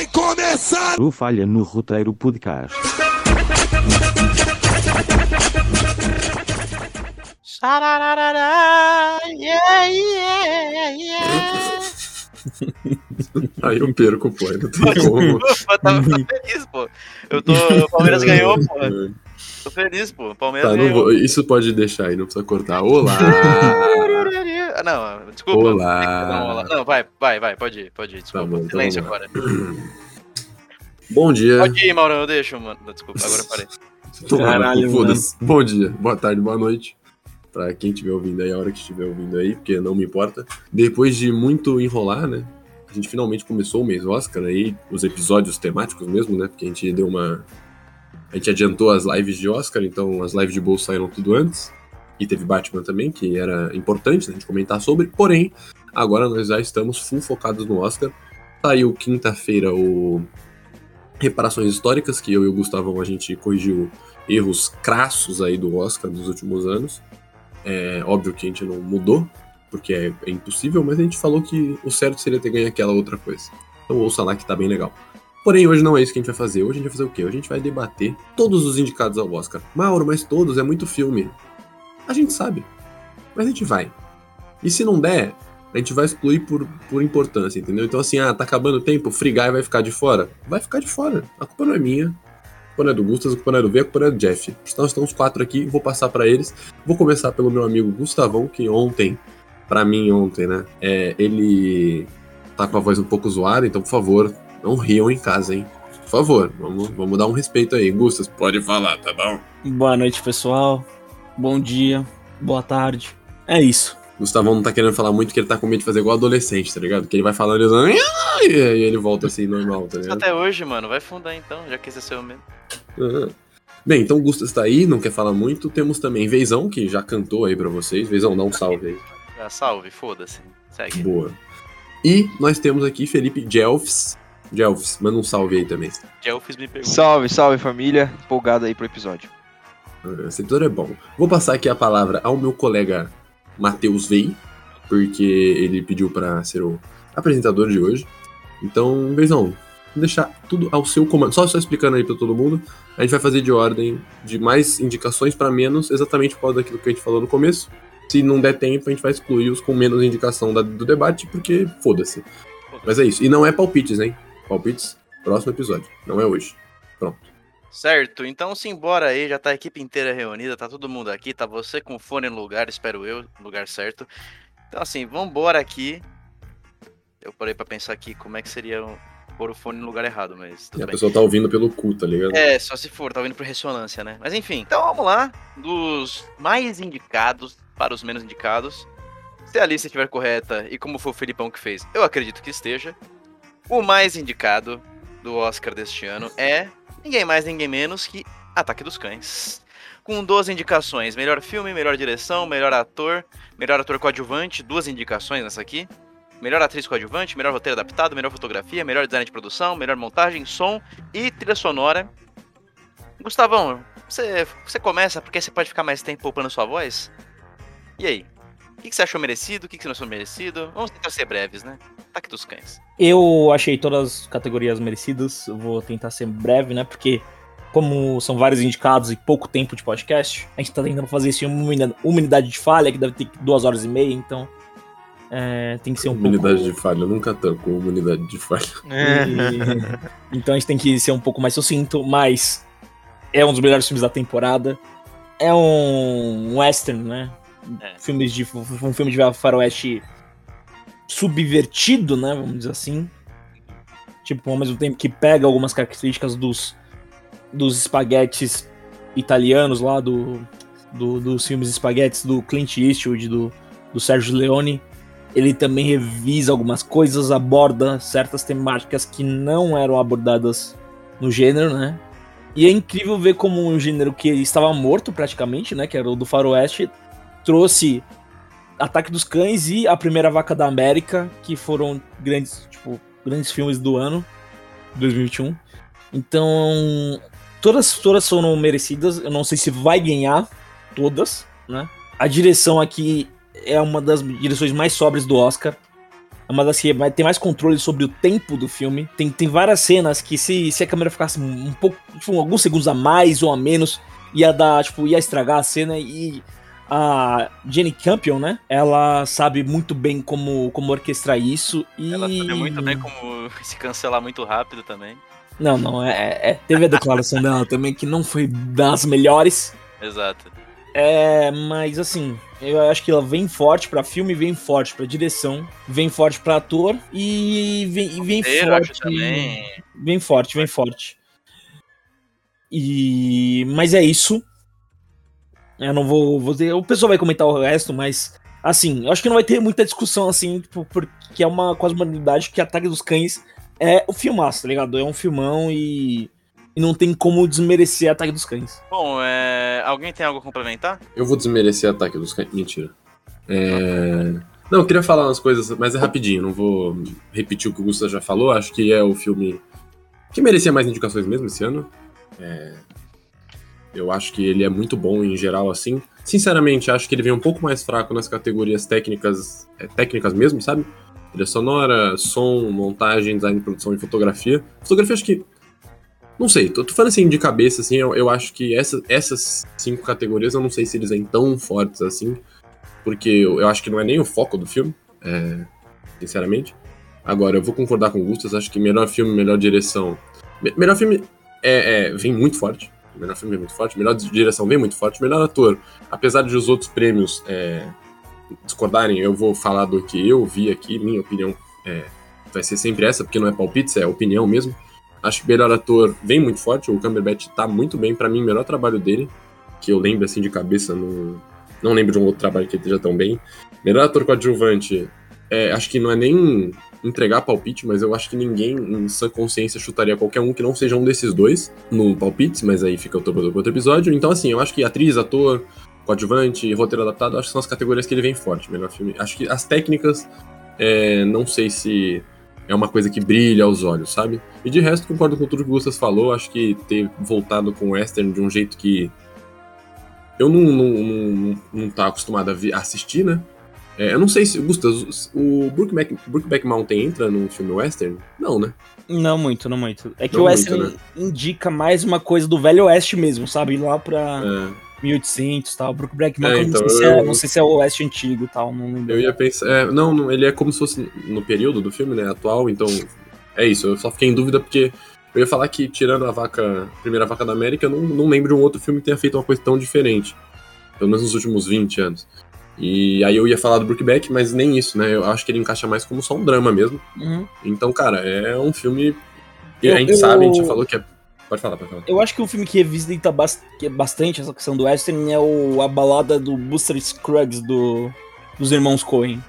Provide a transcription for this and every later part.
Vai começar O Falha no Roteiro Podcast. Sarararará, yeah, yeah, yeah. Aí eu perco, pô. Não tem como. Ufa, tava feliz, pô. Eu tô. O Palmeiras ganhou, pô. Tô feliz, pô. Palmeiras Tá, não vou- isso pode deixar aí, não precisa cortar. Olá! Não, desculpa. Olá. Não, olá. Não, vai, vai, vai, pode ir, pode ir. Desculpa. bom, então Silêncio lá. agora. Bom dia. Pode ir, Mauro, eu deixo, mano. Desculpa, agora parei. Caralho, foda-se. Bom dia, boa tarde, boa noite. Pra quem estiver ouvindo aí, a hora que estiver ouvindo aí, porque não me importa. Depois de muito enrolar, né? A gente finalmente começou o mês Oscar aí, os episódios temáticos mesmo, né? Porque a gente deu uma. A gente adiantou as lives de Oscar, então as lives de bolsa saíram tudo antes. E teve Batman também, que era importante né, a gente comentar sobre. Porém, agora nós já estamos full focados no Oscar. Saiu quinta-feira o Reparações Históricas, que eu e o Gustavão a gente corrigiu erros crassos aí do Oscar dos últimos anos. É óbvio que a gente não mudou, porque é, é impossível, mas a gente falou que o certo seria ter ganho aquela outra coisa. Então ouça lá que tá bem legal. Porém, hoje não é isso que a gente vai fazer. Hoje a gente vai fazer o quê? Hoje a gente vai debater todos os indicados ao Oscar. Mauro, mas todos, é muito filme. A gente sabe. Mas a gente vai. E se não der, a gente vai excluir por, por importância, entendeu? Então assim, ah, tá acabando o tempo, Guy vai ficar de fora? Vai ficar de fora. A culpa não é minha. A culpa não é do Gustas, a culpa não é do V, a culpa não é do Jeff. Então nós estamos quatro aqui, vou passar pra eles. Vou começar pelo meu amigo Gustavão, que ontem, pra mim ontem, né, é, ele tá com a voz um pouco zoada, então por favor, não riam em casa, hein? Por favor, vamos, vamos dar um respeito aí. Gustas, pode falar, tá bom? Boa noite, pessoal. Bom dia, boa tarde. É isso. Gustavão não tá querendo falar muito, que ele tá com medo de fazer igual adolescente, tá ligado? Que ele vai falando e e aí ele volta assim, normal, tá ligado? Até hoje, mano, vai fundar então, já que esse é seu mesmo. Aham. Bem, então o Gustas tá aí, não quer falar muito. Temos também Veizão, que já cantou aí pra vocês. Veizão, dá um salve aí. Ah, salve, foda-se. Segue. Boa. E nós temos aqui Felipe Jelfs. Jelfs, manda um salve aí também. Jelfis me pergunta. Salve, salve família, empolgado aí pro episódio. Ah, Esse episódio é bom. Vou passar aqui a palavra ao meu colega Matheus Vei, porque ele pediu pra ser o apresentador de hoje. Então, vou deixar tudo ao seu comando. Só, só explicando aí pra todo mundo, a gente vai fazer de ordem de mais indicações pra menos, exatamente por causa daquilo que a gente falou no começo. Se não der tempo, a gente vai excluir os com menos indicação da- do debate, porque foda-se. Mas é isso. E não é palpites, hein? Palpites, próximo episódio. Não é hoje. Pronto. Certo, então simbora aí, já tá a equipe inteira reunida, tá todo mundo aqui, tá você com o fone no lugar, espero eu, no lugar certo. Então assim, vambora aqui. Eu parei pra pensar aqui como é que seria pôr o fone no lugar errado, mas E tudo a bem. pessoa tá ouvindo pelo cu, tá ligado? É, só se for, tá vindo por ressonância, né? Mas enfim, então vamos lá, dos mais indicados para os menos indicados. Se a lista estiver correta e como foi o Felipão que fez, eu acredito que esteja. O mais indicado do Oscar deste ano é ninguém mais, ninguém menos que Ataque dos Cães. Com duas indicações: melhor filme, melhor direção, melhor ator, melhor ator coadjuvante, duas indicações nessa aqui. Melhor atriz coadjuvante, melhor roteiro adaptado, melhor fotografia, melhor design de produção, melhor montagem, som e trilha sonora. Gustavão, você, você começa porque você pode ficar mais tempo poupando sua voz? E aí? O que, que você achou merecido? O que, que você não achou merecido? Vamos tentar ser breves, né? Ataque dos cães. Eu achei todas as categorias merecidas. Eu vou tentar ser breve, né? Porque, como são vários indicados e pouco tempo de podcast, a gente tá tentando fazer isso em uma unidade- unidade de falha, que deve ter duas horas e meia, então. é, tem que ser um Humanidade pouco. de falha, eu nunca tanco humanidade de falha. E- então a gente tem que ser um pouco mais sucinto, mas é um dos melhores filmes da temporada. É um western, né? É. Filmes de, um filme de faroeste subvertido, né? Vamos dizer assim. Tipo, ao mesmo tempo que pega algumas características dos, dos espaguetes italianos lá, do, do- dos filmes espaguetes do Clint Eastwood, do, do Sérgio Leone ele também revisa algumas coisas, aborda certas temáticas que não eram abordadas no gênero, né? E é incrível ver como um gênero que estava morto praticamente, né? Que era o do faroeste, trouxe Ataque dos Cães e A Primeira Vaca da América, que foram grandes, tipo, grandes filmes do ano, 2021. Então, todas, todas foram merecidas. Eu não sei se vai ganhar todas, né? A direção aqui é uma das direções mais sóbrias do Oscar. É uma das que ter mais controle sobre o tempo do filme. Tem, tem várias cenas que se, se a câmera ficasse um pouco, tipo, alguns segundos a mais ou a menos, ia dar, tipo, ia estragar a cena e a Jenny Campion, né? Ela sabe muito bem como, como orquestrar isso e... Ela sabe muito bem como se cancelar muito rápido também. Não, não, é, é teve a declaração dela também que não foi das melhores. Exato. É, mas assim, eu acho que ela vem forte pra filme, vem forte pra direção, vem forte pra ator e vem, e vem Roteiro, forte. também. Vem forte, vem forte. E. Mas é isso. Eu não vou, vou dizer. O pessoal vai comentar o resto, mas. Assim, eu acho que não vai ter muita discussão assim, tipo, porque é uma quase uma unidade que Ataque dos Cães é o filmaço, tá ligado? É um filmão e. E não tem como desmerecer Ataque dos Cães. Bom, é... alguém tem algo a complementar? Eu vou desmerecer Ataque dos Cães. Mentira. É... Não, eu queria falar umas coisas, mas é rapidinho, não vou repetir o que o Gustavo já falou. Acho que é o filme que merecia mais indicações mesmo esse ano. É... Eu acho que ele é muito bom em geral, assim. Sinceramente, acho que ele vem um pouco mais fraco nas categorias técnicas, é, técnicas mesmo, sabe? Trilha sonora, som, montagem, design, produção e fotografia. Fotografia, acho que. Não sei, tô, tô falando assim de cabeça, assim, eu, eu acho que essa, essas cinco categorias, eu não sei se eles vêm tão fortes assim, porque eu, eu acho que não é nem o foco do filme, é, sinceramente. Agora, eu vou concordar com o Gustas, acho que melhor filme, melhor direção. Me- melhor filme é, é, vem muito forte. Melhor filme vem muito forte, melhor direção vem muito forte, melhor ator. Apesar de os outros prêmios é, discordarem, eu vou falar do que eu vi aqui, minha opinião é, vai ser sempre essa, porque não é palpite, é opinião mesmo. Acho que melhor ator vem muito forte, o Cumberbatch tá muito bem, pra mim, o melhor trabalho dele, que eu lembro assim de cabeça, não, não lembro de um outro trabalho que ele esteja tão bem. Melhor ator coadjuvante, é, acho que não é nem entregar palpite, mas eu acho que ninguém em sã consciência chutaria qualquer um que não seja um desses dois no palpites, mas aí fica outro, outro episódio. Então, assim, eu acho que atriz, ator, coadjuvante, roteiro adaptado, acho que são as categorias que ele vem forte. Melhor filme. Acho que as técnicas, é, não sei se é uma coisa que brilha aos olhos, sabe? E de resto, concordo com tudo que o Gustas falou. Acho que ter voltado com o Western de um jeito que eu não, não, não, não tá acostumado a assistir, né? É, eu não sei se, Gustas, o Brookback, Brookback Mountain entra no filme Western? Não, né? Não muito, não muito. É que Não o Western muito, né? indica mais uma coisa do Velho Oeste mesmo, sabe? Lá pra É, 1800 e tal. Brookback É, Mountain, então, não, sei se eu- é, não sei se é o Oeste antigo e tal, não lembro. eu ia pensar. é, não, não, ele é como se fosse no período do filme, né? Atual, então. É isso, eu só fiquei em dúvida porque eu ia falar que, tirando a vaca. Primeira vaca da América, eu não, não lembro de um outro filme que tenha feito uma coisa tão diferente. Pelo menos nos últimos 20 anos. E aí eu ia falar do Brookback, mas nem isso, né? Eu acho que ele encaixa mais como só um drama mesmo. Uhum. Então, cara, é um filme. Eu- a gente eu- sabe, a gente já falou que é. Pode falar, pode falar. Eu acho que um filme que revisita que é bastante essa questão do Western é o, a balada do Buster Scruggs do, dos irmãos Coen.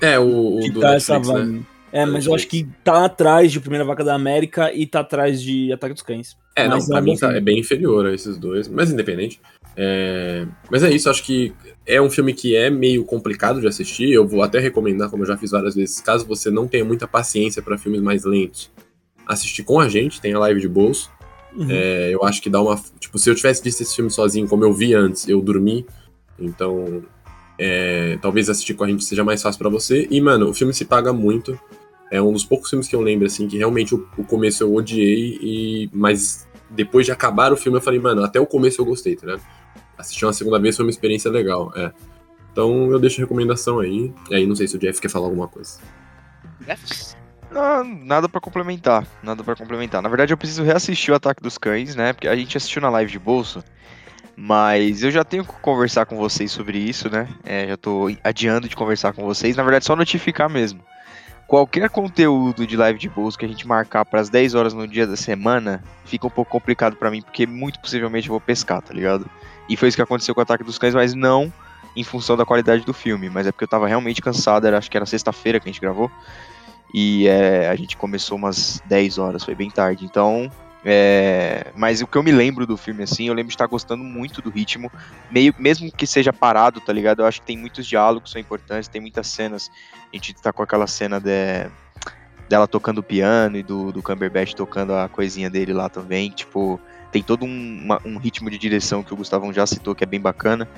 É, o, o Que do tá essa Netflix, né? vibe. É, mas eu acho que tá atrás de Primeira Vaca da América e tá atrás de Ataque dos Cães. É, não, Mas pra é mim tá- é bem inferior a esses dois, mas independente. É, Mas é isso, acho que é um filme que é meio complicado de assistir. Eu vou até recomendar, como eu já fiz várias vezes, caso você não tenha muita paciência pra filmes mais lentos, assistir com a gente, tem a live de bolso. Uhum. É, eu acho que dá uma. Tipo, se eu tivesse visto esse filme sozinho, como eu vi antes, eu dormi. Então, é, talvez assistir com a gente seja mais fácil pra você. E, mano, o filme se paga muito. É um dos poucos filmes que eu lembro, assim, que realmente o, o começo eu odiei, e mas depois de acabar o filme eu falei, mano, até o começo eu gostei, tá ligado? Assistir uma segunda vez foi uma experiência legal, é. Então eu deixo a recomendação aí. E aí não sei se o Jeff quer falar alguma coisa. Não, nada pra complementar, nada pra complementar. Na verdade, eu preciso reassistir o Ataque dos Cães, né? Porque a gente assistiu na live de bolso, mas eu já tenho que conversar com vocês sobre isso, né? É, já tô adiando de conversar com vocês. Na verdade, só notificar mesmo. Qualquer conteúdo de live de bolso que a gente marcar para as 10 horas no dia da semana, fica um pouco complicado pra mim, porque muito possivelmente eu vou pescar, tá ligado? E foi isso que aconteceu com o Ataque dos Cães, mas não em função da qualidade do filme, mas é porque eu tava realmente cansado, era, acho que era sexta-feira que a gente gravou. E é, a gente começou umas 10 horas, foi bem tarde. Então, é, mas o que eu me lembro do filme, assim, eu lembro de estar gostando muito do ritmo, meio, mesmo que seja parado, tá ligado? Eu acho que tem muitos diálogos que são importantes, tem muitas cenas. A gente tá com aquela cena de, dela tocando piano e do, do Cumberbatch tocando a coisinha dele lá também. Tipo, tem todo um, uma- um ritmo de direção que o Gustavão já citou, que é bem bacana.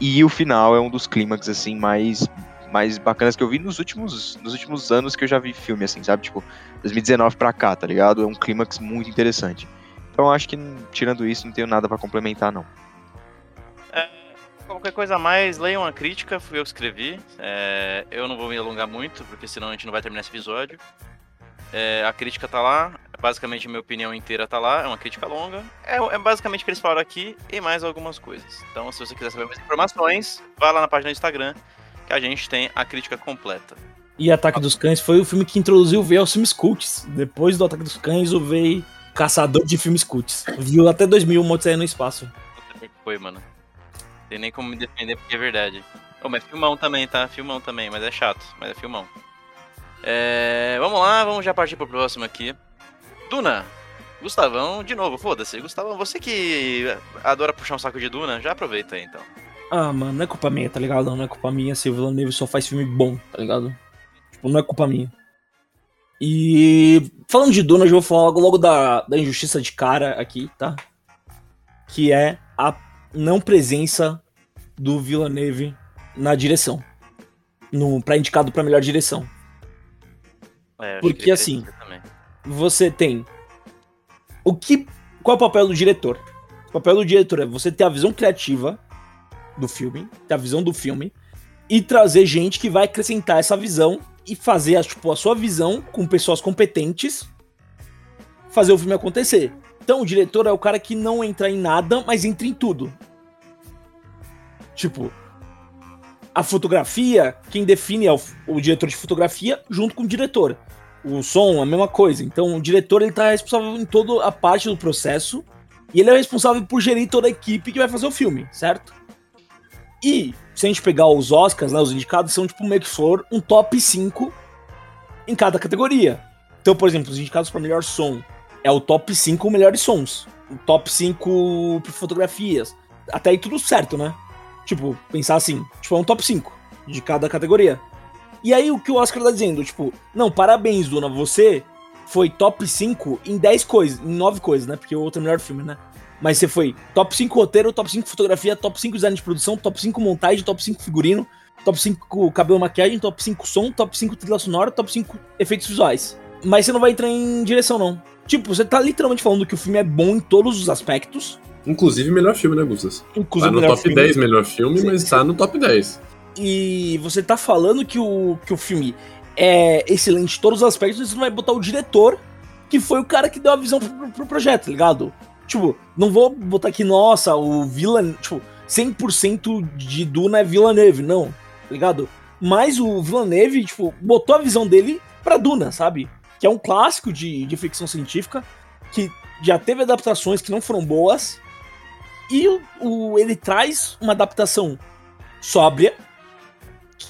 E o final é um dos clímax, assim, mais mais bacanas que eu vi nos últimos, nos últimos anos que eu já vi filme, assim, sabe? Tipo, 2019 pra cá, tá ligado? É um clímax muito interessante. Então acho que, tirando isso, não tenho nada pra complementar, não. Qualquer coisa a mais, leiam a crítica, fui eu que escrevi. É, eu não vou me alongar muito, porque senão a gente não vai terminar esse episódio. É, a crítica tá lá, basicamente a minha opinião inteira tá lá, é uma crítica longa. É, é basicamente o que eles falaram aqui e mais algumas coisas. Então, se você quiser saber mais informações, vá lá na página do Instagram, que a gente tem a crítica completa. E Ataque dos Cães foi o filme que introduziu o V aos filmes cults. Depois do Ataque dos Cães, o V caçador de filmes cults. Viu até 2000 o Odisseia no Espaço. Puta que foi, mano. Tem nem como me defender porque é verdade. Oh, mas filmão também, tá? Filmão também, mas é chato, mas é filmão. É, vamos lá, vamos já partir pro próximo aqui. Duna. Gustavão, de novo, foda-se. Gustavão, você que adora puxar um saco de Duna, já aproveita aí então. Ah, mano, não é culpa minha, tá ligado? Não é culpa minha se o Villeneuve só faz filme bom, tá ligado? Tipo, não é culpa minha. E falando de Duna, eu já vou falar logo, logo da, da injustiça de cara aqui, tá? Que é a não presença do Villeneuve na direção. No, pra indicado pra melhor direção. É, Porque, assim. Você tem. O que. Qual é o papel do diretor? O papel do diretor é você ter a visão criativa do filme, ter a visão do filme, e trazer gente que vai acrescentar essa visão e fazer tipo, a sua visão com pessoas competentes fazer o filme acontecer. Então o diretor é o cara que não entra em nada, mas entra em tudo. Tipo, a fotografia, quem define é o, o diretor de fotografia junto com o diretor. O som, a mesma coisa. Então o diretor ele tá responsável em toda a parte do processo e ele é responsável por gerir toda a equipe que vai fazer o filme, certo? E se a gente pegar os Oscars, né, os indicados são tipo meio que for um top 5 em cada categoria. Então, por exemplo, os indicados para melhor som é o top 5 melhores sons, o top 5 por fotografias. Até aí tudo certo, né? Tipo, pensar assim, tipo, é um top 5 de cada categoria. E aí o que o Oscar tá dizendo, tipo, não, parabéns, Duna, você foi top 5 em 10 coisas, em 9 coisas, né? Porque o outro é o melhor filme, né? Mas você foi top 5 roteiro, top 5 fotografia, top 5 design de produção, top 5 montagem, top 5 figurino, top 5 cabelo maquiagem, top 5 som, top 5 trilha sonora, top 5 efeitos visuais. Mas você não vai entrar em direção, não. Tipo, você tá literalmente falando que o filme é bom em todos os aspectos. Inclusive, melhor filme, né, Gustas? Inclusive Tá no top filme. 10 melhor filme, Sim, mas sim. tá no top 10. E você tá falando que o, que o filme é excelente em todos os aspectos, você não vai botar o diretor, que foi o cara que deu a visão pro, pro projeto, tá ligado? Tipo, não vou botar aqui, nossa, o Villan. Tipo, 100% de Duna é Villeneuve, não, tá ligado? Mas o Villeneuve, tipo, botou a visão dele pra Duna, sabe? Que é um clássico de, de ficção científica, que já teve adaptações que não foram boas, e o, o- ele traz uma adaptação sóbria,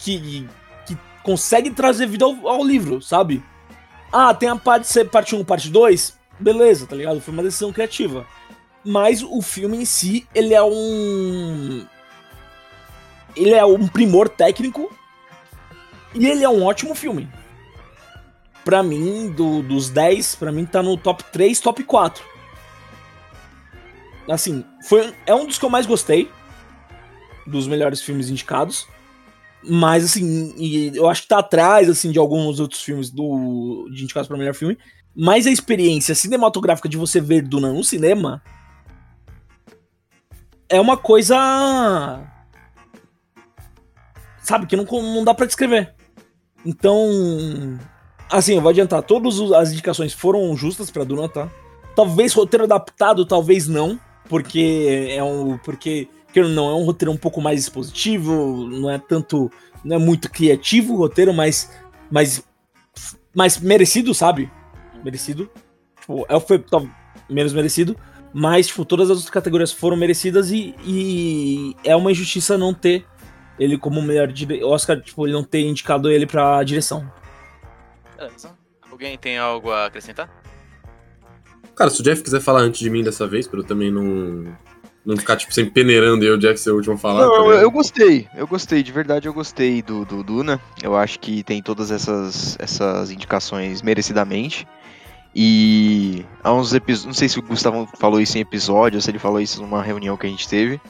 que, que consegue trazer vida ao, ao livro, sabe? Ah, tem a parte, parte 1, parte 2, beleza, tá ligado? Foi uma decisão criativa. Mas o filme em si, ele é um. Ele é um primor técnico. E ele é um ótimo filme. Pra mim, do- dos 10, pra mim tá no top 3, top 4. Assim, foi, é um dos que eu mais gostei. Dos melhores filmes indicados. Mas, assim, eu acho que tá atrás, assim, de alguns outros filmes do, de indicados para melhor filme. Mas a experiência cinematográfica de você ver Duna no cinema é uma coisa. Sabe, que não, não dá pra descrever. Então. Assim, eu vou adiantar, todas as indicações foram justas pra Duna, tá? Talvez roteiro adaptado, talvez não. Porque é um. Porque, ou não, é um roteiro um pouco mais expositivo, não é tanto. Não é muito criativo o roteiro, mas. Mas. Mas merecido, sabe? Merecido. Tipo, é, foi tal- menos merecido. Mas, tipo, todas as outras categorias foram merecidas e, e é uma injustiça não ter ele como melhor dire... Oscar, tipo, ele não ter indicado ele pra direção. Beleza. Alguém tem algo a acrescentar? Cara, se o Jeff quiser falar antes de mim dessa vez, pra eu também não, não ficar, tipo, sempre peneirando e eu, Jeff, ser o último a falar. Não, tá eu, eu gostei, eu gostei, de verdade eu gostei do, do Duna. Eu acho que tem todas essas, essas indicações merecidamente. E há uns episódios. Não sei se o Gustavo falou isso em episódio, ou se ele falou isso numa reunião que a gente teve.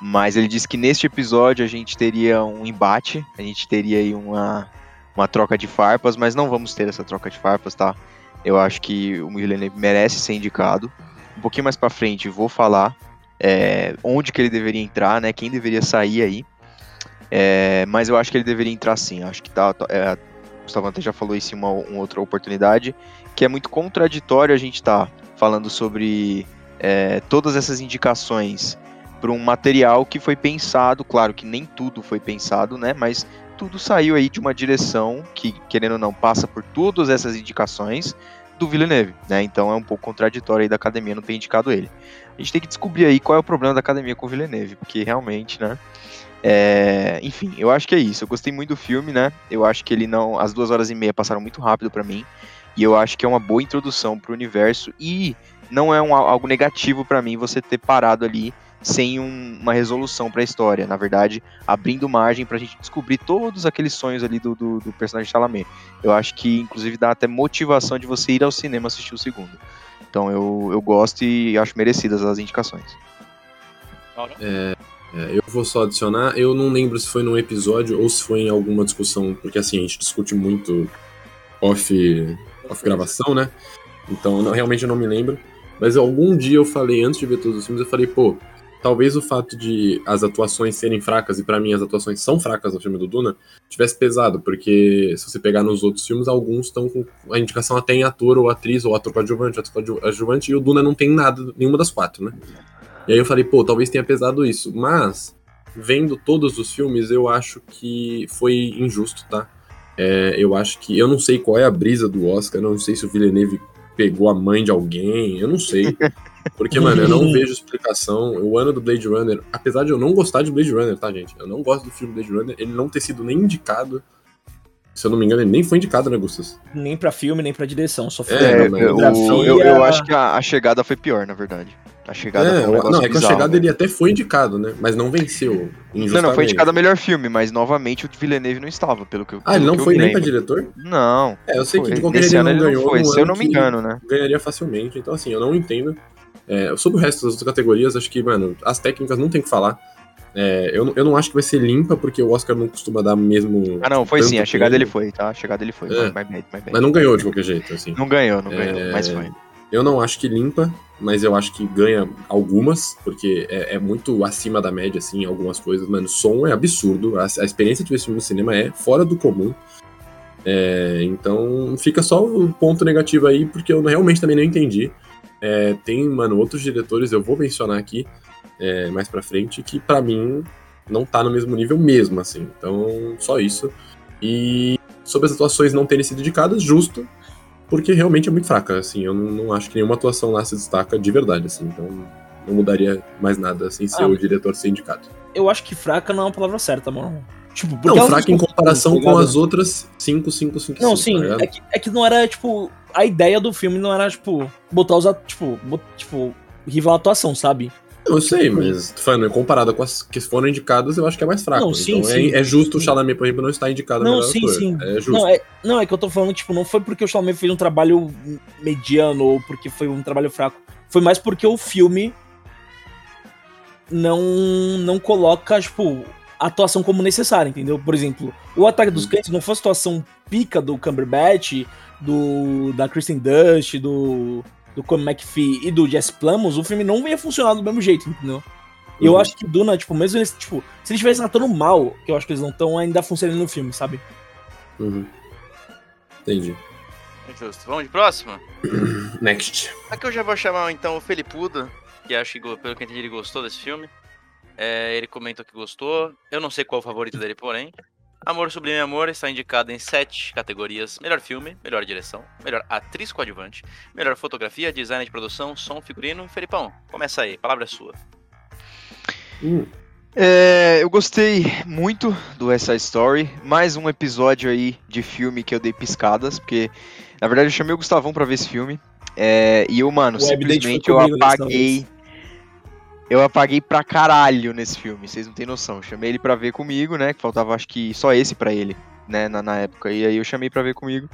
Mas ele disse que neste episódio a gente teria um embate, a gente teria aí uma, uma troca de farpas, mas não vamos ter essa troca de farpas, tá? Eu acho que o Villeneuve merece ser indicado. Um pouquinho mais pra frente vou falar é, onde que ele deveria entrar, né? Quem deveria sair aí. É, mas eu acho que ele deveria entrar sim. Acho que tá. tá é, o Gustavo até já falou isso em uma, uma, outra oportunidade, que é muito contraditório a gente tá falando sobre é, todas essas indicações para um material que foi pensado, claro que nem tudo foi pensado, né? Mas tudo saiu aí de uma direção que, querendo ou não, passa por todas essas indicações do Villeneuve, né? Então é um pouco contraditório aí da academia não ter indicado ele. A gente tem que descobrir aí qual é o problema da academia com o Villeneuve, porque realmente, né? É... enfim, eu acho que é isso. Eu gostei muito do filme, né? Eu acho que ele não. As duas horas e meia passaram muito rápido para mim. E eu acho que é uma boa introdução pro universo. E não é um, algo negativo para mim você ter parado ali sem um, uma resolução para a história. Na verdade, abrindo margem para a gente descobrir todos aqueles sonhos ali do, do, do, personagem Chalamet. Eu acho que, inclusive, dá até motivação de você ir ao cinema assistir o segundo. Então, eu, eu gosto e acho merecidas as indicações. É, é, eu vou só adicionar. Eu não lembro se foi num episódio ou se foi em alguma discussão, porque assim, a gente discute muito off, off gravação, né? Então, não, realmente eu não me lembro. Mas algum dia eu falei, antes de ver todos os filmes, eu falei, pô, talvez o fato de as atuações serem fracas, e para mim as atuações são fracas no filme do Duna, tivesse pesado, porque se você pegar nos outros filmes, alguns estão com a indicação até em ator ou atriz, ou ator coadjuvante, ator coadjuvante, e o Duna não tem nada, nenhuma das quatro, né? E aí eu falei, pô, talvez tenha pesado isso, mas vendo todos os filmes, eu acho que foi injusto, tá? É, eu acho que. Eu não sei qual é a brisa do Oscar, não sei se o Villeneuve pegou a mãe de alguém, eu não sei. Porque, mano, eu não vejo explicação. O ano do Blade Runner, apesar de eu não gostar de Blade Runner, tá, gente? Eu não gosto do filme Blade Runner, ele não ter sido nem indicado. Se eu não me engano, ele nem foi indicado, né, Gustas? Nem pra filme, nem pra direção, só foi. É, eu, eu, eu, acho que a, a, chegada foi pior, na verdade. A chegada é, foi um Não, é que a chegada né? ele até foi indicado, né? Mas não venceu. Não, não, foi indicado a melhor filme, mas novamente o Villeneuve não estava, pelo que eu Ah, ele não foi nem pra diretor? Não. É, eu sei que de qualquer jeito ele não ganhou. Foi, se eu não me engano, né? Ganharia facilmente. Então, assim, eu não entendo é, sobre o resto das outras categorias, acho que, mano, as técnicas não tem que falar. É, eu, eu não acho que vai ser limpa, porque o Oscar não costuma dar mesmo. Ah, não, foi sim, a chegada ele foi, tá? A chegada ele foi. É. My bad, my bad. Mas não ganhou de qualquer jeito, assim. Não ganhou, não ganhou, é, mas foi. Eu não acho que limpa, mas eu acho que ganha algumas, porque é, é muito acima da média, assim, algumas coisas. Mano, som é absurdo. A, a experiência de ver esse filme no cinema é fora do comum. É, então fica só o ponto negativo aí, porque eu realmente também não entendi. É, tem, mano, outros diretores, eu vou mencionar aqui é, mais pra frente, que para mim não tá no mesmo nível mesmo, assim. Então, só isso. E sobre as atuações não terem sido indicadas, justo, porque realmente é muito fraca, assim. Eu não, não acho que nenhuma atuação lá se destaca de verdade, assim. Então, não mudaria mais nada, assim, se ah, o diretor ser indicado. Eu acho que fraca não é uma palavra certa, mano. Tipo, não, fraca em comparação com as outras 5, 5, 5, Não, sim, tá é, que, é que não era, tipo, a ideia do filme não era, tipo, botar os tipo, bot, tipo, rival atuação, sabe? Eu sei, tipo, mas falando, comparado com as que foram indicadas, eu acho que é mais fraco. Não, sim, então sim, é, é, justo sim. o Chalamet, por exemplo, não estar indicado não, sim, ator. sim. É justo. Não é, não, é que eu tô falando, tipo, não foi porque o Chalamet fez um trabalho mediano ou porque foi um trabalho fraco. Foi mais porque o filme não, não coloca, tipo, atuação como necessária, entendeu? Por exemplo, o Ataque dos Cães não foi a atuação pica do Cumberbatch, do da Kristen Dust, do do Come McPhee e do Jess Plamos, o filme não ia funcionar do mesmo jeito, entendeu? E uhum. eu acho que Duna, tipo, mesmo eles, tipo, se eles estivessem atuando mal, que eu acho que eles não estão, ainda funcionando no filme, sabe? Uhum. Entendi. Justo. Vamos de próxima? Next. Aqui eu já vou chamar então o Felipuda, que acho que, pelo que eu entendi, ele gostou desse filme. É, ele comentou que gostou. Eu não sei qual é o favorito dele, porém. Amor Sublime Amor está indicado em sete categorias: melhor filme, melhor direção, melhor atriz coadjuvante, melhor fotografia, design de produção, som, figurino. Felipão, começa aí, palavra é sua. Hum. É, eu gostei muito do West Side Story. Mais um episódio aí de filme que eu dei piscadas, porque na verdade eu chamei o Gustavão para ver esse filme. É, e eu, mano, o simplesmente eu apaguei eu apaguei pra caralho nesse filme, vocês não têm noção. Chamei ele pra ver comigo, né? Que faltava acho que só esse pra ele, né? Na, na época. E aí eu chamei pra ver comigo.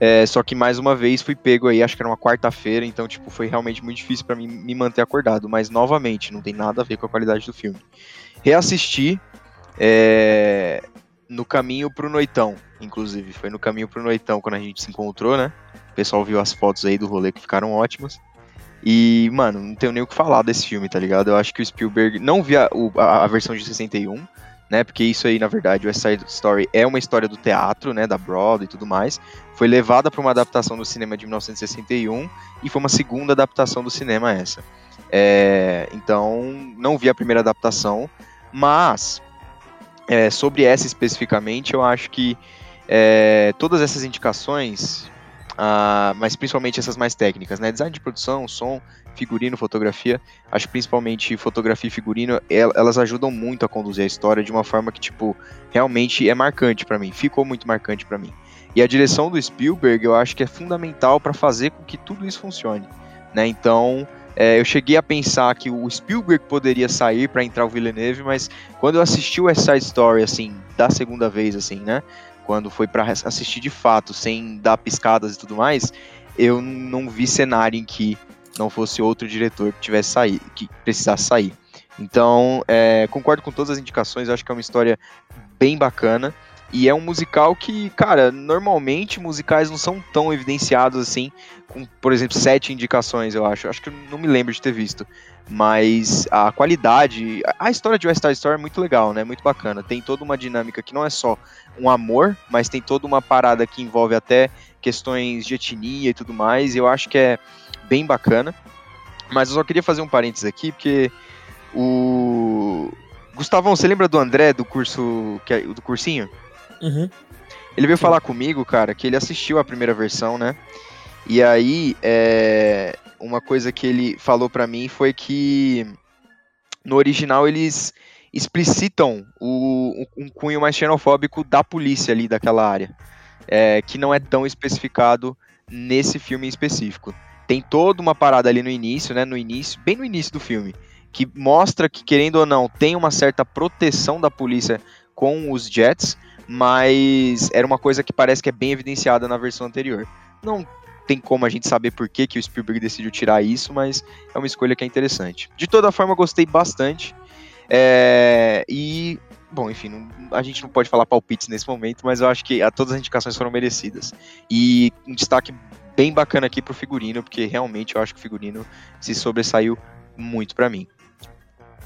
É, só que mais uma vez fui pego aí, acho que era uma quarta-feira, então tipo foi realmente muito difícil para mim me manter acordado. Mas novamente, não tem nada a ver com a qualidade do filme. Reassisti é, no caminho pro noitão, inclusive foi no caminho pro noitão quando a gente se encontrou, né? O pessoal viu as fotos aí do rolê que ficaram ótimas. E, mano, não tenho nem o que falar desse filme, tá ligado? Eu acho que o Spielberg não via a, a versão de 61, né? Porque isso aí, na verdade, o West Side Story é uma história do teatro, né? Da Broadway e tudo mais. Foi levada para uma adaptação do cinema de 1961 e foi uma segunda adaptação do cinema essa. É, então, não vi a primeira adaptação, mas é, sobre essa especificamente, eu acho que é, todas essas indicações Uh, mas principalmente essas mais técnicas, né? Design de produção, som, figurino, fotografia. Acho que principalmente fotografia e figurino, elas ajudam muito a conduzir a história de uma forma que, tipo, realmente é marcante para mim. Ficou muito marcante para mim. E a direção do Spielberg, eu acho que é fundamental para fazer com que tudo isso funcione, né? Então, é, eu cheguei a pensar que o Spielberg poderia sair para entrar o Villeneuve, mas quando eu assisti o West Side Story, assim, da segunda vez, assim, né? Quando foi para assistir de fato, sem dar piscadas e tudo mais, eu não vi cenário em que não fosse outro diretor que tivesse sair, que precisasse sair. Então, é, concordo com todas as indicações, acho que é uma história bem bacana. E é um musical que, cara, normalmente musicais não são tão evidenciados assim, com, por exemplo, sete indicações, eu acho. Acho que não me lembro de ter visto. Mas a qualidade. A história de West Side Story é muito legal, né? Muito bacana. Tem toda uma dinâmica que não é só um amor, mas tem toda uma parada que envolve até questões de etnia e tudo mais. E eu acho que é bem bacana. Mas eu só queria fazer um parênteses aqui, porque o. Gustavão, você lembra do André do curso. É, do cursinho? Uhum. Ele veio falar comigo, cara, que ele assistiu a primeira versão, né? E aí, é, uma coisa que ele falou para mim foi que no original eles explicitam o, um cunho mais xenofóbico da polícia ali daquela área, é, que não é tão especificado nesse filme em específico. Tem toda uma parada ali no início, né? No início, bem no início do filme, que mostra que, querendo ou não, tem uma certa proteção da polícia com os jets, mas era uma coisa que parece que é bem evidenciada na versão anterior. Não tem como a gente saber por que, que o Spielberg decidiu tirar isso, mas é uma escolha que é interessante. De toda forma, gostei bastante. É, e, bom, enfim, não, a gente não pode falar palpites nesse momento, mas eu acho que a, todas as indicações foram merecidas. E um destaque bem bacana aqui pro figurino, porque realmente eu acho que o figurino se sobressaiu muito para mim.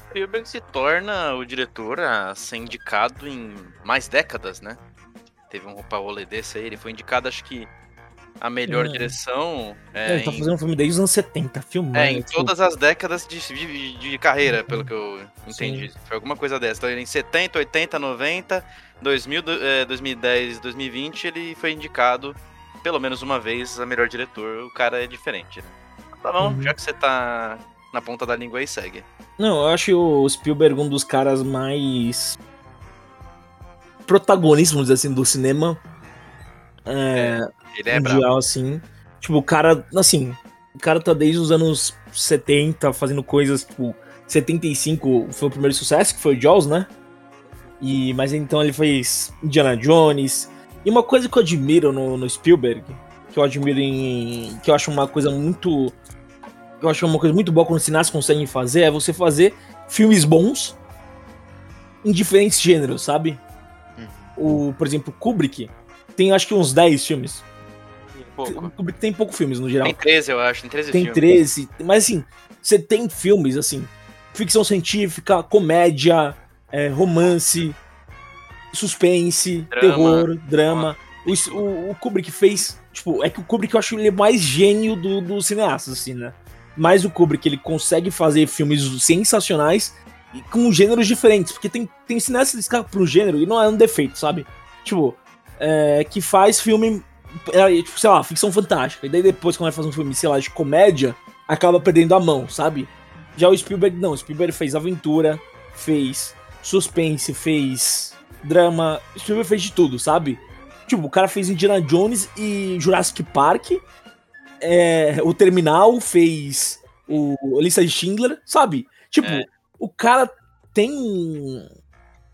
Spielberg se torna o diretor a ser indicado em mais décadas, né? Teve um roupa desse aí, ele foi indicado acho que a melhor é. direção. É, ele tá fazendo um filme desde os anos 70, filmando. É, em tipo... todas as décadas de, de, de carreira, pelo que eu entendi. Sim. Foi alguma coisa dessa. Então, em 70, 80, 90, 2000, é, 2010, 2020, ele foi indicado pelo menos uma vez a melhor diretor. O cara é diferente, né? Tá bom, uhum. já que você tá na ponta da língua aí, segue. Não, eu acho o Spielberg um dos caras mais protagonistas, assim, do cinema. É, é ele é mundial, bravo. assim. Tipo, o cara, assim, o cara tá desde os anos 70 fazendo coisas, tipo, 75 foi o primeiro sucesso, que foi o Jaws, né? E, mas então ele fez Indiana Jones. E uma coisa que eu admiro no, no Spielberg, que eu admiro em. que eu acho uma coisa muito. Eu acho uma coisa muito boa quando os cineastas conseguem fazer, é você fazer filmes bons em diferentes gêneros, sabe? Uhum. O, por exemplo, Kubrick tem acho que uns 10 filmes pouco. Kubrick tem pouco filmes no geral. Tem 13, eu acho. Tem 13 tem filmes. 13. Mas assim, você tem filmes, assim, ficção científica, comédia, é, romance, suspense, drama. terror, drama. O, o, o, Kubrick fez. Tipo, é que o Kubrick eu acho ele mais gênio dos do cineastas, assim, né? Mas o Kubrick ele consegue fazer filmes sensacionais e com gêneros diferentes. Porque tem, tem cineastas que escapam pro gênero e não é um defeito, sabe? Tipo, é, que faz filme é, tipo, sei lá, ficção fantástica. E daí depois, quando vai fazer um filme, sei lá, de comédia, acaba perdendo a mão, sabe? Já o Spielberg, não. O Spielberg fez aventura, fez suspense, fez drama. O Spielberg fez de tudo, sabe? Tipo, o cara fez Indiana Jones e Jurassic Park. É, o Terminal fez o Lista de Schindler, sabe? Tipo, é. o cara tem.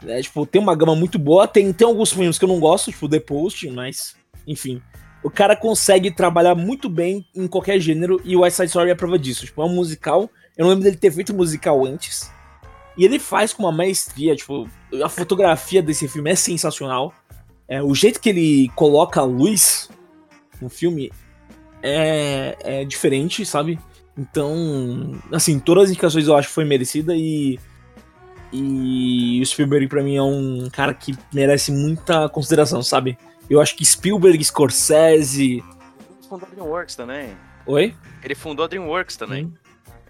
É, tipo, tem uma gama muito boa. Tem, tem alguns filmes que eu não gosto, tipo The Post, mas enfim. o cara consegue trabalhar muito bem em qualquer gênero e o West Side Story é prova disso. Tipo, é um musical. Eu não lembro dele ter feito musical antes. E ele faz com uma maestria, tipo, a fotografia desse filme é sensacional. É, o jeito que ele coloca a luz no filme é, é diferente, sabe? Então, assim, todas as indicações eu acho que foi merecida e e o Spielberg pra mim é um cara que merece muita consideração, sabe? Eu acho que Spielberg, Scorsese, Ele fundou a DreamWorks também. oi? Ele fundou a DreamWorks também.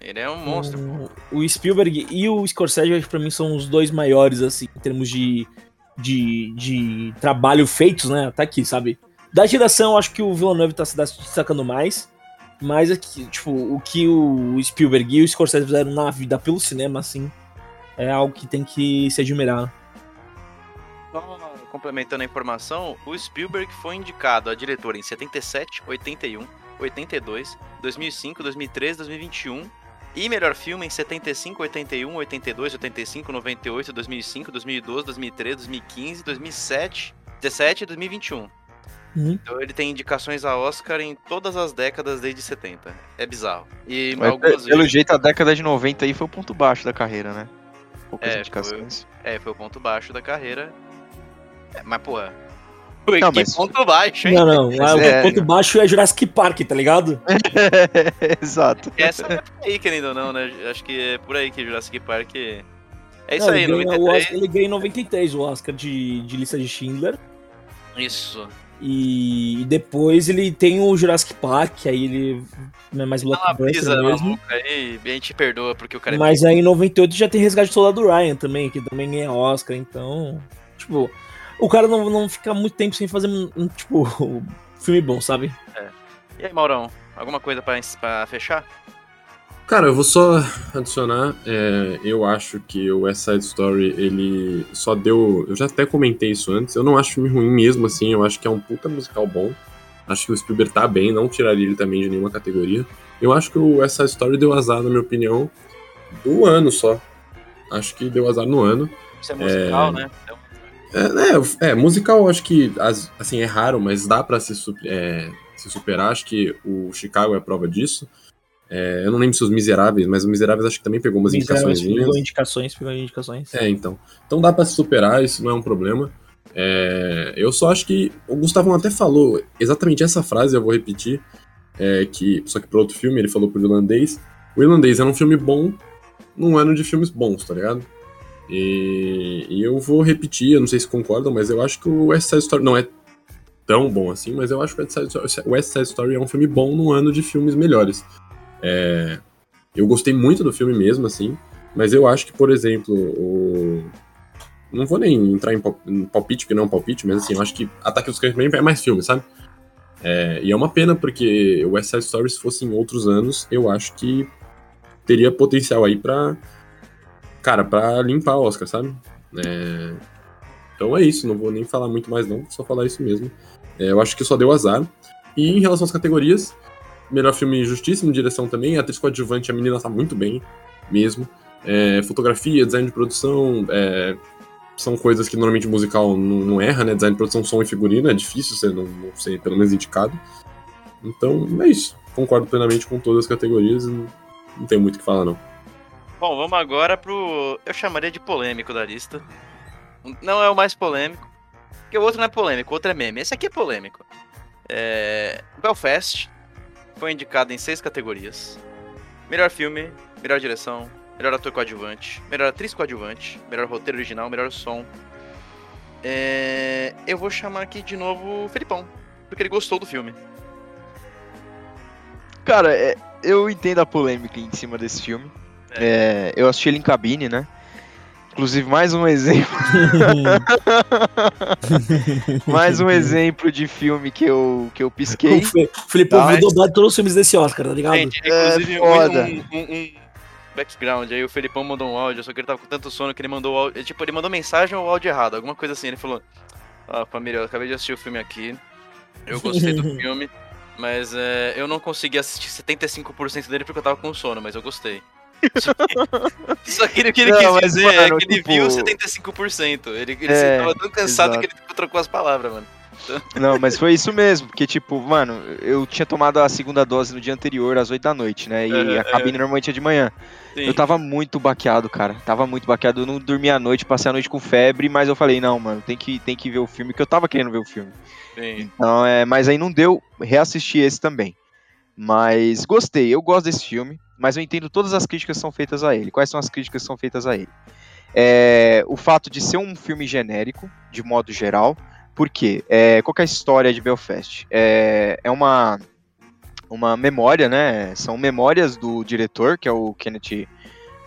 Ele é um monstro. O, o Spielberg e o Scorsese, acho que pra mim são os dois maiores, assim, em termos de, de, de trabalho feitos, né? Tá aqui, sabe? Da geração, eu acho que o Villeneuve tá se destacando mais. Mas, aqui, tipo, o que o Spielberg e o Scorsese fizeram na vida pelo cinema, assim, é algo que tem que se admirar. Só complementando a informação, o Spielberg foi indicado a diretor em 77, 81, 82, 2005, 2013, 2021 e melhor filme em 75, 81, 82, 85, 98, 2005, 2012, 2013, 2015, 2007, 17 e 2021. Uhum. Então ele tem indicações a Oscar em todas as décadas desde 70. É bizarro. E Mas, algumas pelo vezes... jeito, a década de 90 aí foi o ponto baixo da carreira, né? Poucas É, indicações. É, foi o ponto baixo da carreira. É, mas, porra. Foi Não, que mas- ponto baixo, hein? Não, não, Mas o é, ponto baixo é Jurassic Park, tá ligado? Exato. Essa é por aí, querendo ou não, né? Acho que é por aí que Jurassic Park. É isso Não, aí, ele ganha o 93. Oscar, ele ganha em 93 o Oscar de, de lista de Schindler. Isso. E, depois ele tem o Jurassic Park, aí ele é mais blockbuster brisa mesmo. maluca aí, e a gente perdoa porque o cara é Mas aí em 98 já tem Resgate do Soldado Ryan também, que também ganha Oscar, então. Tipo, o cara não, não fica muito tempo sem fazer, um, tipo, filme bom, sabe? E aí, Maurão, alguma coisa pra, pra fechar? Cara, eu vou só adicionar. é, eu acho que o West Side Story, ele só deu. Eu já até comentei isso antes. Eu não acho filme ruim mesmo, assim. Eu acho que é um puta musical bom. Acho que o Spielberg tá bem, não tiraria ele também de nenhuma categoria. Eu acho que o West Side Story deu azar, na minha opinião, do ano só. Acho que deu azar no ano. Isso é musical, né? Então, É, é, é, musical eu acho que as- assim, é raro, mas dá pra se, é, se superar. Acho que o Chicago é a prova disso. É, eu não lembro se os Miseráveis, mas os Miseráveis acho que também pegou umas indicações. pegou indicações, pegou indicações. É, então. Então dá pra se superar, isso não é um problema. É, eu só acho que o Gustavo até falou exatamente essa frase, eu vou repetir. é, que, só que pro outro filme, ele falou pro Irlandês. O Irlandês era um filme bom num ano de filmes bons, tá ligado? E, e eu vou repetir, eu não sei se concordam, mas eu acho que o West Side Story não é tão bom assim, mas eu acho que o West Side Story, West Side Story é um filme bom num ano de filmes melhores. É, eu gostei muito do filme mesmo, assim, mas eu acho que, por exemplo, o. Não vou nem entrar em pal- em palpite, porque não é um palpite, mas assim, eu acho que Ataque dos Cães também é mais filme, sabe? É, e é uma pena, porque o West Side Story, se fosse em outros anos, eu acho que teria potencial aí pra. Cara, pra limpar o Oscar, sabe? É, então é isso, não vou nem falar muito mais, não, só falar isso mesmo. É, eu acho que só deu azar. E em relação às categorias, melhor filme justíssimo, direção também, atriz coadjuvante, a menina tá muito bem, mesmo. É, fotografia, design de produção, é, são coisas que normalmente o musical não, não erra, né? Design de produção, som e figurino, é difícil ser, não, não ser pelo menos indicado. Então, é isso. Concordo plenamente com todas as categorias e não, não tenho muito o que falar, não. Bom, vamos agora pro. Eu chamaria de polêmico da lista. Não é o mais polêmico. Porque o outro não é polêmico, o outro é meme. Esse aqui é polêmico. É... Belfast foi indicado em seis categorias: melhor filme, melhor direção, melhor ator coadjuvante, melhor atriz coadjuvante, melhor roteiro original, melhor som. É... Eu vou chamar aqui de novo o Felipão, porque ele gostou do filme. Cara, é, eu entendo a polêmica em cima desse filme. É, eu assisti ele em cabine, né? Inclusive, mais um exemplo. mais um exemplo de filme que eu, que eu pisquei. Felipe Tá, viu mas- dobrar todos os filmes desse Oscar, tá ligado? Gente, É inclusive, um, foda. um, um- um background, aí o Felipão mandou um áudio, só que ele tava com tanto sono que ele mandou o áudio, tipo, ele mandou mensagem ou áudio errado, alguma coisa assim, ele falou, ah, família, eu acabei de assistir o filme aqui, eu gostei do filme, mas é, eu não consegui assistir 75% dele porque eu tava com sono, mas eu gostei. Só que, ele- o que ele Não, quis mas, dizer é mano, que ele tipo- viu 75%, ele, ele É, tava tão cansado exato. que ele tipo, trocou as palavras, mano. Exato. Não, mas foi isso mesmo, porque, tipo, mano, eu tinha tomado a segunda dose no dia anterior, às 8 da noite, né? E Aham, a cabine normalmente é de manhã. Sim. Eu tava muito baqueado, cara. Tava muito baqueado. Eu não dormi a noite, passei a noite com febre, mas eu falei, não, mano, tem que, tem que ver o filme, que eu tava querendo ver o filme. Sim. Então, é, mas aí não deu, reassisti esse também. Mas gostei, eu gosto desse filme, mas eu entendo todas as críticas que são feitas a ele. Quais são as críticas que são feitas a ele? É, o fato de ser um filme genérico, de modo geral, porque é, qual é a história de Belfast? É, é uma, uma memória, né? São memórias do diretor, que é o Kenneth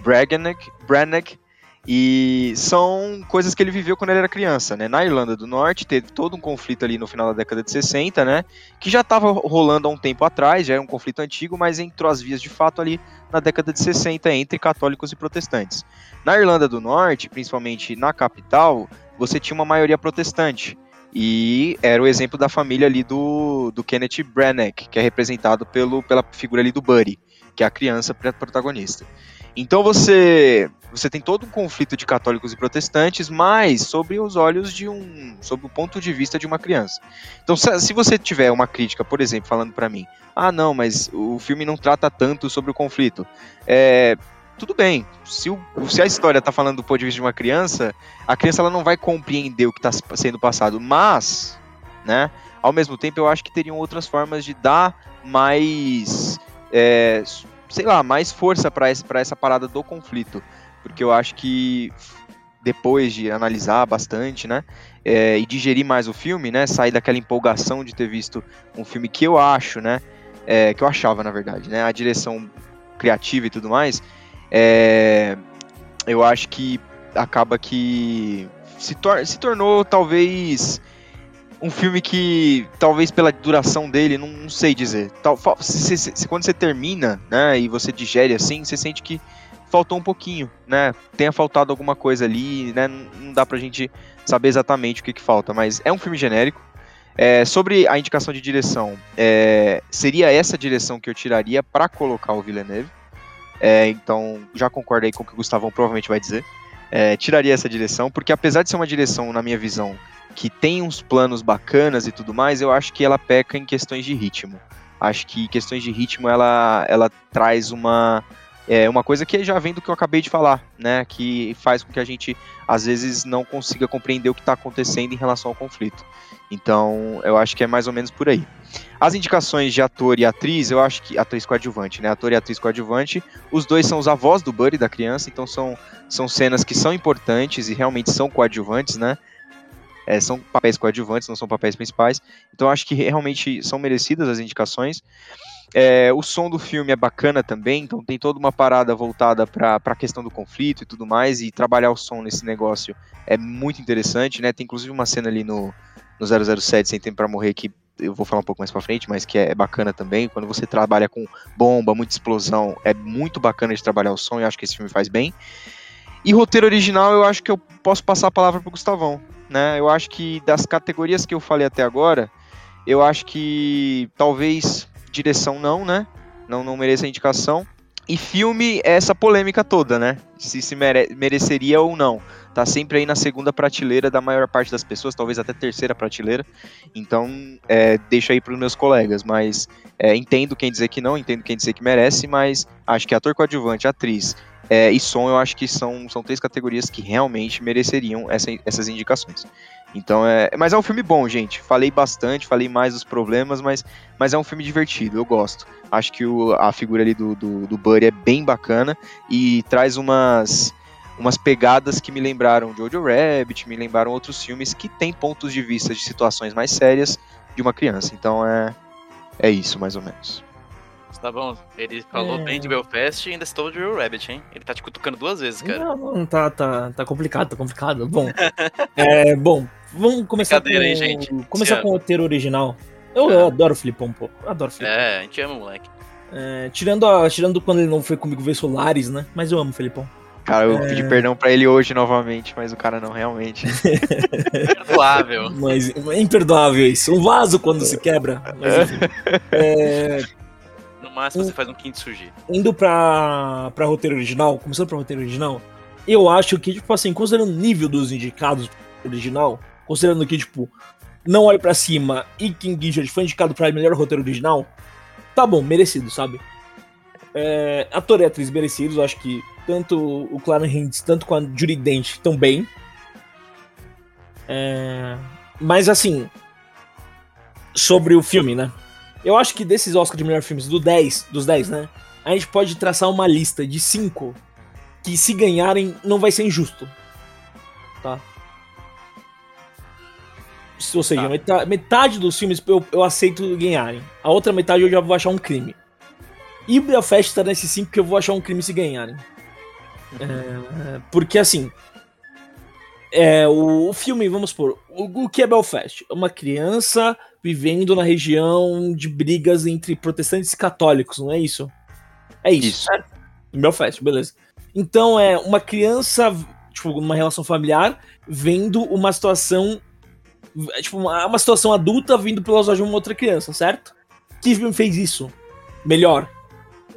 Branagh, Branagh e são coisas que ele viveu quando ele era criança, né? Na Irlanda do Norte teve todo um conflito ali no final da década de 60, né? Que já estava rolando há um tempo atrás, já era um conflito antigo, mas entrou as vias de fato ali na década de 60 entre católicos e protestantes. Na Irlanda do Norte, principalmente na capital, você tinha uma maioria protestante. E era o exemplo da família ali do, do Kenneth Branagh, que é representado pelo, pela figura ali do Buddy, que é a criança protagonista. Então você você tem todo um conflito de católicos e protestantes, mas sobre os olhos de um, sob o ponto de vista de uma criança. Então se, você tiver uma crítica, por exemplo, falando para mim, ah não, mas o filme não trata tanto sobre o conflito, é, tudo bem. Se, o, se a história está falando do ponto de vista de uma criança, a criança ela não vai compreender o que está sendo passado, mas, né? Ao mesmo tempo, eu acho que teriam outras formas de dar mais é, sei lá, mais força para essa, parada do conflito. Porque eu acho que depois de analisar bastante, né, é, e digerir mais o filme, né, sair daquela empolgação de ter visto um filme que eu acho, né, é, que eu achava na verdade, né, a direção criativa e tudo mais, é, eu acho que acaba que se, tor se tornou talvez um filme que, talvez pela duração dele, não, não sei dizer. Tal, se, se, se, quando você termina, né, e você digere assim, você sente que faltou um pouquinho, né? Tenha faltado alguma coisa ali, né? Não dá pra gente saber exatamente o que, que falta, mas é um filme genérico. É, sobre a indicação de direção, é, seria essa direção que eu tiraria para colocar o Villeneuve. É, então, já concordo aí com o que o Gustavão provavelmente vai dizer. É, tiraria essa direção, porque apesar de ser uma direção, na minha visão, que tem uns planos bacanas e tudo mais, eu acho que ela peca em questões de ritmo. Acho que questões de ritmo ela, ela traz uma, é, uma coisa que já vem do que eu acabei de falar, né? Que faz com que a gente às vezes não consiga compreender o que está acontecendo em relação ao conflito. Então, eu acho que é mais ou menos por aí. As indicações de ator e atriz, eu acho que. Atriz coadjuvante, né? Ator e atriz coadjuvante. Os dois são os avós do Buddy, da criança, então são, são cenas que são importantes e realmente são coadjuvantes, né? É, são papéis coadjuvantes, não são papéis principais. Então acho que realmente são merecidas as indicações. É, o som do filme é bacana também, então tem toda uma parada voltada para a questão do conflito e tudo mais, e trabalhar o som nesse negócio é muito interessante, né? Tem inclusive uma cena ali no, no 007 Sem Tempo para Morrer que eu vou falar um pouco mais para frente, mas que é bacana também. Quando você trabalha com bomba, muita explosão, é muito bacana de trabalhar o som e acho que esse filme faz bem. E roteiro original, eu acho que eu posso passar a palavra pro Gustavão né? Eu acho que das categorias que eu falei até agora, eu acho que talvez direção não, né? Não, não mereça indicação. E filme é essa polêmica toda, né? Se se mere mereceria ou não. Tá sempre aí na segunda prateleira da maior parte das pessoas, talvez até terceira prateleira. Então, é, deixa aí para os meus colegas. Mas é, entendo quem dizer que não, entendo quem dizer que merece, mas acho que ator coadjuvante, atriz é, e som eu acho que são, são três categorias que realmente mereceriam essa, essas indicações. Então é. Mas é um filme bom, gente. Falei bastante, falei mais dos problemas, mas, mas é um filme divertido, eu gosto. Acho que o, a figura ali do, do, do Buddy é bem bacana e traz umas, umas pegadas que me lembraram Jojo Rabbit, me lembraram outros filmes que têm pontos de vista de situações mais sérias de uma criança. Então é, é isso, mais ou menos. Tá bom, ele falou é... bem de Belfast e ainda estou de Real Rabbit, hein? Ele tá te cutucando duas vezes, cara. Não, não tá, tá, tá complicado, tá complicado. Bom, é, bom vamos começar com, aí, gente. Começar com o roteiro original. Eu, eu adoro o Filipão, pô. Eu adoro o Filipão. É, a gente ama o moleque. É, tirando, a, tirando quando ele não foi comigo ver Solares, né? Mas eu amo o Felipão. Cara, eu é... pedi perdão pra ele hoje novamente, mas o cara não realmente. Imperdoável. Mas é imperdoável isso. Um vaso quando se quebra. Mas enfim. É, máximo você faz um quinto surgir. Indo pra, pra roteiro original, começando pra roteiro original, eu acho que, tipo assim, considerando o nível dos indicados original, considerando que, tipo, Não Olhe Pra Cima e King Richard foi indicado pra melhor roteiro original, tá bom, merecido, sabe? É, ator e atriz merecidos, acho que tanto o Clarence Hintz, tanto com a Judy Dent estão bem. É, mas assim, sobre o filme, né? Eu acho que desses Oscars de melhor filmes, do 10, dos 10, né? A gente pode traçar uma lista de 5 que se ganharem não vai ser injusto. Tá? Ou seja, Tá. metade, metade dos filmes eu, eu aceito ganharem. A outra metade eu já vou achar um crime. E o Belfast tá nesse 5 que eu vou achar um crime se ganharem. É, porque assim. É, o, o filme, vamos supor, o, o que é Belfast? Uma criança vivendo na região de brigas entre protestantes e católicos, não é isso? É isso. Isso. certo? Em Belfast, beleza. Então é uma criança, tipo, numa relação familiar, vendo uma situação. Tipo, uma, uma situação adulta vindo pelos olhos de uma outra criança, certo? Que filme fez isso? Melhor.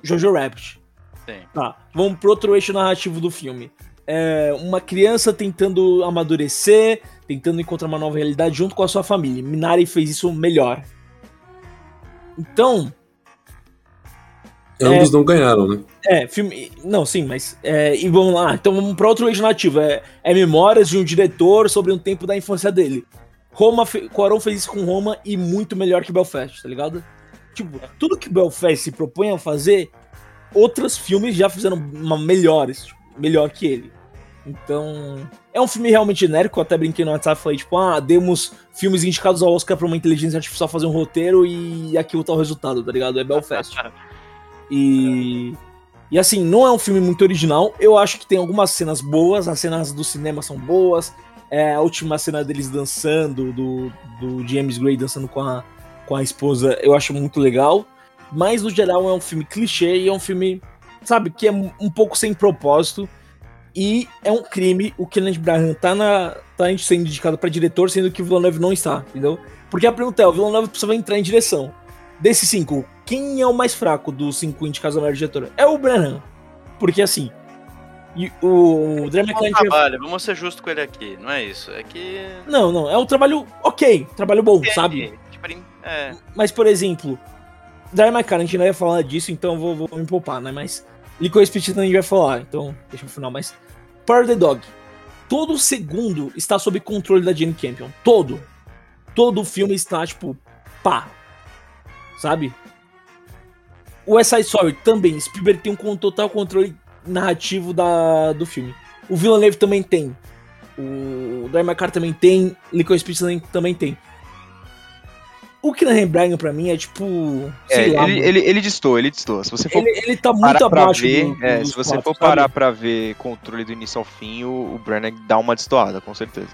Jojo Rabbit. Sim. Tá, vamos pro outro eixo narrativo do filme. É uma criança tentando amadurecer, tentando encontrar uma nova realidade junto com a sua família. Minari fez isso melhor. Então, Ambos não ganharam, né? é, filme. Não, sim, mas. É, e vamos lá, então vamos para outro eixo narrativo. É, é Memórias de um diretor sobre um tempo da infância dele. Roma, fe, Cuarón fez isso com Roma e muito melhor que Belfast, tá ligado? Tipo, tudo que Belfast se propõe a fazer, outros filmes já fizeram uma melhores, tipo, melhor que ele. Então, é um filme realmente genérico, eu até brinquei no WhatsApp, falei, tipo, ah, demos filmes indicados ao Oscar pra uma inteligência artificial fazer um roteiro e aqui tá o resultado, tá ligado? É Belfast. E. E assim, não é um filme muito original. Eu acho que tem algumas cenas boas, as cenas do cinema são boas. É, a última cena deles dançando, do, do James Gray dançando com a, com a esposa, eu acho muito legal. Mas no geral é um filme clichê e é um filme, sabe, que é um pouco sem propósito. E é um crime o Kenneth Branagh tá, na, tá sendo indicado pra diretor, sendo que o Villeneuve não está, entendeu? Porque a pergunta é, o Villeneuve precisava entrar em direção. Desses cinco, quem é o mais fraco dos cinco indicados a melhor diretora? É o Branagh. Porque assim, e o, o Drama trabalho, vamos ser justos com ele aqui, não é isso. É que. Não, não, é um trabalho ok, trabalho bom, sabe? Tipo, ele- é. Mas, por exemplo, My Car, a gente não ia falar disso, então eu vou, vou me poupar, né? Mas Pizza a gente vai falar, então deixa pro final. Mas Power the Dog, todo segundo está sob controle da Jane Campion. Todo. Todo o filme está, tipo, pá. Sabe? O Side Story também, Spielberg tem um total controle narrativo da, do filme. O Villeneuve também tem. O Car também tem. Licorice Pizza também tem. O Kenneth Branagh pra mim é tipo. É, Sei lá, ele, ele, ele distou, ele distou. Se você for ele, ele tá muito abaixo ver, do, é, se você quatro, for sabe? parar pra ver controle do início ao fim, o, o Branagh dá uma destoada, com certeza.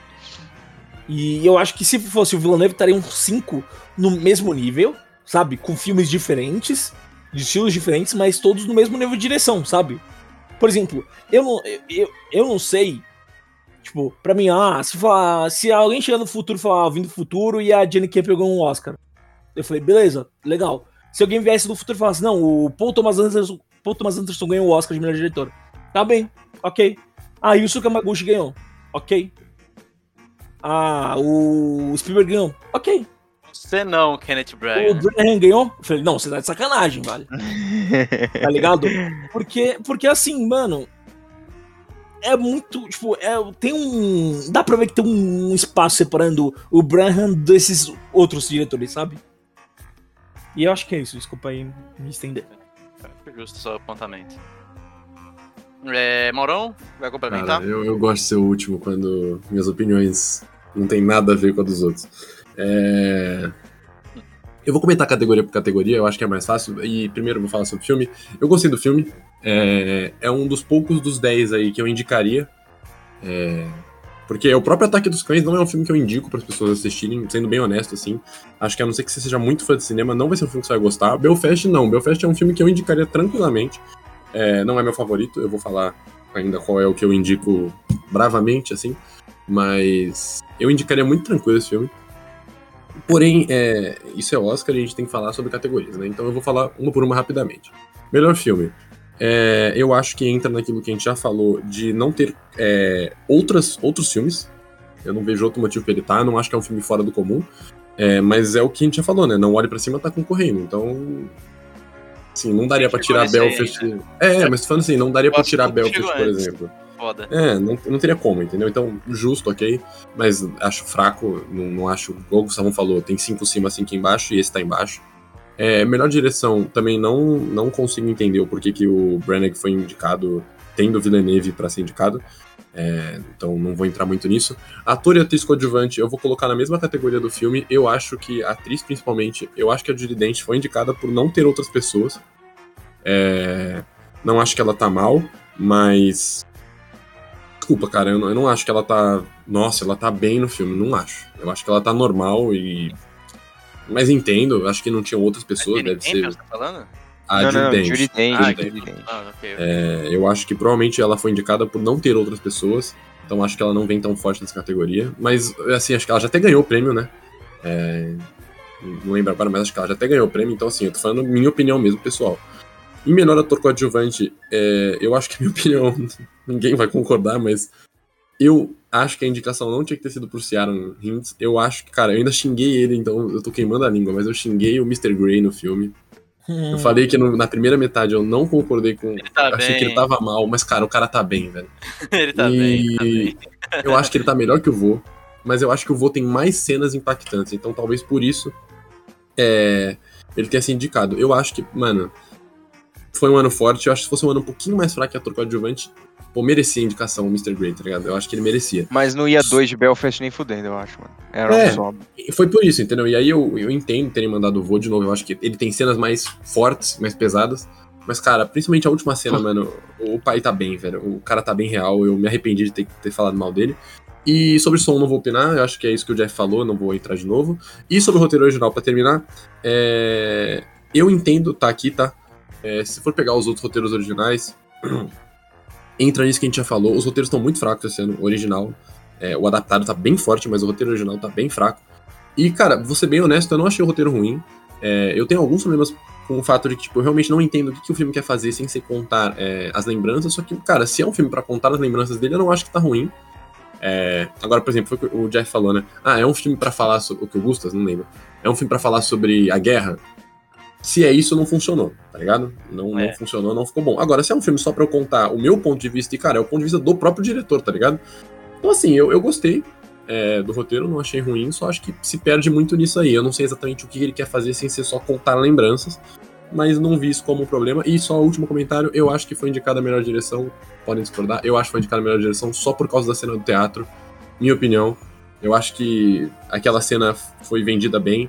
E eu acho que se fosse o Villeneuve, estaria um 5 no mesmo nível, sabe? Com filmes diferentes, de estilos diferentes, mas todos no mesmo nível de direção, sabe? Por exemplo, eu não, eu, eu, não sei. Tipo, pra mim, ah, se, falar, se alguém chegar no futuro e falar, ah, vim do futuro e a Jenny Campion pegou um Oscar. Eu falei, beleza, legal. Se alguém viesse do futuro e falasse, não, o Paul Thomas Anderson, Paul Thomas Anderson ganhou o Oscar de melhor diretor. Tá bem, ok. Ah, e o Suka Maguchi ganhou. Ok. Ah, o Spielberg ganhou. Ok. Você não, Kenneth O Branagh. Branagh ganhou. Eu falei, não, você tá de sacanagem, vale. Tá ligado? Porque, porque assim, mano. É muito. Tipo, é, tem um. Dá pra ver que tem um espaço separando o Branagh desses outros diretores, sabe? E eu acho que é isso. Desculpa aí me estender. Acho justo o seu apontamento. É, Maurão, vai complementar? Cara, eu, eu gosto de ser o último quando minhas opiniões não tem nada a ver com a dos outros. É... Eu vou comentar categoria por categoria, eu acho que é mais fácil. E primeiro eu vou falar sobre o filme. Eu gostei do filme. É, é um dos poucos dos 10 aí que eu indicaria. É, Porque o próprio Ataque dos Cães não é um filme que eu indico para as pessoas assistirem, sendo bem honesto, assim. Acho que a não ser que você seja muito fã de cinema, não vai ser um filme que você vai gostar. Belfast não. Belfast é um filme que eu indicaria tranquilamente. É, não é meu favorito, eu vou falar ainda qual é o que eu indico bravamente, assim. Mas eu indicaria muito tranquilo esse filme. Porém, é, isso é Oscar e a gente tem que falar sobre categorias, né? Então eu vou falar uma por uma rapidamente. Melhor filme. É, eu acho que entra naquilo que a gente já falou de não ter é, outras, outros filmes. Eu não vejo outro motivo pra ele estar. Tá. Não acho que é um filme fora do comum. É, mas é o que a gente já falou, né? Não olhe para cima, tá concorrendo. Então. Assim, não daria para tirar Belfast. Aí, né? É, mas falando assim, não daria para tirar Belfast, por exemplo. Foda. É, não, não teria como, entendeu? Então, justo, ok. Mas acho fraco, não, não acho. Igual o Gustavo falou, tem cinco cima, cinco embaixo, e esse tá embaixo. É, melhor direção, também não, não consigo entender o porquê que o Branagh foi indicado, tendo Villeneuve para ser indicado. É, então não vou entrar muito nisso. Ator e atriz coadjuvante eu vou colocar na mesma categoria do filme. Eu acho que a atriz, principalmente, eu acho que a Judy Dent foi indicada por não ter outras pessoas. É, não acho que ela tá mal, mas. Desculpa, cara, eu não, eu não acho que ela tá. Nossa, ela tá bem no filme, não acho. Eu acho que ela tá normal e. Mas entendo, acho que não tinham outras pessoas, deve ser. Tá falando? A não, Judy não, Dench. Judy Dench. Ah, Judy Judy Dench. Ah, ok. É, eu acho que provavelmente ela foi indicada por não ter outras pessoas. Então acho que ela não vem tão forte nessa categoria. Mas, assim, acho que ela já até ganhou o prêmio, né? É, não lembro agora, mas acho que ela já até ganhou o prêmio. Então, assim, eu tô falando minha opinião mesmo, pessoal. Em melhor ator coadjuvante, é, eu acho que a minha opinião, ninguém vai concordar, mas eu acho que a indicação não tinha que ter sido pro Ciaran Hinds. Eu acho que, cara, eu ainda xinguei ele, então eu tô queimando a língua, mas eu xinguei o Mr. Grey no filme. Eu falei que no- na primeira metade eu não concordei com. Ele tá achei bem. que ele tava mal, mas, cara, o cara tá bem, velho. ele tá E bem, tá bem. Eu acho que ele tá melhor que o Vô, mas eu acho que o Vô tem mais cenas impactantes, então talvez por isso é, ele tenha sido indicado. Eu acho que, mano, foi um ano forte. Eu acho que se fosse um ano um pouquinho mais fraco que ator coadjuvante, pô, merecia a indicação o Mr. Grey, tá ligado? Eu acho que ele merecia. Mas não ia dois de Belfast nem fudendo, eu acho, mano. Era É. um só. Foi por isso, entendeu? E aí eu, eu entendo terem mandado o Vô de novo. Eu acho que ele tem cenas mais fortes, mais pesadas. Mas, cara, principalmente a última cena, mano, o pai tá bem, velho. O cara tá bem real. Eu me arrependi de ter, ter falado mal dele. E sobre som, não vou opinar. Eu acho que é isso que o Jeff falou, não vou entrar de novo. E sobre o roteiro original, pra terminar, é... eu entendo, tá aqui, tá? É, se for pegar os outros roteiros originais, entra nisso que a gente já falou. Os roteiros estão muito fracos esse ano, o original. É, o adaptado tá bem forte, mas o roteiro original tá bem fraco. E, cara, vou ser bem honesto, eu não achei o roteiro ruim. É, eu tenho alguns problemas com o fato de que, tipo, eu realmente não entendo o que, que o filme quer fazer sem ser contar é, as lembranças. Só que, cara, se é um filme pra contar as lembranças dele, eu não acho que tá ruim. É, agora, por exemplo, foi o que o Jeff falou, né? Ah, é um filme pra falar sobre. O que o Gustas, não lembro. É um filme pra falar sobre a guerra. Se é isso, não funcionou, tá ligado? Não, É. não funcionou, não ficou bom. Agora, se é um filme só pra eu contar o meu ponto de vista, e, cara, é o ponto de vista do próprio diretor, tá ligado? Então, assim, eu, eu gostei é, do roteiro, não achei ruim, só acho que se perde muito nisso aí. Eu não sei exatamente o que ele quer fazer sem ser só contar lembranças, mas não vi isso como um problema. E só o último comentário, eu acho que foi indicada a melhor direção, podem discordar, eu acho que foi indicada a melhor direção só por causa da cena do teatro, minha opinião. Eu acho que aquela cena foi vendida bem,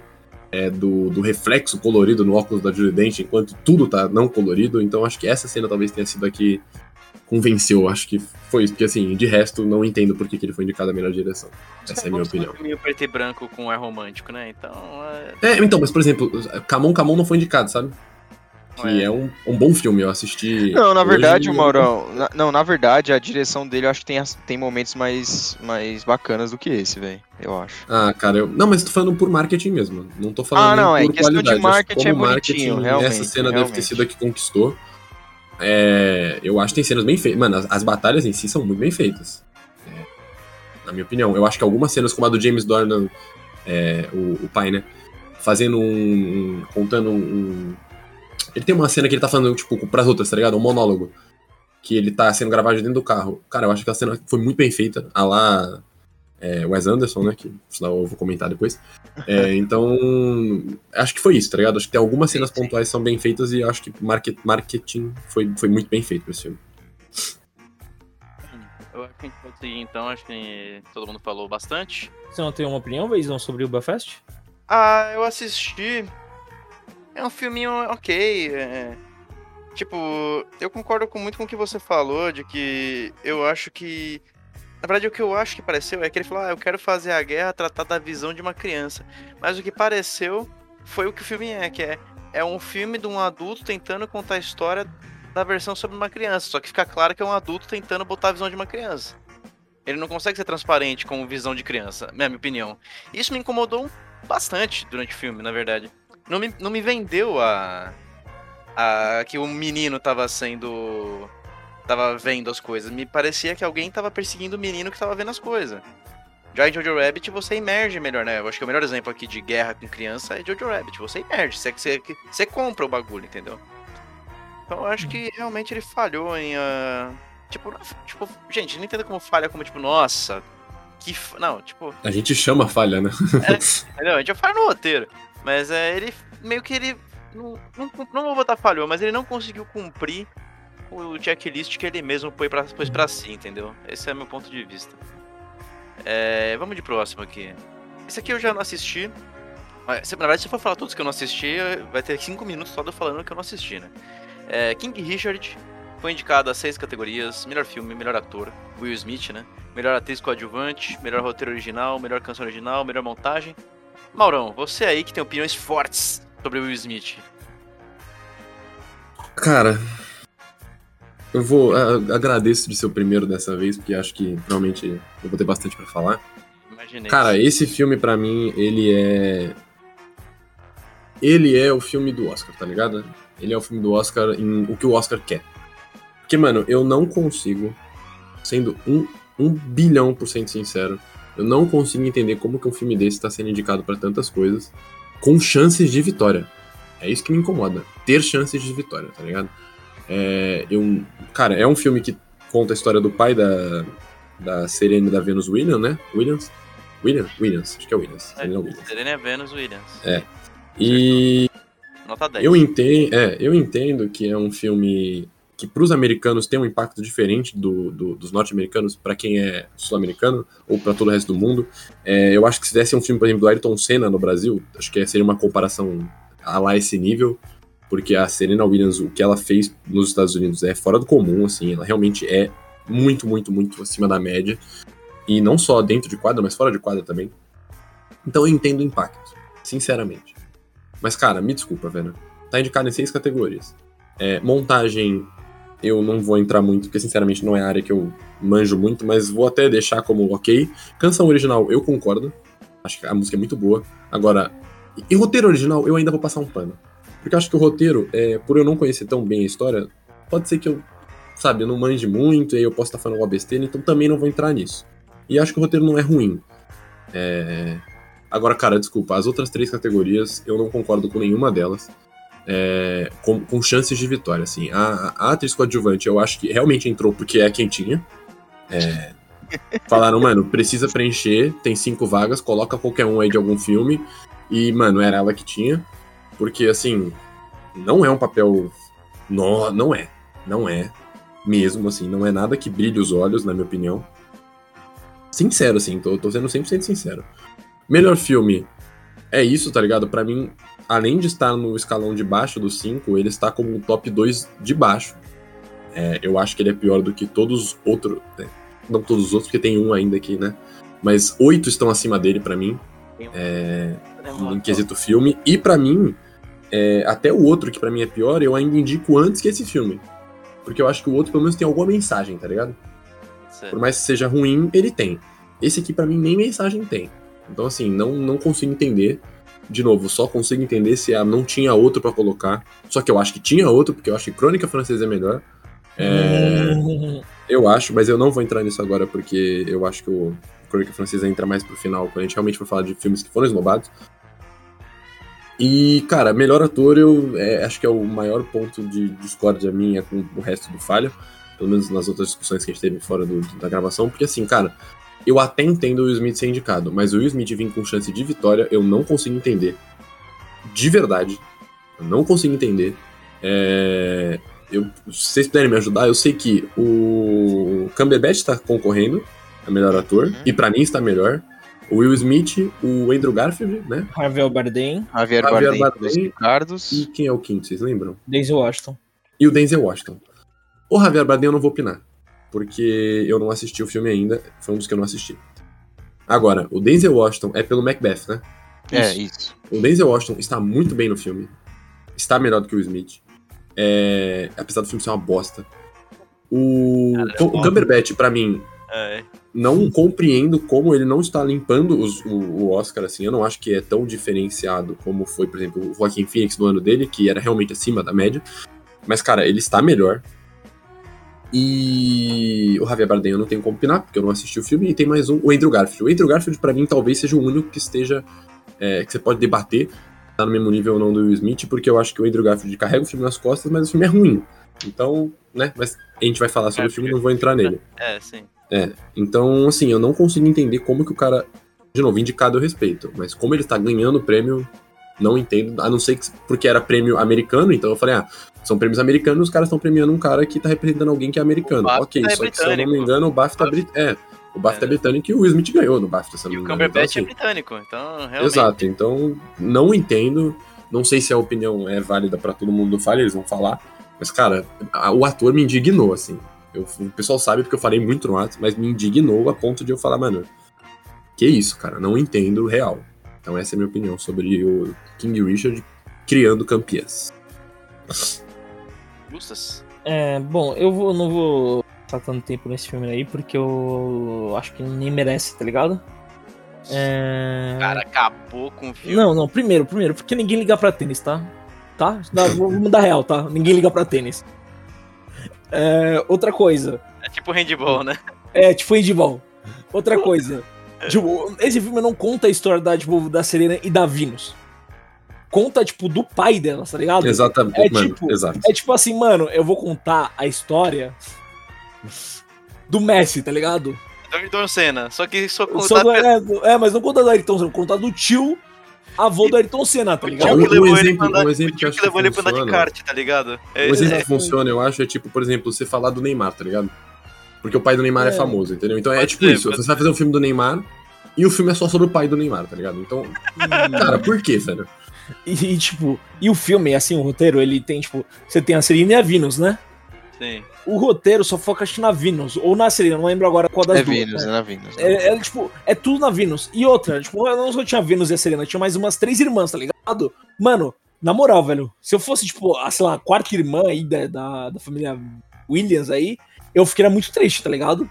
é, do, do reflexo colorido no óculos da Julie Dent, enquanto tudo tá não colorido, então acho que essa cena talvez tenha sido a que convenceu, acho que foi isso, porque assim, de resto, não entendo por que, que ele foi indicado a melhor direção. Essa é a minha opinião. Meio preto e branco com ar romântico, né? Então. É... É, então, mas por exemplo, Camon Camon não foi indicado, sabe? Que É. é, um, um bom filme, eu assisti. Não, na verdade, o Maurão. na- não, na verdade, a direção dele eu acho que tem, tem momentos mais, mais bacanas do que esse, velho. Eu acho. Ah, cara, eu. Não, mas tô falando por marketing mesmo. Não tô falando Ah, não, é questão de qualidade. Que marketing é bonitinho, realmente, Essa cena deve ter realmente. sido a que conquistou. É, eu acho que tem cenas bem feitas. Mano, as, as batalhas em si são muito bem feitas. É, na minha opinião. Eu acho que algumas cenas, como a do James Dornan, é, o, o pai, né? Fazendo um. um- contando um- Ele tem uma cena que ele tá falando, tipo, pras outras, tá ligado? Um monólogo. Que ele tá sendo gravado dentro do carro. Cara, eu acho que a cena foi muito bem feita. A lá. É, Wes Anderson, né? Que senão eu vou comentar depois. É, então, acho que foi isso, tá ligado? Acho que tem algumas cenas Sim, sim. pontuais que são bem feitas e acho que market, marketing foi, foi muito bem feito pra esse filme. Eu acho que a gente pode seguir então, acho que todo mundo falou bastante. Você não tem uma opinião, Veizão, sobre o Belfast? Ah, eu assisti. É um filminho ok. é- Tipo, eu concordo com muito com o que você falou, de que eu acho que. Na verdade, o que eu acho que pareceu é que ele falou: ah, eu quero fazer a guerra tratar da visão de uma criança. Mas o que pareceu foi o que o filme é, que é, é um filme de um adulto tentando contar a história da versão sobre uma criança. Só que fica claro que é um adulto tentando botar a visão de uma criança. Ele não consegue ser transparente com visão de criança, na minha opinião. Isso me incomodou bastante durante o filme, na verdade. Não me, não me vendeu a, a. que o menino tava sendo. tava vendo as coisas. Me parecia que alguém tava perseguindo o menino que tava vendo as coisas. Já em Jojo Rabbit você emerge melhor, né? Eu acho que o melhor exemplo aqui de guerra com criança é Jojo Rabbit. Você emerge, você, você, você compra o bagulho, entendeu? Então eu acho que realmente ele falhou em. Uh, tipo, tipo, gente, não entendo como falha como, tipo, nossa, que. Não, tipo. A gente chama falha, né? é, entendeu? A gente falha no roteiro. Mas é, ele meio que ele. Não, não, não vou botar falhou, mas ele não conseguiu cumprir o checklist que ele mesmo pôs pra, pôs pra si, entendeu? Esse é meu ponto de vista. É, vamos de próximo aqui. Esse aqui eu já não assisti. Mas, na verdade, se for falar todos que eu não assisti, vai ter 5 minutos só de eu falando que eu não assisti, né? É, King Richard foi indicado a seis categorias: melhor filme, melhor ator, Will Smith, né? Melhor atriz coadjuvante, melhor roteiro original, melhor canção original, melhor montagem. Maurão, você aí que tem opiniões fortes sobre Will Smith. Cara, eu vou. agradeço de ser o primeiro dessa vez, porque acho que realmente eu vou ter bastante para falar. Imaginei. Cara, esse filme para mim, ele é. Ele é o filme do Oscar, tá ligado? Ele é o filme do Oscar em o que o Oscar quer. Porque, mano, eu não consigo, sendo um, um bilhão por cento sincero, eu não consigo entender como que um filme desse tá sendo indicado para tantas coisas com chances de vitória. É isso que me incomoda. Ter chances de vitória, tá ligado? É, eu, cara, é um filme que conta a história do pai da, da Serena da Venus Williams, né? Williams? Williams? Williams, acho que é Williams. É, Serena Williams. Serena Venus Williams. É. E. Nota 10. Eu entendo, é, eu entendo que é um filme que para os americanos tem um impacto diferente do, do dos norte-americanos para quem é sul-americano ou para todo o resto do mundo. É, eu acho que se desse um filme, por exemplo, do Ayrton Senna no Brasil, acho que seria uma comparação a lá esse nível porque a Serena Williams, o que ela fez nos Estados Unidos é fora do comum, assim, ela realmente é muito, muito, muito acima da média. E não só dentro de quadra, mas fora de quadra também. Então eu entendo o impacto, sinceramente. Mas, cara, me desculpa, velho. Tá indicado em seis categorias. É, montagem, eu não vou entrar muito, porque sinceramente não é a área que eu manjo muito, mas vou até deixar como ok. Canção original, eu concordo. Acho que a música é muito boa. Agora, e roteiro original, eu ainda vou passar um pano. Porque acho que o roteiro, é, por eu não conhecer tão bem a história, pode ser que eu, sabe, eu não manje muito, e aí eu posso estar falando uma besteira, então também não vou entrar nisso. E acho que o roteiro não é ruim. É... Agora, cara, desculpa, as outras três categorias eu não concordo com nenhuma delas. É... Com, com, chances de vitória, assim. A, a atriz coadjuvante eu acho que realmente entrou porque é quem tinha. É... Falaram, mano, precisa preencher, tem cinco vagas, coloca qualquer um aí de algum filme. E, mano, era ela que tinha. Porque, assim, não é um papel. No, não é. Não é. Mesmo, assim, não é nada que brilhe os olhos, na minha opinião. Sincero, assim, tô, tô sendo 100% sincero. Melhor filme é isso, tá ligado? Para mim, além de estar no escalão de baixo dos 5, ele está como um top 2 de baixo. É, eu acho que ele é pior do que todos os outros. Né? Não todos os outros, porque tem um ainda aqui, né? Mas oito estão acima dele para mim. É, em quesito filme. E para mim, é, até o outro, que para mim é pior, eu ainda indico antes que esse filme. Porque eu acho que o outro, pelo menos, tem alguma mensagem, tá ligado? Por mais que seja ruim, ele tem. Esse aqui, para mim, nem mensagem tem. Então, assim, não, não consigo entender. De novo, só consigo entender se a, não tinha outro para colocar. Só que eu acho que tinha outro, porque eu acho que Crônica Francesa é melhor. É, eu acho, mas eu não vou entrar nisso agora, porque eu acho que o Crônica Francesa entra mais pro final, quando a gente realmente for falar de filmes que foram esnobados. E, cara, melhor ator eu é, acho que é o maior ponto de discórdia minha com o resto do Falha, pelo menos nas outras discussões que a gente teve fora do, da gravação, porque assim, cara, eu até entendo o Will Smith ser indicado, mas o Will Smith vir com chance de vitória, eu não consigo entender. De verdade. Eu não consigo entender. É... Eu, se vocês puderem me ajudar, eu sei que o Cumberbatch está concorrendo a melhor ator, uhum. e para mim está melhor o Will Smith, o Andrew Garfield, né? Javier Bardem. Javier, Javier Bardem, Bardem Cardos. E quem é o quinto, vocês lembram? Denzel Washington. E o Denzel Washington. O Javier Bardem eu não vou opinar, porque eu não assisti o filme ainda, foi um dos que eu não assisti. Agora, o Denzel Washington é pelo Macbeth, né? É, isso. O Denzel Washington está muito bem no filme. Está melhor do que o Smith. É... Apesar do filme ser uma bosta. O, Cara, o Cumberbatch, pra mim, é. Não compreendo como ele não está limpando os, o, o, Oscar, assim. Eu não acho que é tão diferenciado como foi, por exemplo, o Joaquim Phoenix no ano dele, que era realmente acima da média. Mas, cara, ele está melhor. E o Javier Bardem eu não tenho como opinar, porque eu não assisti o filme. E tem mais um, o Andrew Garfield. O Andrew Garfield, pra mim, talvez seja o único que esteja. é, que você pode debater, tá no mesmo nível ou não do Will Smith, porque eu acho que o Andrew Garfield carrega o filme nas costas, mas o filme é ruim. Então, né? Mas a gente vai falar sobre É, o filme, não vou entrar nele. É, sim. Então, assim, eu não consigo entender como que o cara. De novo, indicado eu respeito, mas como ele tá ganhando o prêmio, não entendo. A não ser que porque era prêmio americano, então eu falei, ah, são prêmios americanos, os caras estão premiando um cara que tá representando alguém que é americano. O ok, é só que se eu não me engano, o BAFTA é brit- é. O BAFTA é, É. britânico e o Will Smith ganhou no BAFTA, se eu E não o me engano. Então, Cumberbatch é assim, britânico, então realmente. Exato, então não entendo. Não sei se a opinião é válida pra todo mundo do Falha, eles vão falar. Mas, cara, a- o ator me indignou, assim. Eu- o pessoal sabe porque eu falei muito no ato, mas me indignou a ponto de eu falar, mano, que isso, cara, não entendo real. Então essa é a minha opinião sobre o King Richard criando campeãs. Justas. É, bom, eu vou, não vou passar tanto tempo nesse filme aí, porque eu acho que nem merece, tá ligado? É... O cara acabou com o filme. Não, não, primeiro, primeiro, porque ninguém liga pra tênis, tá? Tá? Dá, vou mudar real, tá? Ninguém liga pra tênis. É, outra coisa. É tipo handball, né? É, tipo handball. Outra coisa. Tipo, esse filme não conta a história da, tipo, da Serena e da Venus. Conta, tipo, do pai delas, tá ligado? Exatamente, É mano, tipo- exato. É tipo assim, mano, eu vou contar a história do Messi, tá ligado? Do Ayrton Senna. Só que só contar Só do, é, é, mas não conta do Ayrton Senna, conta do tio avô do Ayrton Senna, tá o ligado? ele pra exemplo- andar, um exemplo o que que levou ele pra andar de funciona. kart, tá ligado? É, Um exemplo é- que funciona, eu acho, é tipo, por exemplo, você falar do Neymar, tá ligado? Porque o pai do Neymar é, É. famoso, entendeu? Então é tipo ser, isso, você vai fazer um filme do Neymar e o filme é só sobre o pai do Neymar, tá ligado? Então, cara, por quê, velho? E, e, tipo, e o filme, assim, o roteiro, ele tem, tipo, você tem a Serena e a Venus, né? Sim. O roteiro só foca acho, que na Venus, ou na Serena, não lembro agora qual das É duas. Venus, né? é na Venus. né? É, é, tipo, é tudo na Venus. E outra, tipo, não só tinha a Venus e a Serena, tinha mais umas três irmãs, tá ligado? Mano, na moral, velho, se eu fosse, tipo, a, sei lá, a quarta irmã aí da, da, da família Williams aí, eu ficaria muito triste, tá ligado?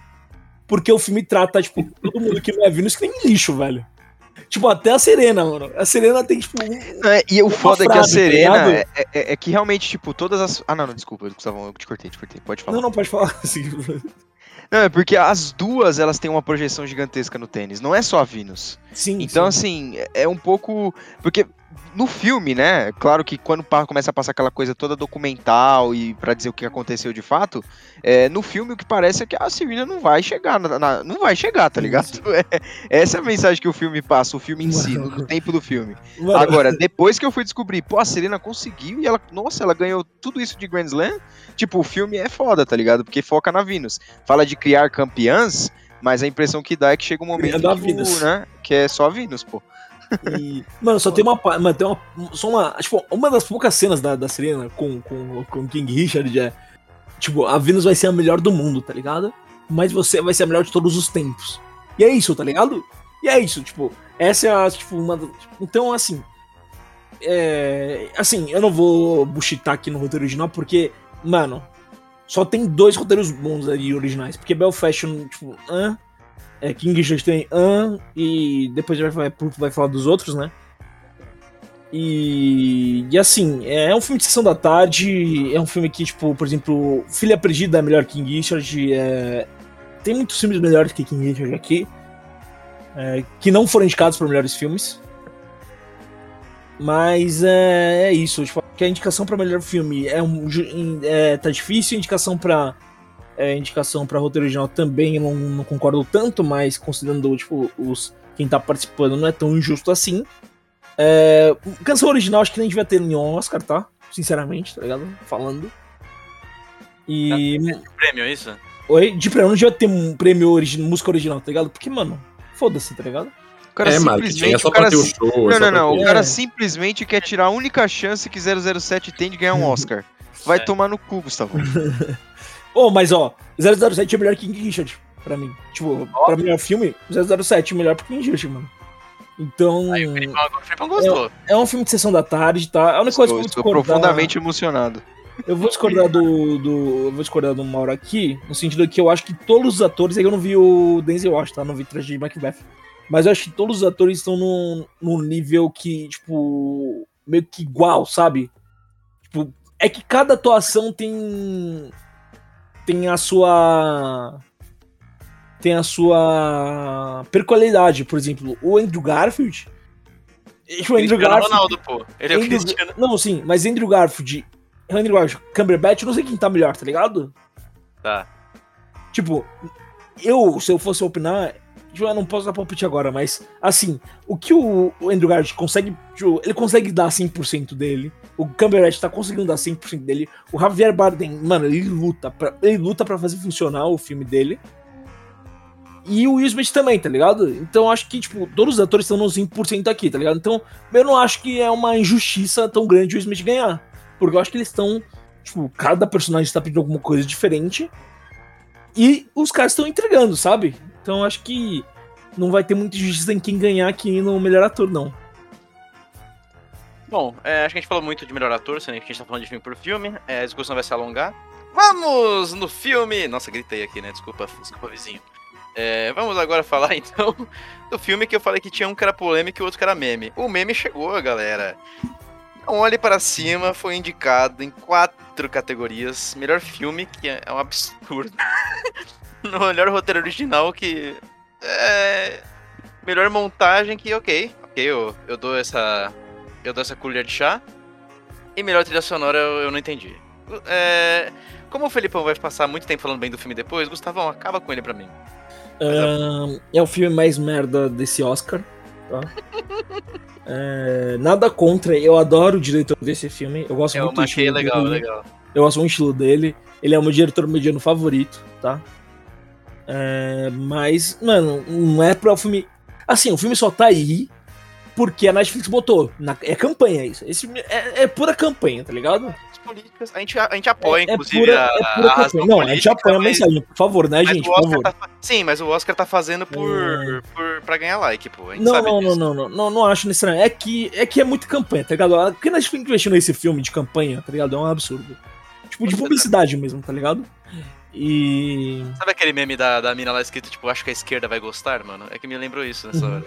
Porque o filme trata, tipo, todo mundo que não é Venus que nem lixo, velho. Tipo, até a Serena, mano. A Serena tem, tipo, um- É, e o foda é que a frase, tá Serena ligado? é, é- é que realmente, tipo, todas as. Ah, não, não, desculpa, Gustavão, eu te cortei, te cortei. Pode falar. Não, não, pode falar. Não, é porque as duas elas têm uma projeção gigantesca no tênis, não é só a Venus. Sim, Então, sim. assim, é um pouco. Porque no filme, né? Claro que quando começa a passar aquela coisa toda documental e pra dizer o que aconteceu de fato, é, no filme o que parece é que a Serena não vai chegar. na- na- não vai chegar, tá ligado? É, essa é a mensagem que o filme passa, o filme em si, no, tempo do filme. Mano, Agora, depois que eu fui descobrir, pô, a Serena conseguiu e ela, nossa, ela ganhou tudo isso de Grand Slam. Tipo, o filme é foda, tá ligado? Porque foca na Venus. Fala de criar campeãs, mas a impressão que dá é que chega um momento que, né, que é só a Venus, pô. E, mano, só tem uma. Mano, tem uma. Só uma. Tipo, uma das poucas cenas da, da Serena com, com, com King Richard é. Tipo, a Venus vai ser a melhor do mundo, tá ligado? Mas você vai ser a melhor de todos os tempos. E é isso, tá ligado? E é isso, tipo, essa é a, tipo, uma. das- Então, assim. É. Assim, eu não vou buchitar aqui no roteiro original, porque, mano, só tem dois roteiros bons ali originais. Porque Belfast, tipo, hã? É, King Richard tem hã? E depois vai, vai, vai falar dos outros, né? E, e assim, é um filme de sessão da tarde, é um filme que, tipo, por exemplo, Filha Perdida é melhor que King Richard, é, tem muitos filmes melhores que King Richard aqui, é, que não foram indicados para melhores filmes. Mas é, é isso, tipo, que a indicação para melhor filme é um é, tá difícil, a indicação para é, indicação para roteiro original também eu não, não concordo tanto, mas considerando tipo os quem tá participando não é tão injusto assim. É, canção original acho que nem devia ter nenhum Oscar, tá? Sinceramente, tá ligado? Falando. E. Prêmio, é isso? Oi? De prêmio, não devia ter um prêmio origi música original, tá ligado? Porque, mano, foda-se, tá ligado? O cara é, simplesmente. é só o cara pra ter o show. é Não, só não, não. ter- O cara É. simplesmente quer tirar a única chance que 007 tem de ganhar um Oscar. Vai É. tomar no cu, Gustavo. Ô, mas ó, 007 é melhor que King Richard, pra mim. Tipo, pra melhor filme, 007 é melhor que King Richard, mano. Então, Aí o agora o Felipão gostou. é um filme de sessão da tarde, tá? A única coisa que eu vou estou discordar... profundamente emocionado. Eu vou discordar do, do. Eu vou discordar do Mauro aqui, no sentido que eu acho que todos os atores. Aí eu não vi o Denzel Washington, tá? Não vi Tragédia de Macbeth. Mas eu acho que todos os atores estão num, num nível que, tipo. meio que igual, sabe? Tipo, é que cada atuação tem. Tem a sua. Tem a sua peculiaridade. Por exemplo, o Andrew Garfield. O Andrew Garfield. Ronaldo, pô. Ele é o Andrew- Cristiano. Não, sim, mas Andrew Garfield. Andrew Garfield, Cumberbatch, eu não sei quem tá melhor, tá ligado? Tá. Tipo, eu, se eu fosse opinar, tipo, eu não posso dar palpite agora, mas, assim, o que o o Andrew Garfield consegue, tipo, ele consegue dar 100% dele, o Cumberbatch tá conseguindo dar 100% dele, o Javier Bardem, mano, ele luta pra, ele luta pra fazer funcionar o filme dele, e o Will Smith também, tá ligado? Então acho que, tipo, todos os atores estão nos 100% aqui, tá ligado? Então eu não acho que é uma injustiça tão grande o Will Smith ganhar, porque eu acho que eles estão, tipo, cada personagem está pedindo alguma coisa diferente, e os caras estão entregando, sabe? Então acho que não vai ter muita justiça em quem ganhar aqui no melhor ator, não. Bom, é, acho que a gente falou muito de melhor ator, sendo que a gente tá falando de filme por filme. É, a discussão vai se alongar. Vamos no filme. Nossa, gritei aqui, né? Desculpa, desculpa, vizinho. É, vamos agora falar então do filme que eu falei que tinha um que era polêmico e o outro que era meme. O meme chegou, galera. Não Olhe para Cima foi indicado em quatro categorias. Melhor filme, que é um absurdo. no melhor roteiro original, que é. Melhor montagem, que ok. Ok, eu, eu dou essa. Eu dou essa colher de chá. E melhor trilha sonora eu, eu não entendi. É, como o Felipão vai passar muito tempo falando bem do filme depois, Gustavão, acaba com ele pra mim. Ahn, é o filme mais merda desse Oscar, tá? É, nada contra, eu adoro o diretor desse filme. Eu gosto Eu muito do estilo legal, dele. legal. Eu gosto muito do estilo dele. Ele é o meu diretor mediano favorito, tá? É, mas, mano, não é pra o filme. Assim, o filme só tá aí porque a Netflix botou. Na- é campanha isso. Esse é, é pura campanha, tá ligado? As políticas, a gente, a gente apoia, é, inclusive, pura, a, é pura a. Não, a gente apoia a mas- mensagem, por favor, né, gente? Por favor. tá Sim, mas o Oscar tá fazendo por, É. por, pra ganhar like, pô. A Não, não, não, não, não, não, não acho necessariamente. É que, é que é muito campanha, tá ligado? Porque nós ficamos investindo nesse filme de campanha, tá ligado? É um absurdo. Tipo, de publicidade mesmo, tá ligado? E. Sabe aquele meme da, da mina lá escrito, tipo, acho que a esquerda vai gostar, mano? É que me lembrou isso nessa Uhum. hora.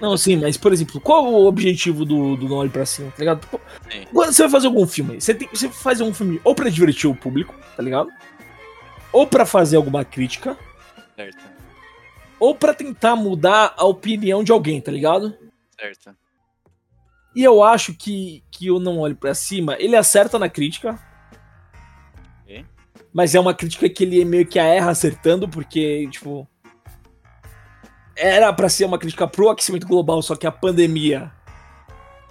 Não, sim, mas, por exemplo, qual o objetivo do, do Não Olhe Pra Cima, tá ligado? Sim. Quando você vai fazer algum filme, você, tem, você faz um filme ou pra divertir o público, tá ligado? Ou pra fazer alguma crítica, Certo, ou pra tentar mudar a opinião de alguém, tá ligado? certo. E eu acho que, que o Não Olhe Pra Cima, ele acerta na crítica. Ok. Mas é uma crítica que ele meio que erra acertando, porque, tipo. Era pra ser uma crítica pro aquecimento global, só que a pandemia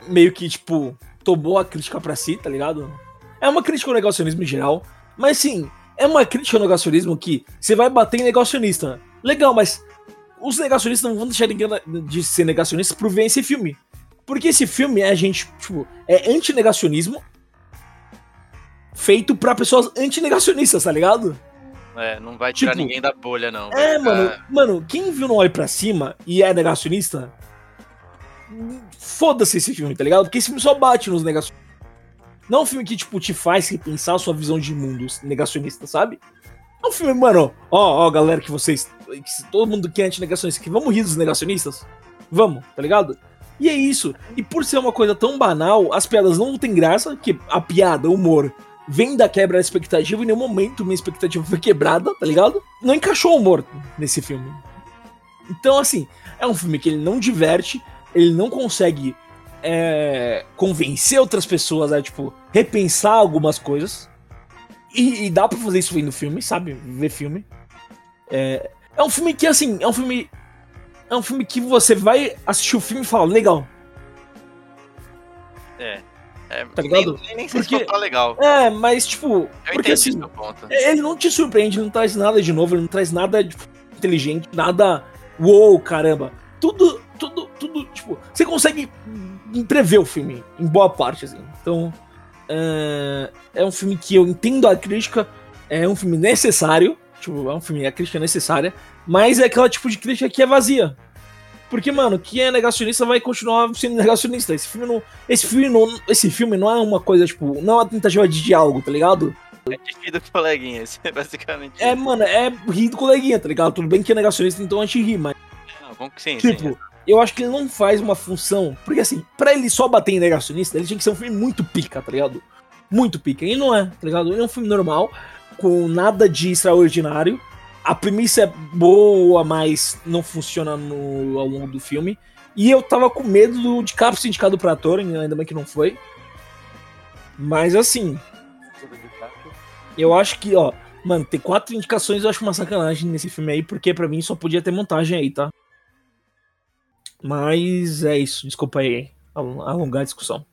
meio que, tipo, tomou a crítica pra si, tá ligado? É uma crítica ao negacionismo em geral. Mas sim, é uma crítica ao negacionismo que você vai bater em negacionista. Legal, mas os negacionistas não vão deixar ninguém de ser negacionistas por ver esse filme. Porque esse filme é a gente, tipo, é antinegacionismo feito pra pessoas antinegacionistas, tá ligado? É, não vai tirar Tipo, ninguém da bolha, não. É, ficar- mano, mano, quem viu Não Olhe Pra Cima e é negacionista, foda-se esse filme, tá ligado? Porque esse filme só bate nos negacionistas. Não é um filme que, tipo, te faz repensar a sua visão de mundo negacionista, sabe? É um filme, mano, ó, ó, galera, que vocês, que todo mundo que é anti-negacionista aqui, vamos rir dos negacionistas? Vamos, tá ligado? E é isso. E por ser uma coisa tão banal, as piadas não têm graça, que a piada, o humor, vem da quebra da expectativa, em nenhum momento minha expectativa foi quebrada, tá ligado? Não encaixou o humor nesse filme. Então, assim, é um filme que ele não diverte, ele não consegue é, convencer outras pessoas a, tipo, repensar algumas coisas. E, e dá pra fazer isso vendo filme, sabe? Ver filme. É, é um filme que, assim, é um filme. É um filme que você vai assistir o filme e fala, legal. É. é Tá ligado? Nem, nem sei Porque- se tá legal. É, mas, tipo. Eu porque entendi assim. seu ponto. Ele não te surpreende, ele não traz nada de novo, ele não traz nada tipo, inteligente, nada. Uou, caramba. Tudo, tudo, tudo, tipo, você consegue prever o filme, em boa parte, assim. Então, é, é um filme que eu entendo a crítica, é um filme necessário, tipo, é um filme, a crítica é necessária, mas é aquela tipo de crítica que é vazia. Porque, mano, quem é negacionista vai continuar sendo negacionista. Esse filme não. Esse filme não, esse filme não é uma coisa, tipo, não é uma tentativa de diálogo, tá ligado? É difícil do coleguinha, é basicamente. É, mano, é rir do coleguinha, tá ligado? Tudo bem que é negacionista, então a gente ri, mas, Não, vamos que sim, sim. tipo, eu acho que ele não faz uma função. Porque, assim, pra ele só bater em negacionista, ele tinha que ser um filme muito pica, tá ligado? Muito pica. E não é, tá ligado? Ele é um filme normal. com nada de extraordinário. A premissa é boa, mas não funciona no, ao longo do filme. E eu tava com medo do DiCaprio ser indicado pra ator, ainda bem que não foi. Mas assim, eu acho que, ó, mano, ter quatro indicações eu acho uma sacanagem nesse filme aí, porque pra mim só podia ter montagem aí, tá? Mas é isso, desculpa aí alongar a discussão.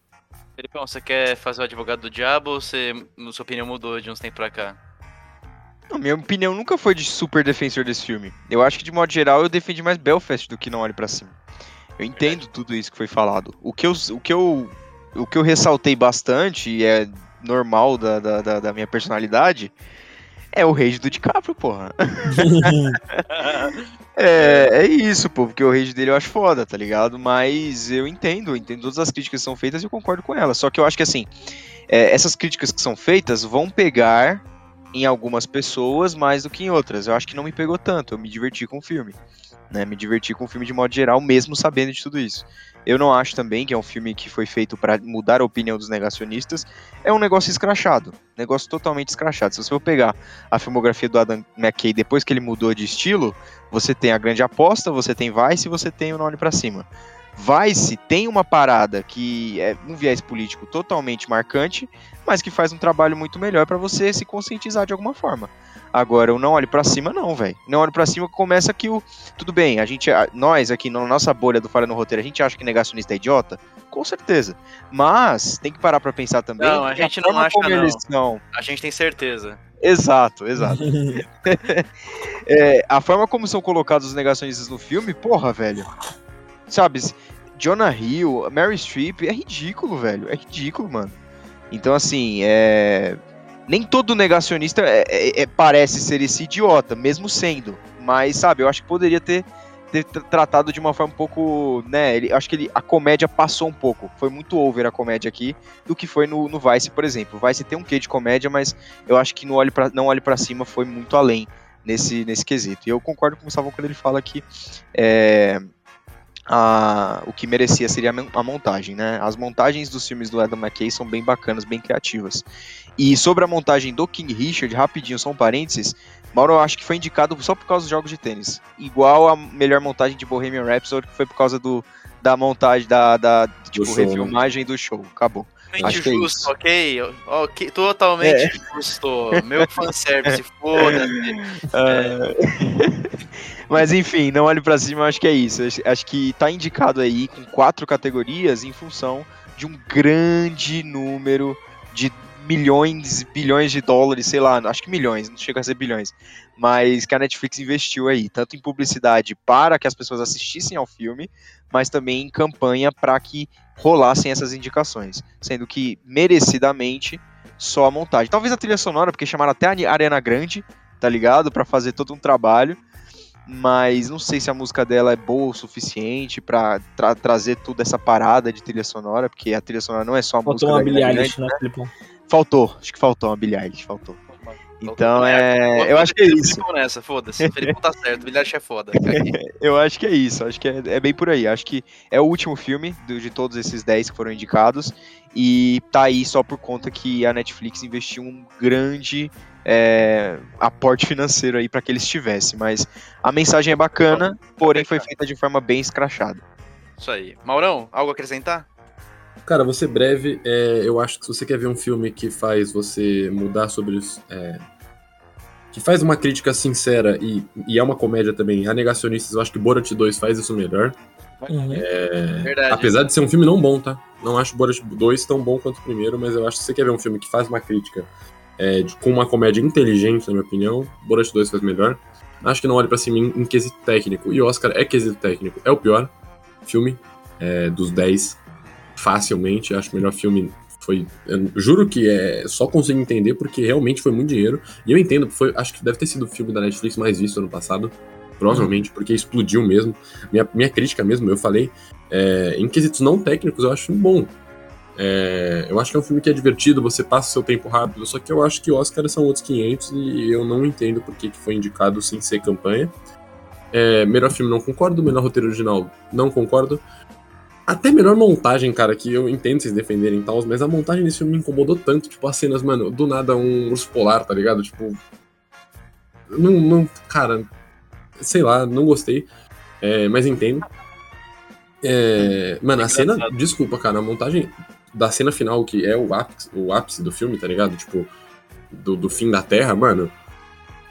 Felipão, você quer fazer o advogado do diabo ou você, sua opinião mudou de uns tempos pra cá? Não, minha opinião nunca foi de super defensor desse filme. Eu acho que, de modo geral, eu defendi mais Belfast do que Não Olhe para Cima. Eu entendo tudo isso que foi falado. O que eu, o que eu, o que eu ressaltei bastante, e é normal da, da, da minha personalidade, é o rage do DiCaprio, porra. é, é isso, pô, porque o rage dele eu acho foda, tá ligado? Mas eu entendo, eu entendo todas as críticas que são feitas e eu concordo com elas. Só que eu acho que assim, é, essas críticas que são feitas vão pegar em algumas pessoas mais do que em outras. Eu acho que não me pegou tanto, eu me diverti com o filme. Né, me diverti com o filme de modo geral, mesmo sabendo de tudo isso. Eu não acho também que é um filme que foi feito para mudar a opinião dos negacionistas. É um negócio escrachado. Negócio totalmente escrachado. Se você for pegar a filmografia do Adam McKay depois que ele mudou de estilo, você tem a grande aposta, você tem Vice e você tem o Nome para Cima. Vice tem uma parada que é um viés político totalmente marcante, mas que faz um trabalho muito melhor para você se conscientizar de alguma forma. Agora, o não olhe para cima, não, velho. Não olhe para cima começa que o. Tudo bem, a gente. Nós aqui na nossa bolha do Falha no Roteiro, a gente acha que negacionista é idiota? Com certeza. Mas tem que parar para pensar também. Não, a gente não acha, não. São... A gente tem certeza. Exato, exato. é, a forma como são colocados os negacionistas no filme, porra, velho. Sabe, Jonah Hill, Mary Streep, é ridículo, velho. É ridículo, mano. Então, assim, é nem todo negacionista é, é, é, parece ser esse idiota, mesmo sendo. Mas, sabe, eu acho que poderia ter, ter tratado de uma forma um pouco. né? Ele, acho que ele, a comédia passou um pouco. Foi muito over a comédia aqui do que foi no, no Vice, por exemplo. O Vice tem um quê de comédia, mas eu acho que no olhe pra, Não Olhe para Cima foi muito além nesse, nesse quesito. E eu concordo com o Gustavo quando ele fala que. É, a, o que merecia seria a montagem, né? As montagens dos filmes do Adam McKay são bem bacanas, bem criativas. E sobre a montagem do King Richard, rapidinho, só um parênteses, Mauro eu acho que foi indicado só por causa dos jogos de tênis. Igual a melhor montagem de Bohemian Rhapsody, que foi por causa do, da montagem, da, da tipo, do refilmagem do show. Acabou. Totalmente acho justo, é ok? Ok, totalmente é. justo. Meu fanservice, foda-se. É. Mas enfim, não olhe para cima, acho que é isso. Acho que tá indicado aí com quatro categorias em função de um grande número de milhões, bilhões de dólares, sei lá, acho que milhões, não chega a ser bilhões, mas que a Netflix investiu aí, tanto em publicidade para que as pessoas assistissem ao filme, mas também em campanha para que rolassem essas indicações, sendo que merecidamente só a montagem. Talvez a trilha sonora, porque chamaram até a Arena Grande, tá ligado? Para fazer todo um trabalho, mas não sei se a música dela é boa o suficiente para tra trazer toda essa parada de trilha sonora, porque a trilha sonora não é só a Faltou música uma Billie Eilish, né, Filipão? Faltou, acho que faltou uma Billie Eilish, faltou. Então é. Eu acho que é isso. nessa, foda-se. O Felipe tá certo, Eilish é foda. eu acho que é isso, acho que é, é, bem por aí. Acho que é o último filme de todos esses 10 que foram indicados. E tá aí só por conta que a Netflix investiu um grande é, aporte financeiro aí para que eles tivessem. Mas a mensagem é bacana, porém foi feita de forma bem escrachada. Isso aí. Maurão, algo a acrescentar? Cara, você breve, é, eu acho que se você quer ver um filme que faz você mudar sobre os. É, que faz uma crítica sincera e, e é uma comédia também, a Negacionistas, eu acho que Borat 2 faz isso melhor. Uhum. É, apesar de ser um filme não bom, tá? Não acho Borat 2 tão bom quanto o primeiro, mas eu acho que se você quer ver um filme que faz uma crítica é, de, com uma comédia inteligente, na minha opinião, Borat 2 faz melhor. Acho que não olhe para cima em, em, quesito técnico. E Oscar é quesito técnico. É o pior filme é, dos 10, facilmente. Acho que o melhor filme foi. juro que é só consigo entender porque realmente foi muito dinheiro. E eu entendo, foi, acho que deve ter sido o filme da Netflix mais visto ano passado. Provavelmente, uhum. porque explodiu mesmo. Minha, minha crítica mesmo, eu falei. É, em quesitos não técnicos, eu acho bom. É, eu acho que é um filme que é divertido, você passa seu tempo rápido, só que eu acho que Oscar são outros 500 e eu não entendo por que foi indicado sem ser campanha. É, melhor filme não concordo, melhor roteiro original não concordo. Até melhor montagem, cara, que eu entendo vocês defenderem e tal, mas a montagem desse filme me incomodou tanto, tipo, as cenas, mano, do nada um urso polar, tá ligado? Tipo. Não, não cara, sei lá, não gostei, é, mas entendo. É, mano, a cena, desculpa, cara, a montagem da cena final, que é o ápice, o ápice do filme, tá ligado? Tipo, do, do fim da Terra, mano,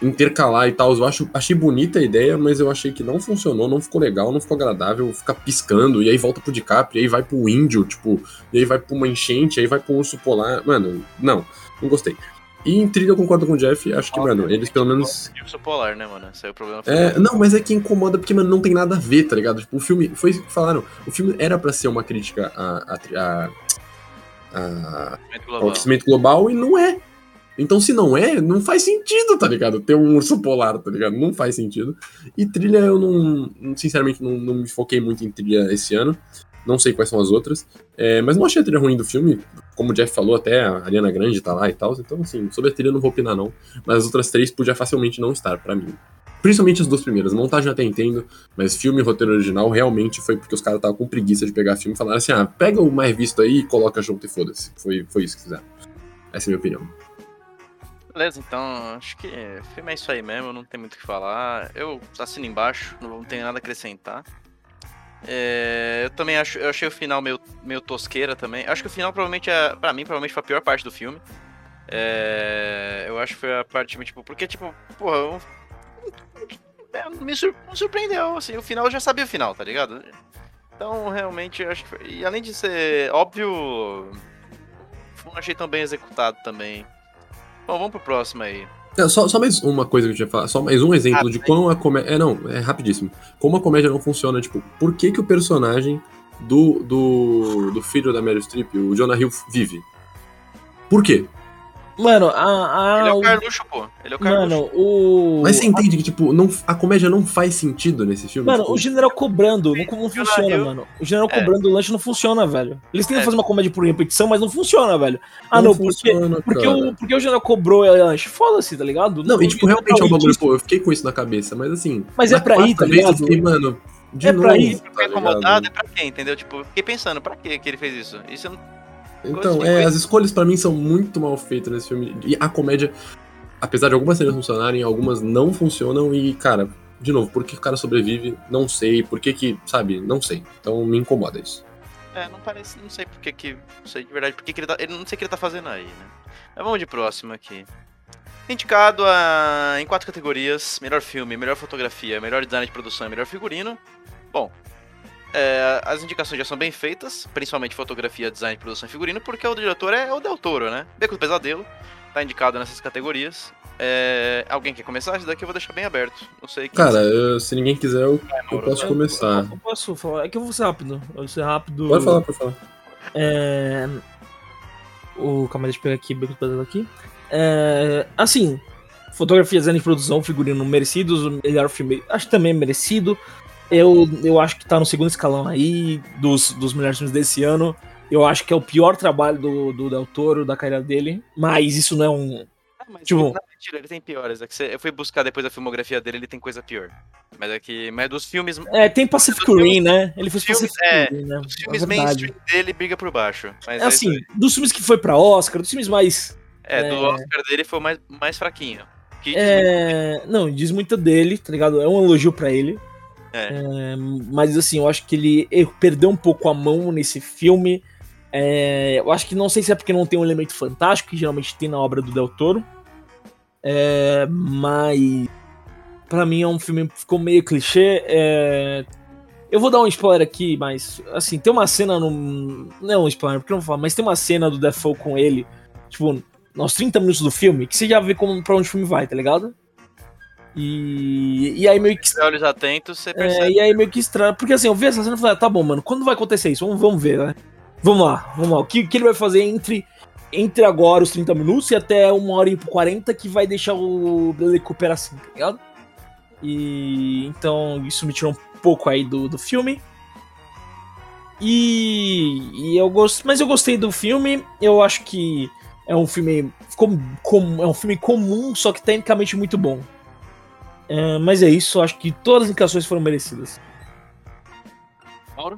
intercalar e tal, eu acho, achei bonita a ideia, mas eu achei que não funcionou, não ficou legal, não ficou agradável, ficar piscando, e aí volta pro DiCaprio, e aí vai pro índio, tipo, e aí vai pra uma enchente, aí vai pro urso polar, mano, não, não gostei. E em trilha eu concordo com o Jeff, acho que, mano, eles pelo menos. Urso polar, né, mano? Esse é o problema. É, não, mas é que incomoda porque, mano, não tem nada a ver, tá ligado? Tipo, o filme, foi isso que falaram, o filme era pra ser uma crítica a, a, a, ao aquecimento global e não é. Então, se não é, não faz sentido, tá ligado? Ter um urso polar, tá ligado? Não faz sentido. E trilha, eu não. Sinceramente, não, não me foquei muito em trilha esse ano. Não sei quais são as outras. É, mas não achei a trilha ruim do filme. Como o Jeff falou, até a Ariana Grande tá lá e tal. Então, assim, sobre a trilha eu não vou opinar, não. Mas as outras três podia facilmente não estar, pra mim. Principalmente as duas primeiras. Montagem até entendo, mas filme e roteiro original realmente foi porque os caras estavam com preguiça de pegar filme e falaram assim: ah, pega o mais visto aí e coloca junto e foda-se. Foi, foi isso que fizeram. Essa é a minha opinião. Beleza, então acho que o filme é isso aí mesmo, não tem muito o que falar. Eu assino embaixo, não tenho nada a acrescentar. É, eu também acho, eu achei o final meio, meio tosqueira também. Acho que o final provavelmente é, pra mim, provavelmente foi a pior parte do filme. É, eu acho que foi a parte, tipo, porque, tipo, porra, eu, é, me sur- me surpreendeu, assim, o final eu já sabia o final, tá ligado? Então, realmente, acho que foi, E além de ser óbvio, não achei tão bem executado também. Bom, vamos pro próximo aí. É, Só, só mais uma coisa que eu tinha falar, só mais um exemplo Ah, de como a comédia. É, não, é rapidíssimo. Como a comédia não funciona, tipo, por que, que o personagem do, do, do filho da Meryl Streep, o Jonah Hill, vive? Por quê? Mano, a. a Ele é o Carluxo, pô. Ele é o Carluxo. Mano, o. Mas você entende que, tipo, não, a comédia não faz sentido nesse filme? Mano, tipo, o general cobrando não, não funciona, Hill- mano. O general É. cobrando o lanche não funciona, velho. Eles tentam É. fazer uma comédia por repetição, mas não funciona, velho. Ah, não, porque, funciona, porque, cara. o, porque o general cobrou o lanche. Foda-se, tá ligado? Não, e tipo, realmente é um bagulho, pô, eu fiquei com isso na cabeça, mas assim. Mas é pra ir, tá vez eu ligado? fiquei, mano, de É novo, pra ir. tá incomodado ligado? é pra quê, entendeu? Tipo, fiquei pensando, pra quê que ele fez isso? Isso eu não... Então, é, as escolhas pra mim são muito mal feitas nesse filme. E a comédia, apesar de algumas cenas funcionarem, algumas não funcionam. E, cara, de novo, por que o cara sobrevive? Não sei. Por que que, sabe? Não sei. Então me incomoda isso. É, não parece, não sei por que que, não sei de verdade, por que que ele tá, ele não sei o que ele tá fazendo aí, né? Mas vamos de próximo aqui. Indicado a, em quatro categorias, melhor filme, melhor fotografia, melhor design de produção e melhor figurino. Bom, é, as indicações já são bem feitas, principalmente fotografia, design de produção e figurino, porque o diretor é o Del Toro, né? Beco do Pesadelo, tá indicado nessas categorias. É, alguém quer começar? Esse daqui eu vou deixar bem aberto. Não sei quem Cara, eu- se ninguém quiser, eu, eu Mauro. posso começar. Eu posso falar? É que eu vou ser rápido. Eu vou ser rápido. Pode falar, pode falar. É... O... Calma, deixa eu pegar aqui, Beco do Pesadelo aqui. É... Assim, fotografia, design de produção, figurino merecidos, o melhor filme, acho que também é merecido. Eu, eu acho que tá no segundo escalão aí dos, dos melhores filmes desse ano. Eu acho que é o pior trabalho do, do Del Toro, da carreira dele. Mas isso não é um. Ah, mas Tipo- não, mentira, ele tem piores. É que você- eu fui buscar depois a filmografia dele, ele tem coisa pior. Mas é que. Mas dos filmes. É, tem Pacific filmes- Rim, né? Ele fez filmes- Pacific é, Rim, né? Os filmes É mainstream dele briga por baixo. Mas É assim, dos filmes que foi pra Oscar, dos filmes mais. É, do é. Oscar dele foi o mais, mais fraquinho. Que É, não, diz muito dele, tá ligado? É um elogio pra ele. É. É, mas assim, eu acho que ele perdeu um pouco a mão nesse filme. É, eu acho que não sei se é porque não tem um elemento fantástico, que geralmente tem na obra do Del Toro. É, mas pra mim é um filme que ficou meio clichê. é, eu vou dar um spoiler aqui, mas assim, tem uma cena no. Não é um spoiler, porque eu não vou falar, mas tem uma cena do Defoe com ele, tipo, nos 30 minutos do filme, que você já vê como, pra onde o filme vai, tá ligado? E, e aí meio que. se olhos atentos, você É, percebe. e aí meio que estranho. Porque assim, eu vi essa cena e falei, ah, tá bom, mano, quando vai acontecer isso? Vamos, vamos ver, né? Vamos lá, vamos lá. O que, que ele vai fazer entre, entre agora os 30 minutos e até uma hora e 40 que vai deixar o Bradley Cooper assim, tá ligado? E então isso me tirou um pouco aí do, do filme. E, e eu gosto, mas eu gostei do filme. Eu acho que é um filme com, com- é um filme comum, só que tecnicamente muito bom. É, mas é isso, acho que todas as indicações foram merecidas. Mauro?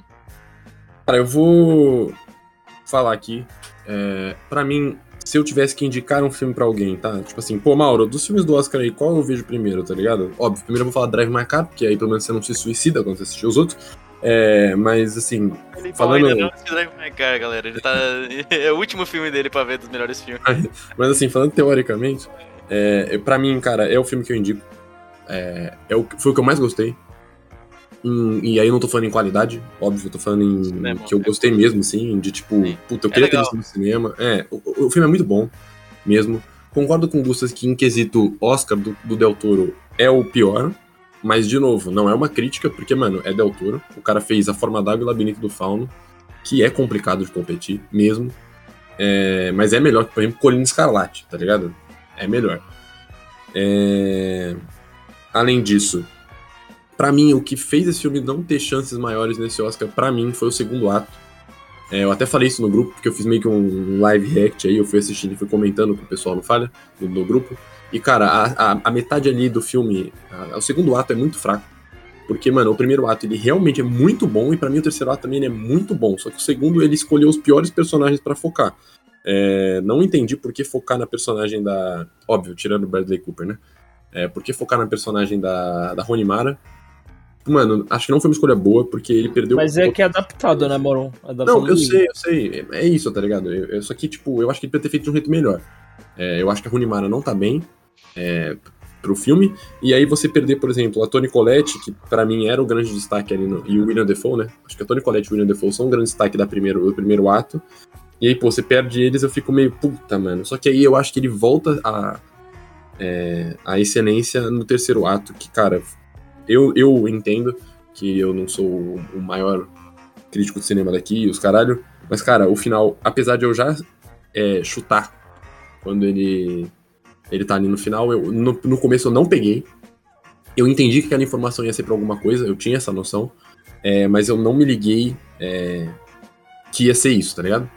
Cara, eu vou falar aqui. É, para mim, se eu tivesse que indicar um filme pra alguém, tá? Tipo assim, pô, Mauro, dos filmes do Oscar aí, qual eu vejo primeiro, tá ligado? Óbvio, primeiro eu vou falar Drive My Car, porque aí pelo menos você não se suicida quando você assistir os outros. É, mas assim, Ele Falando- ainda não assistiu Drive My Car, galera. Ele tá... é o último filme dele pra ver dos melhores filmes. mas assim, falando teoricamente, é, para mim, cara, é o filme que eu indico. É, é o, foi o que eu mais gostei. Em- e aí eu não tô falando em qualidade, óbvio, eu tô falando em Cinema, que eu né? gostei mesmo, assim, de tipo, Sim. puta, eu É queria ter legal. visto no cinema. É, o, o filme é muito bom, mesmo. Concordo com o Gustas que em quesito Oscar do, do Del Toro é o pior, mas de novo, não é uma crítica, porque, mano, é Del Toro. O cara fez A Forma d'Água e o Labirinto do Fauno, que é complicado de competir, mesmo. É, mas é melhor que, por exemplo, Colina Escarlate, tá ligado? É melhor. É, Além disso, pra mim, o que fez esse filme não ter chances maiores nesse Oscar, pra mim, foi o segundo ato. É, eu até falei isso no grupo, porque eu fiz meio que um live react aí, eu fui assistindo e fui comentando com o pessoal no Falha, no, no grupo. E, cara, a, a, a metade ali do filme, a- o segundo ato é muito fraco. Porque, mano, o primeiro ato ele realmente é muito bom, e pra mim o terceiro ato também é muito bom. Só que o segundo ele escolheu os piores personagens pra focar. É, não entendi por que focar na personagem da. Óbvio, tirando Bradley Cooper, né? É, por que focar na personagem da, da Rony Mara? Mano, acho que não foi uma escolha boa, porque ele perdeu. Mas é que é adaptado, né, Moron? Adaptado Não, eu sei, eu sei. É é isso, tá ligado? Eu, eu- só que, tipo, eu acho que ele poderia ter feito de um jeito melhor. É, eu acho que a Runimara não tá bem é, pro filme. E aí você perder, por exemplo, a Toni Collette, que pra mim era o grande destaque ali, no, e o William Defoe, né? Acho que a Toni Collette e o William Defoe são um grande destaque da primeiro, do primeiro ato. E aí, pô, você perde eles, eu fico meio puta, mano. Só que aí eu acho que ele volta a, é, a excelência no terceiro ato, que, cara, eu, eu entendo que eu não sou o- maior crítico de cinema daqui, os caralho. Mas, cara, o final, apesar de eu já é, chutar quando ele, ele tá ali no final, eu, no, no começo eu não peguei. Eu entendi que aquela informação ia ser pra alguma coisa, eu tinha essa noção. é, mas eu não me liguei é, que ia ser isso, tá ligado?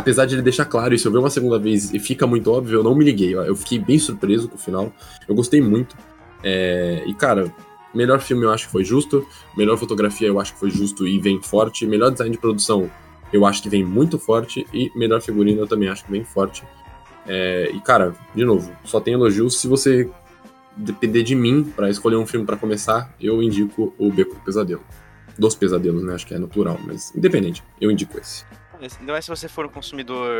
Apesar de ele deixar claro isso, eu ver uma segunda vez e fica muito óbvio, eu não me liguei. Eu fiquei bem surpreso com o final. Eu gostei muito. É, e, cara, melhor filme eu acho que foi justo. Melhor fotografia eu acho que foi justo e vem forte. Melhor design de produção eu acho que vem muito forte. E melhor figurino eu também acho que vem forte. É, e, cara, de novo, só tem elogios. Se você depender de mim pra escolher um filme pra começar, eu indico o Beco do Pesadelo. Dos pesadelos, né? Acho que é no plural, mas independente, eu indico esse. Ainda mais se você for um consumidor.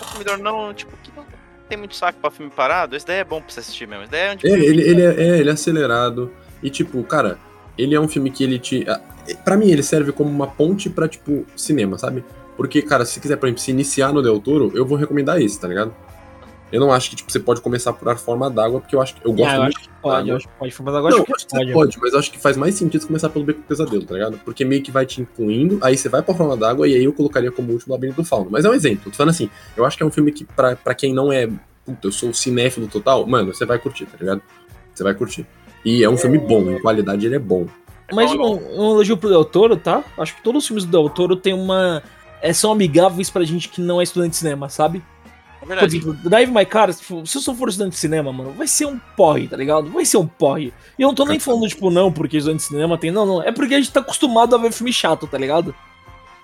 Consumidor não, tipo, que não tem muito saco pra filme parado, esse daí é bom pra você assistir mesmo. Esse daí é tipo É, ele, ele, é, é, ele é acelerado. E, tipo, cara, ele é um filme que ele te. Pra mim, ele serve como uma ponte pra, tipo, cinema, sabe? Porque, cara, se quiser, por exemplo, se iniciar no Del Toro, eu vou recomendar esse, tá ligado? Eu não acho que, tipo, você pode começar por A Forma d'Água, porque eu acho que. Eu gosto Ah, eu muito. acho que pode, eu acho que pode. Mas agora não, acho que acho que pode. pode, mas eu acho que faz mais sentido começar pelo Beco do Pesadelo, tá ligado? Porque meio que vai te incluindo, aí você vai pra Forma d'Água, e aí eu colocaria como último o Labirinto do Fauno. Mas é um exemplo, tô falando assim, eu acho que é um filme que, pra, pra quem não é, puta, eu sou cinéfilo total, mano, você vai curtir, tá ligado? Você vai curtir. E é um filme bom, em qualidade ele é bom. Mas um, um elogio pro Del Toro, tá? Acho que todos os filmes do Del Toro tem uma. É, são amigáveis pra gente que não é estudante de cinema, sabe? É Por verdade. exemplo, Drive My Car, tipo, se eu só for estudante de cinema, mano, vai ser um porre, tá ligado? Vai ser um porre. E eu não tô nem falando, tipo, não, porque estudante de cinema tem. Não, não. É porque a gente tá acostumado a ver filme chato, tá ligado?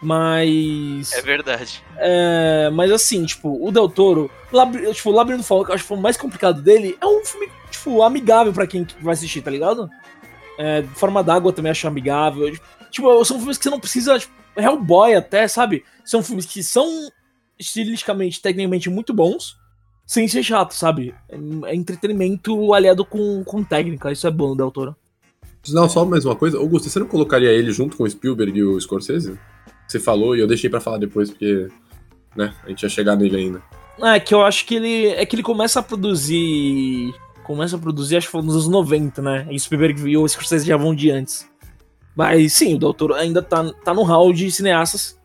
Mas. É verdade. É, mas assim, tipo, o Del Toro, tipo, o Labirinto Fauno, que eu acho que foi o mais complicado dele, é um filme, tipo, amigável pra quem vai assistir, tá ligado? É, Forma d'Água também acho amigável. Tipo, são filmes que você não precisa, tipo, Hellboy até, sabe? São filmes que são estilisticamente, tecnicamente muito bons, sem ser chato, sabe? É, entretenimento aliado com, com técnica, isso é bom Del Toro. Não, só mais uma coisa. Augusto, você não colocaria ele junto com o Spielberg e o Scorsese? Você falou e eu deixei pra falar depois, porque, né, a gente ia chegar nele ainda. É que eu acho que ele. É que ele começa a produzir. Começa a produzir, acho que foi nos anos 90, né? E Spielberg e o Scorsese já vão de antes. Mas sim, o Doutor ainda tá, tá no hall de cineastas.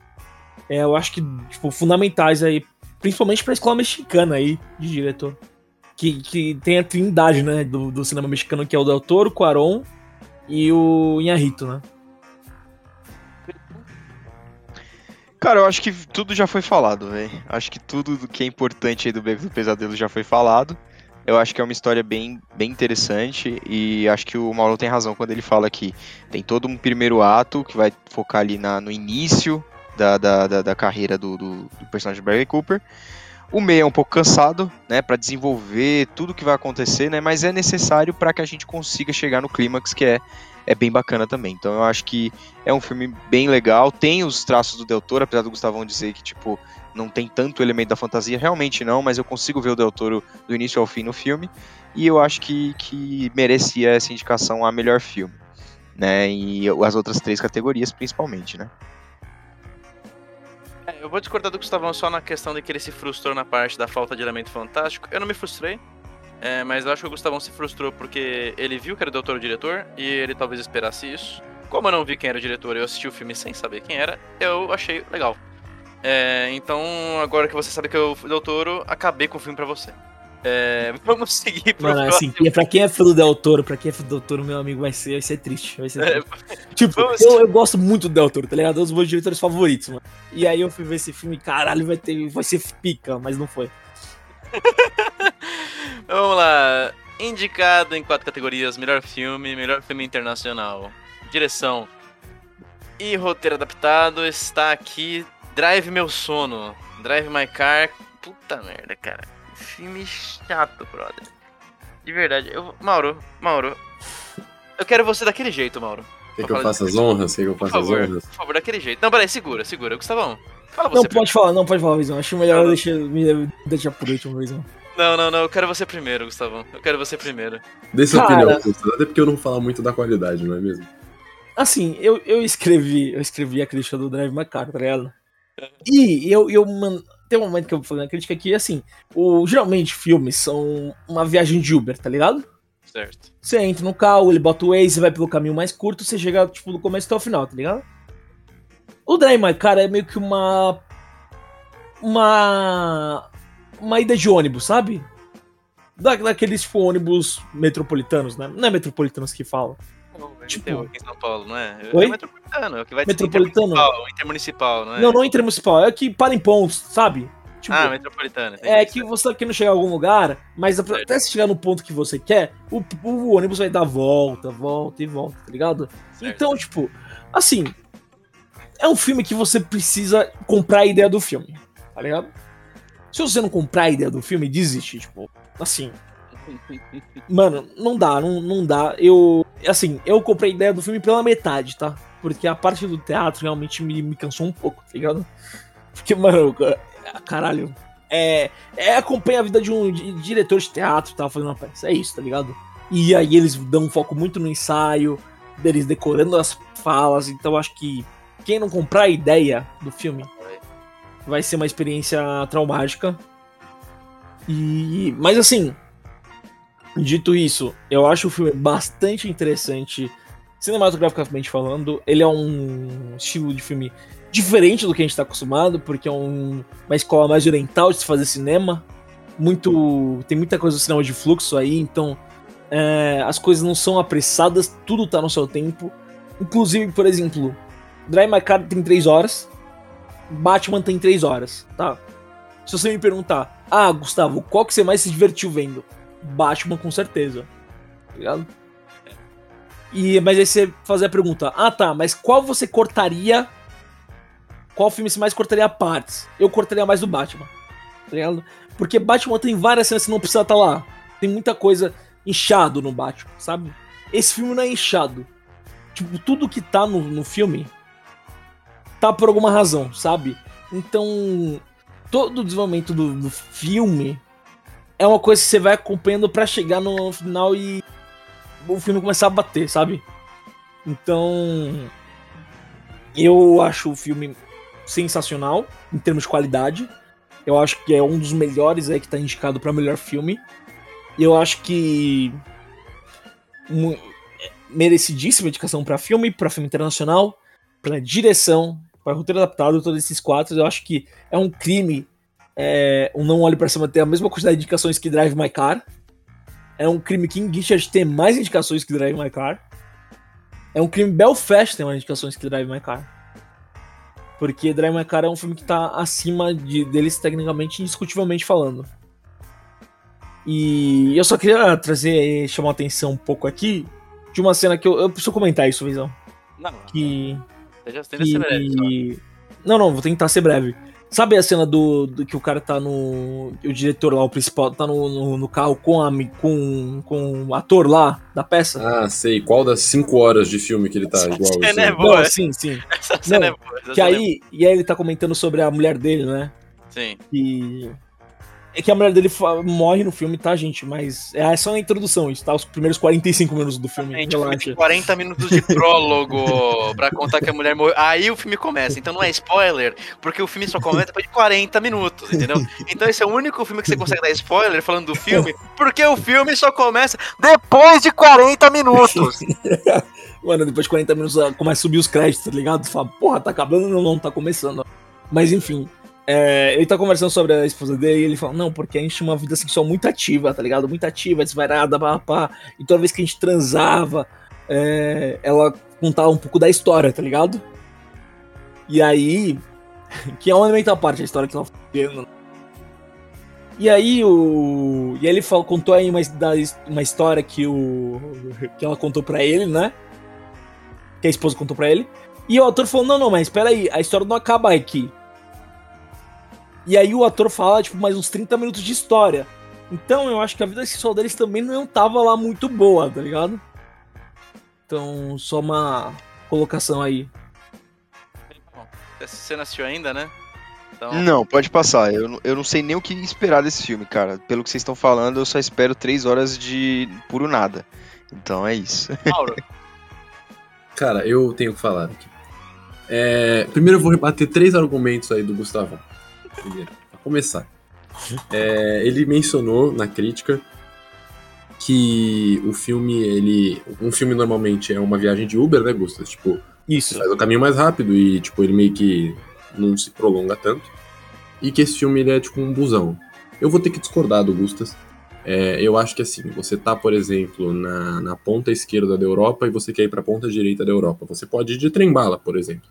É, eu acho que, tipo, fundamentais aí. Principalmente pra escola mexicana aí, de diretor. Que, que tem a trindade, né? Do, do cinema mexicano, que é o Del Toro, o Cuarón e o Inharrito, né? Cara, eu acho que tudo já foi falado, velho. Acho que tudo do que é importante aí do Beco do Pesadelo já foi falado. Eu acho que é uma história bem, bem interessante e acho que o Mauro tem razão quando ele fala que tem todo um primeiro ato que vai focar ali na, no início da, da, da, da carreira do, do, do personagem do Bradley Cooper. O meio é um pouco cansado, né, para desenvolver tudo que vai acontecer, né, mas é necessário para que a gente consiga chegar no clímax que é é bem bacana também. Então eu acho que é um filme bem legal. Tem os traços do Del Toro, apesar do Gustavão dizer que tipo não tem tanto elemento da fantasia, realmente não, mas eu consigo ver o Del Toro do início ao fim no filme e eu acho que, que merecia essa indicação a melhor filme, né? E as outras três categorias principalmente, né? Eu vou discordar do Gustavão só na questão de que ele se frustrou na parte da falta de elemento fantástico. Eu não me frustrei, é, mas eu acho que o Gustavão se frustrou porque ele viu que era o doutor diretor e ele talvez esperasse isso. Como eu não vi quem era o diretor eu assisti o filme sem saber quem era, eu achei legal. É, então, agora que você sabe que eu fui doutor, acabei com o filme pra você. É, vamos seguir pro Mano, assim, próximo. pra quem é fã do Del Toro, pra quem é fã do Del Toro, meu amigo, vai ser, vai ser triste. Vai ser É, triste. Tipo, vamos- eu, eu gosto muito do Del Toro, tá ligado? É um dos meus diretores favoritos, mano. E aí eu fui ver esse filme, caralho, vai, ter, vai ser pica, mas não foi. Vamos lá. Indicado em quatro categorias: melhor filme, melhor filme internacional, direção e roteiro adaptado. Está aqui Drive Meu Sono, Drive My Car. Puta merda, cara. Filme chato, brother. De verdade. Eu, Mauro, Mauro. Eu quero você daquele jeito, Mauro. Quer que eu faça as honras? Quer que eu faça as honras? por favor, daquele jeito. Não, peraí, segura, segura. Gustavão, fala Não, você pode falar, não, pode falar, Visão. Acho melhor eu deixar, me deixar por último, Visão. Não, não, não. Eu quero você primeiro, Gustavão. Eu quero você primeiro. Dê sua Cara. opinião, Gusto, até porque eu não falar muito da qualidade, não é mesmo? Assim, eu, eu escrevi, eu escrevi a crítica do Drive My Car, tá ligado? E eu, eu man... tem um momento que eu vou fazer uma crítica aqui, assim, o, geralmente filmes são uma viagem de Uber, tá ligado? Certo. Você entra no carro, ele bota o Waze, vai pelo caminho mais curto, você chega, tipo, do começo até o final, tá ligado? O Drive My Car é meio que uma... Uma... Uma ida de ônibus, sabe? Da, daqueles, tipo, ônibus metropolitanos, né? Não é metropolitanos que falam. Tipo- Tipo- aqui em São Paulo, não é? Oi? É metropolitano, é o que vai Metropolitano? intermunicipal, intermunicipal, não é? Não, não é intermunicipal, é que para em pontos, sabe? Tipo, Ah, metropolitano. entendi. é que você tá querendo chegar a algum lugar, mas até você chegar no ponto que você quer, o, o ônibus vai dar volta, volta e volta, tá ligado? Certo. Então, tipo, assim, é um filme que você precisa comprar a ideia do filme, tá ligado? Se você não comprar a ideia do filme, desiste, tipo, assim. Mano, não dá, não, não dá. Eu, assim, eu comprei a ideia do filme pela metade, tá? Porque a parte do teatro realmente me, me cansou um pouco, tá ligado? Porque, mano, caralho. É, é acompanha a vida de um di- diretor de teatro que tava fazendo uma peça. É isso, tá ligado? E aí eles dão um foco muito no ensaio, deles decorando as falas. Então acho que quem não comprar a ideia do filme vai ser uma experiência traumática. E. Mas assim. Dito isso, eu acho o filme bastante interessante cinematograficamente falando. Ele é um estilo de filme diferente do que a gente está acostumado, porque é um- uma escola mais oriental de se fazer cinema. Muito. Tem muita coisa do cinema de fluxo aí, então é, as coisas não são apressadas, tudo tá no seu tempo. Inclusive, por exemplo, Drive My Car tem 3 horas, Batman tem 3 horas, tá? Se você me perguntar, ah, Gustavo, qual que você mais se divertiu vendo? Batman com certeza. Tá ligado? E, mas aí você fazer a pergunta, ah tá, mas qual você cortaria? Qual filme você mais cortaria partes? Eu cortaria mais do Batman. Tá ligado? Porque Batman tem várias cenas que não precisa estar lá. Tem muita coisa inchado no Batman, sabe? Esse filme não é inchado. Tipo, tudo que tá no, no filme tá por alguma razão, sabe? Então, todo o desenvolvimento do, do filme é uma coisa que você vai acompanhando pra chegar no final e o filme começar a bater, sabe? Então, eu acho o filme sensacional em termos de qualidade. Eu acho que é um dos melhores aí que tá indicado pra melhor filme. Eu acho que merecidíssima indicação pra filme, pra filme internacional, pra direção, pra roteiro adaptado, todos esses quatro. Eu acho que é um crime é, um Não Olhe Pra Cima ter a mesma quantidade de indicações que Drive My Car. É um crime King Richard ter mais indicações que Drive My Car. É um crime Belfast ter mais indicações que Drive My Car. Porque Drive My Car é um filme que tá acima de, deles tecnicamente, indiscutivelmente falando. E eu só queria trazer, chamar a atenção um pouco aqui de uma cena que eu, eu preciso comentar isso, Visão. Não, Que, você já que... Não, não, vou tentar ser breve. Sabe a cena do, do que o cara tá no. O diretor lá, o principal, tá no, no, no carro com, a, com, com o ator lá da peça? Ah, sei. Qual das cinco horas de filme que ele tá igual? cena assim? é boa. Não, sim, sim. Essa cena Não, é boa. essa Que cena é aí, e aí ele tá comentando sobre a mulher dele, né? boa. Sim. E. É que a mulher dele morre no filme, tá, gente? Mas é só na introdução, isso tá? Os primeiros 45 minutos do filme. Gente, relaxa. tem 40 minutos de prólogo pra contar que a mulher morreu. Aí o filme começa. Então não é spoiler, porque o filme só começa depois de 40 minutos, entendeu? Então esse é o único filme que você consegue dar spoiler falando do filme, porque o filme só começa depois de 40 minutos. Mano, depois de 40 minutos ah, começa a subir os créditos, tá ligado? Você fala, porra, tá acabando? Não, não, tá começando. Mas enfim, é, ele tá conversando sobre a esposa dele e ele fala, não, porque a gente tinha uma vida sexual muito ativa, tá ligado? Muito ativa, desvairada, pá, pá. E toda vez que a gente transava, é, ela contava um pouco da história, tá ligado? E aí, que é um elemento à parte, a história que ela foi vendo. E aí o. E aí ele falou, contou aí uma, uma história que o. que ela contou pra ele, né? Que a esposa contou pra ele. E o ator falou, não, não, mas espera aí, a história não acaba aqui. E aí o ator fala, tipo, mais uns 30 minutos de história. Então eu acho que a vida sexual deles também não tava lá muito boa, tá ligado? Então, só uma colocação aí. Bom, Você não assistiu ainda, né? Então, Não, pode passar. Eu, não- eu não sei nem o que esperar desse filme, cara. Pelo que vocês estão falando, eu só espero três horas de puro nada. Então é isso. Mauro, Cara, eu tenho que falar aqui. É, primeiro eu vou rebater três argumentos aí do Gustavo. Primeiro, pra começar. É, ele mencionou na crítica que o filme, ele. Um filme normalmente é uma viagem de Uber, né, Gustavo? Tipo, Isso. faz o caminho mais rápido e, tipo, ele meio que não se prolonga tanto. E que esse filme, ele é, tipo, um busão. Eu vou ter que discordar do Gustas. É, eu acho que, assim, você tá, por exemplo, na, na ponta esquerda da Europa e você quer ir pra ponta direita da Europa. Você pode ir de trem-bala, por exemplo.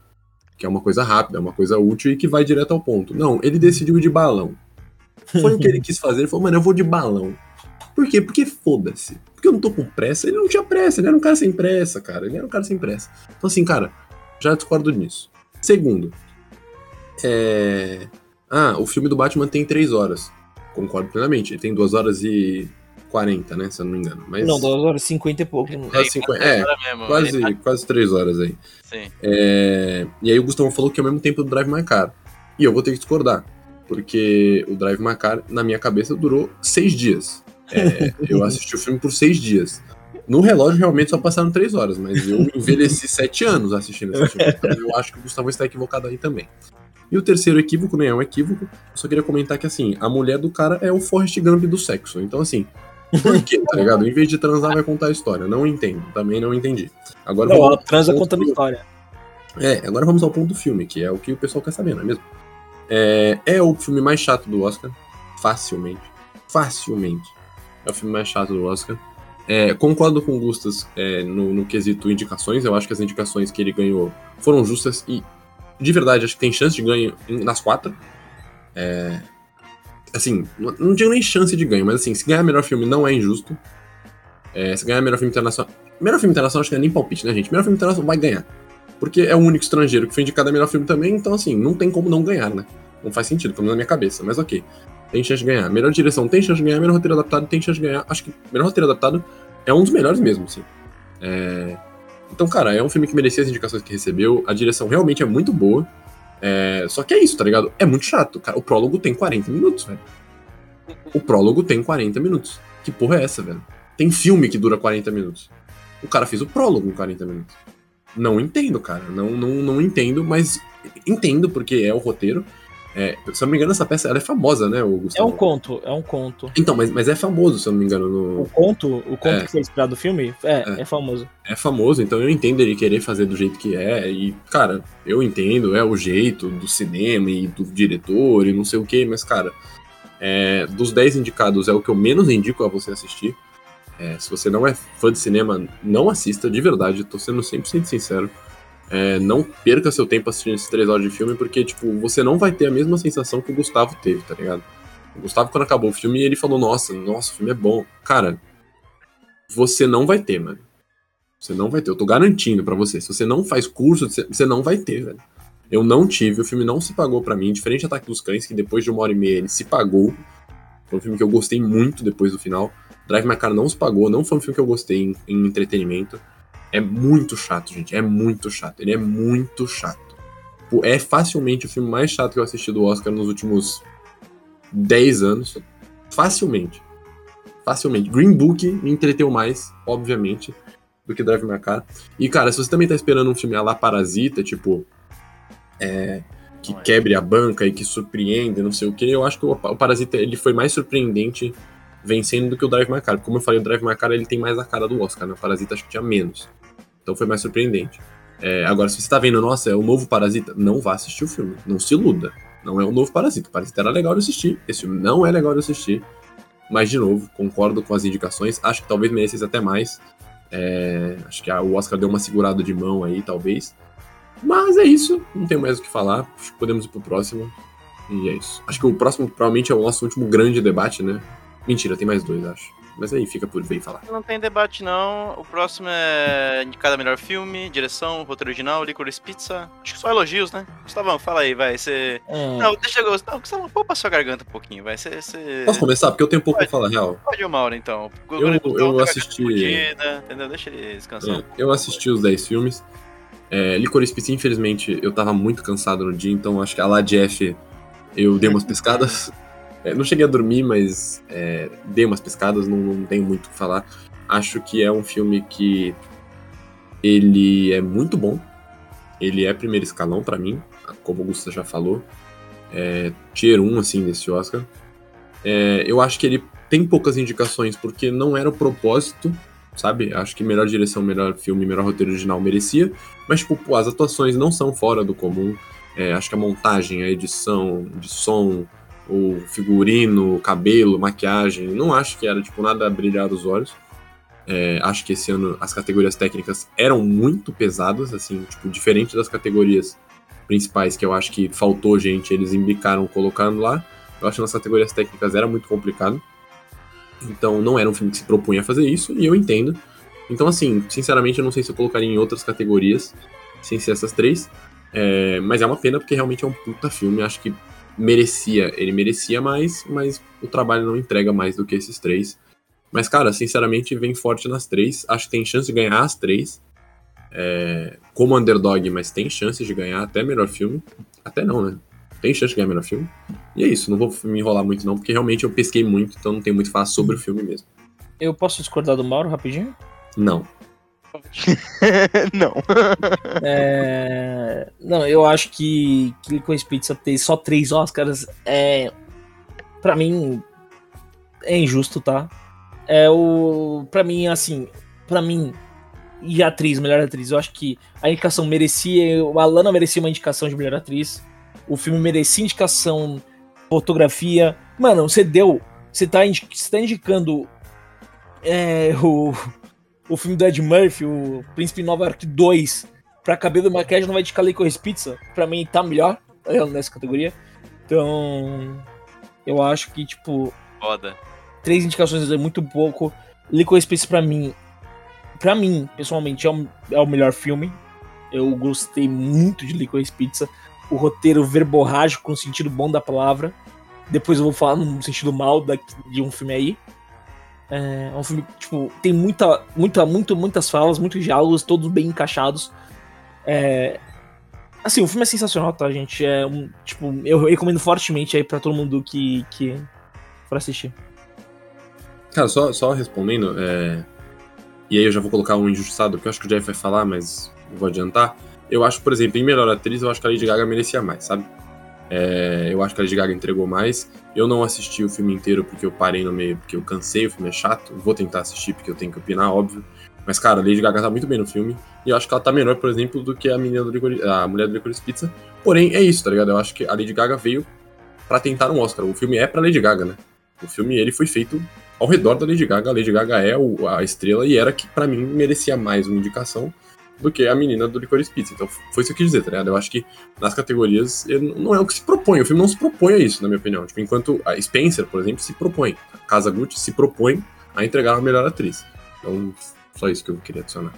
Que é uma coisa rápida, é uma coisa útil e que vai direto ao ponto. Não, ele decidiu ir de balão. Foi o que ele quis fazer. Ele falou, mano, eu vou de balão. Por quê? Porque foda-se. Porque eu não tô com pressa. Ele não tinha pressa, ele era um cara sem pressa, cara. Ele era um cara sem pressa. Então, assim, cara, já discordo nisso. Segundo, é. Ah, o filme do Batman tem 3 horas. Concordo plenamente. Ele tem 2 horas e 40, né? Se eu não me engano. Mas Não, 2 horas e 50 e pouco. quase 50. É, mesmo, ele quase, tá- quase 3 horas aí. Sim. É, E aí o Gustavo falou que é ao mesmo tempo do Drive My Car. E eu vou ter que discordar. Porque o Drive My Car, na minha cabeça, durou 6 dias. É, eu assisti o filme por 6 dias. No relógio, realmente, só passaram 3 horas. Mas eu envelheci 7 anos assistindo esse filme. Então eu acho que o Gustavo está equivocado aí também. E o terceiro equívoco, nem é um equívoco. Eu só queria comentar que, assim, a mulher do cara é o Forrest Gump do sexo. Então, assim, por quê, tá ligado? Em vez de transar, vai contar a história. Não entendo. Também não entendi. Agora Não, ela transa contando ponto- história. é, agora vamos ao ponto do filme, que é o que o pessoal quer saber, não é mesmo? É, é o filme mais chato do Oscar, facilmente. Facilmente. É o filme mais chato do Oscar. É, concordo com o Gustas é, no, no quesito indicações. Eu acho que as indicações que ele ganhou foram justas e, de verdade, acho que tem chance de ganho nas quatro. É, assim, não, tinha nem chance de ganho, mas assim, se ganhar melhor filme não é injusto. É, se ganhar melhor filme internacional. Melhor filme internacional acho que não é nem palpite, né, gente? Melhor filme internacional vai ganhar. Porque é o único estrangeiro que foi indicado a melhor filme também, então assim, não tem como não ganhar, né? Não faz sentido, pelo menos na minha cabeça, mas ok. Tem chance de ganhar. Melhor direção tem chance de ganhar, melhor roteiro adaptado tem chance de ganhar. Acho que melhor roteiro adaptado é um dos melhores mesmo, assim. É... Então, cara, é um filme que merecia as indicações que recebeu. A direção realmente é muito boa. É... Só que é isso, tá ligado? É muito chato. Cara, o prólogo tem 40 minutos, velho. O prólogo tem 40 minutos. Que porra é essa, velho? Tem filme que dura 40 minutos. O cara fez o prólogo em 40 minutos. Não entendo, cara. Não, não, não entendo, mas entendo porque é o roteiro. É, se eu não me engano, essa peça ela é famosa, né, o É um conto, é um conto. Então, mas, mas é famoso, se eu não me engano. no- O conto, o conto É. que foi inspirado do filme, é, É. é, famoso. É famoso, então eu entendo ele querer fazer do jeito que é. E, cara, eu entendo, é o jeito do cinema e do diretor e não sei o que, mas, cara, é, dos 10 indicados é o que eu menos indico a você assistir. É, se você não é fã de cinema, não assista, de verdade, tô sendo 100% sincero. É, não perca seu tempo assistindo esses 3 horas de filme, porque, tipo, você não vai ter a mesma sensação que o Gustavo teve, tá ligado? O Gustavo, quando acabou o filme, ele falou, nossa, nossa, o filme é bom. Cara, você não vai ter, mano. Você não vai ter. Eu tô garantindo pra você. Se você não faz curso, você- não vai ter, velho. Eu não tive, o filme não se pagou pra mim, diferente de Ataque dos Cães, que depois de uma hora e meia ele se pagou. Foi um filme que eu gostei muito depois do final. Drive My Car não se pagou, não foi um filme que eu gostei em, em entretenimento. É muito chato, gente, é muito chato. Ele é muito chato. É facilmente o filme mais chato que eu assisti do Oscar nos últimos 10 anos. Facilmente. Facilmente. Green Book me entreteu mais, obviamente, do que Drive My Car. E, cara, se você também tá esperando um filme a la Parasita, tipo. É, que quebre a banca e que surpreenda, não sei o que, eu acho que o, o Parasita ele foi mais surpreendente vencendo do que o Drive My Car. Como eu falei, o Drive My Car ele tem mais a cara do Oscar, né? O Parasita acho que tinha menos. Então foi mais surpreendente. É, agora, se você tá vendo, nossa, é o novo Parasita, não vá assistir o filme. Não se iluda. Não é o novo Parasita. O Parasita era legal de assistir. Esse filme não é legal de assistir. Mas, de novo, concordo com as indicações. Acho que talvez merecesse até mais. É, acho que a- o Oscar deu uma segurada de mão aí, talvez. Mas é isso. Não tem mais o que falar. Acho que podemos ir pro próximo. E é isso. Acho que o próximo provavelmente é o nosso último grande debate, né? Mentira, tem mais dois, acho. Mas aí fica por e falar. Não tem debate, não. O próximo é indicado a melhor filme, direção, roteiro original, Licorice Pizza. Acho que só elogios, né? Gustavão, fala aí, vai. Você. É, Não, deixa eu gostar. Gustavão, poupa sua garganta um pouquinho, vai. Você. você... Posso começar? Porque eu tenho pouco pra falar, real. Pode ir uma hora, então. O Eu- Gustavão eu tá assisti- Entendeu? Deixa ele descansar. É, eu assisti os 10 filmes. É, Licorice Pizza, infelizmente, eu tava muito cansado no dia, então acho que a lá Jeff eu dei umas pescadas. É, não cheguei a dormir, mas é, dei umas pescadas, não, não tenho muito o que falar. Acho que é um filme que ele é muito bom. Ele é primeiro escalão pra mim, como o Gusta já falou. É, tier 1, assim, desse Oscar. É, eu acho que ele tem poucas indicações, porque não era o propósito sabe? Acho que melhor direção, melhor filme, melhor roteiro original merecia. Mas, tipo, as atuações não são fora do comum. É, acho que a montagem, a edição de som, o figurino, cabelo, maquiagem, não acho que era, tipo, nada a brilhar os olhos. É, acho que esse ano as categorias técnicas eram muito pesadas, assim, tipo, diferente das categorias principais, que eu acho que faltou gente, eles imbicaram colocando lá. Eu acho que nas categorias técnicas era muito complicado. Então não era um filme que se propunha a fazer isso, e eu entendo. Então, assim, sinceramente, eu não sei se eu colocaria em outras categorias, sem ser essas três. É, mas é uma pena porque realmente é um puta filme. Acho que merecia, ele merecia mais, mas o trabalho não entrega mais do que esses três. Mas, cara, sinceramente, vem forte nas três. Acho que tem chance de ganhar as três. É, como underdog, mas tem chance de ganhar até melhor filme. Até não, né? Tem chance de ganhar melhor filme. E é isso, não vou me enrolar muito não, porque realmente eu pesquei muito, então não tem muito falar sobre o filme mesmo. eu posso discordar do Mauro rapidinho? Não. não. É, Não, eu acho que, Licorice Pizza ter só três Oscars é. Pra mim. É injusto, tá? É o. Pra mim, assim. Pra mim. E atriz, melhor atriz. Eu acho que a indicação merecia. A Lana merecia uma indicação de melhor atriz. O filme merecia indicação fotografia. Mano, você deu. Você tá, indi- você tá indicando. É, o, o filme do Ed Murphy, o Príncipe Nova York 2, pra cabelo e maquiagem não vai indicar Licorice Pizza. Pra mim tá melhor é, nessa categoria. Então, eu acho que, tipo, Foda. três indicações é muito pouco. Licorice Pizza pra mim, pra mim, pessoalmente, é o, é o melhor filme. Eu gostei muito de Licorice Pizza. O roteiro verborrágico no sentido bom da palavra. Depois eu vou falar no sentido mal da, de um filme aí. É um filme que, tipo, tem muita, muita, muito, muitas falas, muitos diálogos, todos bem encaixados. É... Assim, o filme é sensacional, tá, gente? É um, tipo, eu recomendo fortemente aí pra todo mundo que, que for assistir. Cara, só, só respondendo, é... e aí eu já vou colocar um injustiçado, porque eu acho que o Jeff vai falar, mas vou adiantar. Eu acho, por exemplo, em Melhor Atriz, eu acho que a Lady Gaga merecia mais, sabe? É, eu acho que a Lady Gaga entregou mais. Eu não assisti o filme inteiro porque eu parei no meio, porque eu cansei, o filme é chato. Vou tentar assistir porque eu tenho que opinar, óbvio. Mas, cara, a Lady Gaga tá muito bem no filme. E eu acho que ela tá melhor, por exemplo, do que a menina do a mulher do Licorice Pizza. Porém, é isso, tá ligado? Eu acho que a Lady Gaga veio pra tentar um Oscar. O filme é pra Lady Gaga, né? O filme, ele foi feito ao redor da Lady Gaga. A Lady Gaga é a estrela e era que, pra mim, merecia mais uma indicação do que a menina do Licorice Pizza. Então, foi isso que eu quis dizer, tá ligado? Eu acho que nas categorias não é o que se propõe. O filme não se propõe a isso, na minha opinião. Tipo, enquanto a Spencer, por exemplo, se propõe. A Casa Gucci se propõe a entregar a melhor atriz. Então, só isso que eu queria adicionar.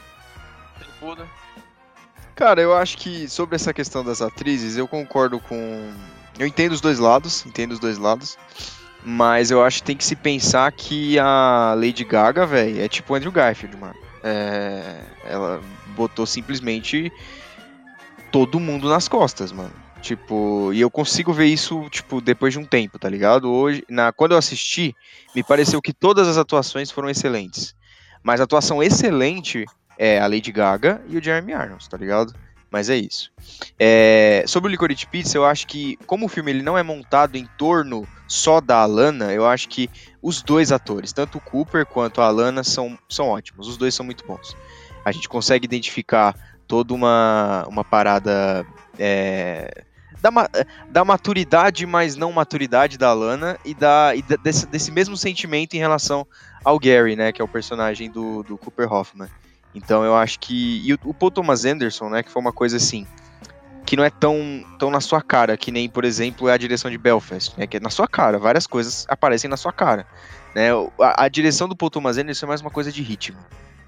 Cara, eu acho que sobre essa questão das atrizes, eu concordo com. Eu entendo os dois lados, entendo os dois lados. Mas eu acho que tem que se pensar que a Lady Gaga, velho, é tipo o Andrew Garfield, mano. É... Ela botou simplesmente todo mundo nas costas, mano. Tipo, e eu consigo ver isso, tipo, depois de um tempo, tá ligado? Hoje, na, quando eu assisti, me pareceu que todas as atuações foram excelentes. Mas a atuação excelente é a Lady Gaga e o Jeremy Irons, tá ligado? Mas é isso. É, sobre o Licorice Pizza, eu acho que, como o filme ele não é montado em torno só da Alana, eu acho que os dois atores, tanto o Cooper quanto a Alana, são, são ótimos. Os dois são muito bons. A gente consegue identificar toda uma, uma parada é, da, da maturidade, mas não maturidade da Alana e, da, e desse, desse mesmo sentimento em relação ao Gary, né, que é o personagem do, do Cooper Hoffman. Então eu acho que. E o, o Paul Thomas Anderson, né? Que foi uma coisa assim. Que não é tão, tão na sua cara, que nem, por exemplo, é a direção de Belfast, né? Que é na sua cara, várias coisas aparecem na sua cara. Né? A, a direção do Paul Thomas Anderson é mais uma coisa de ritmo.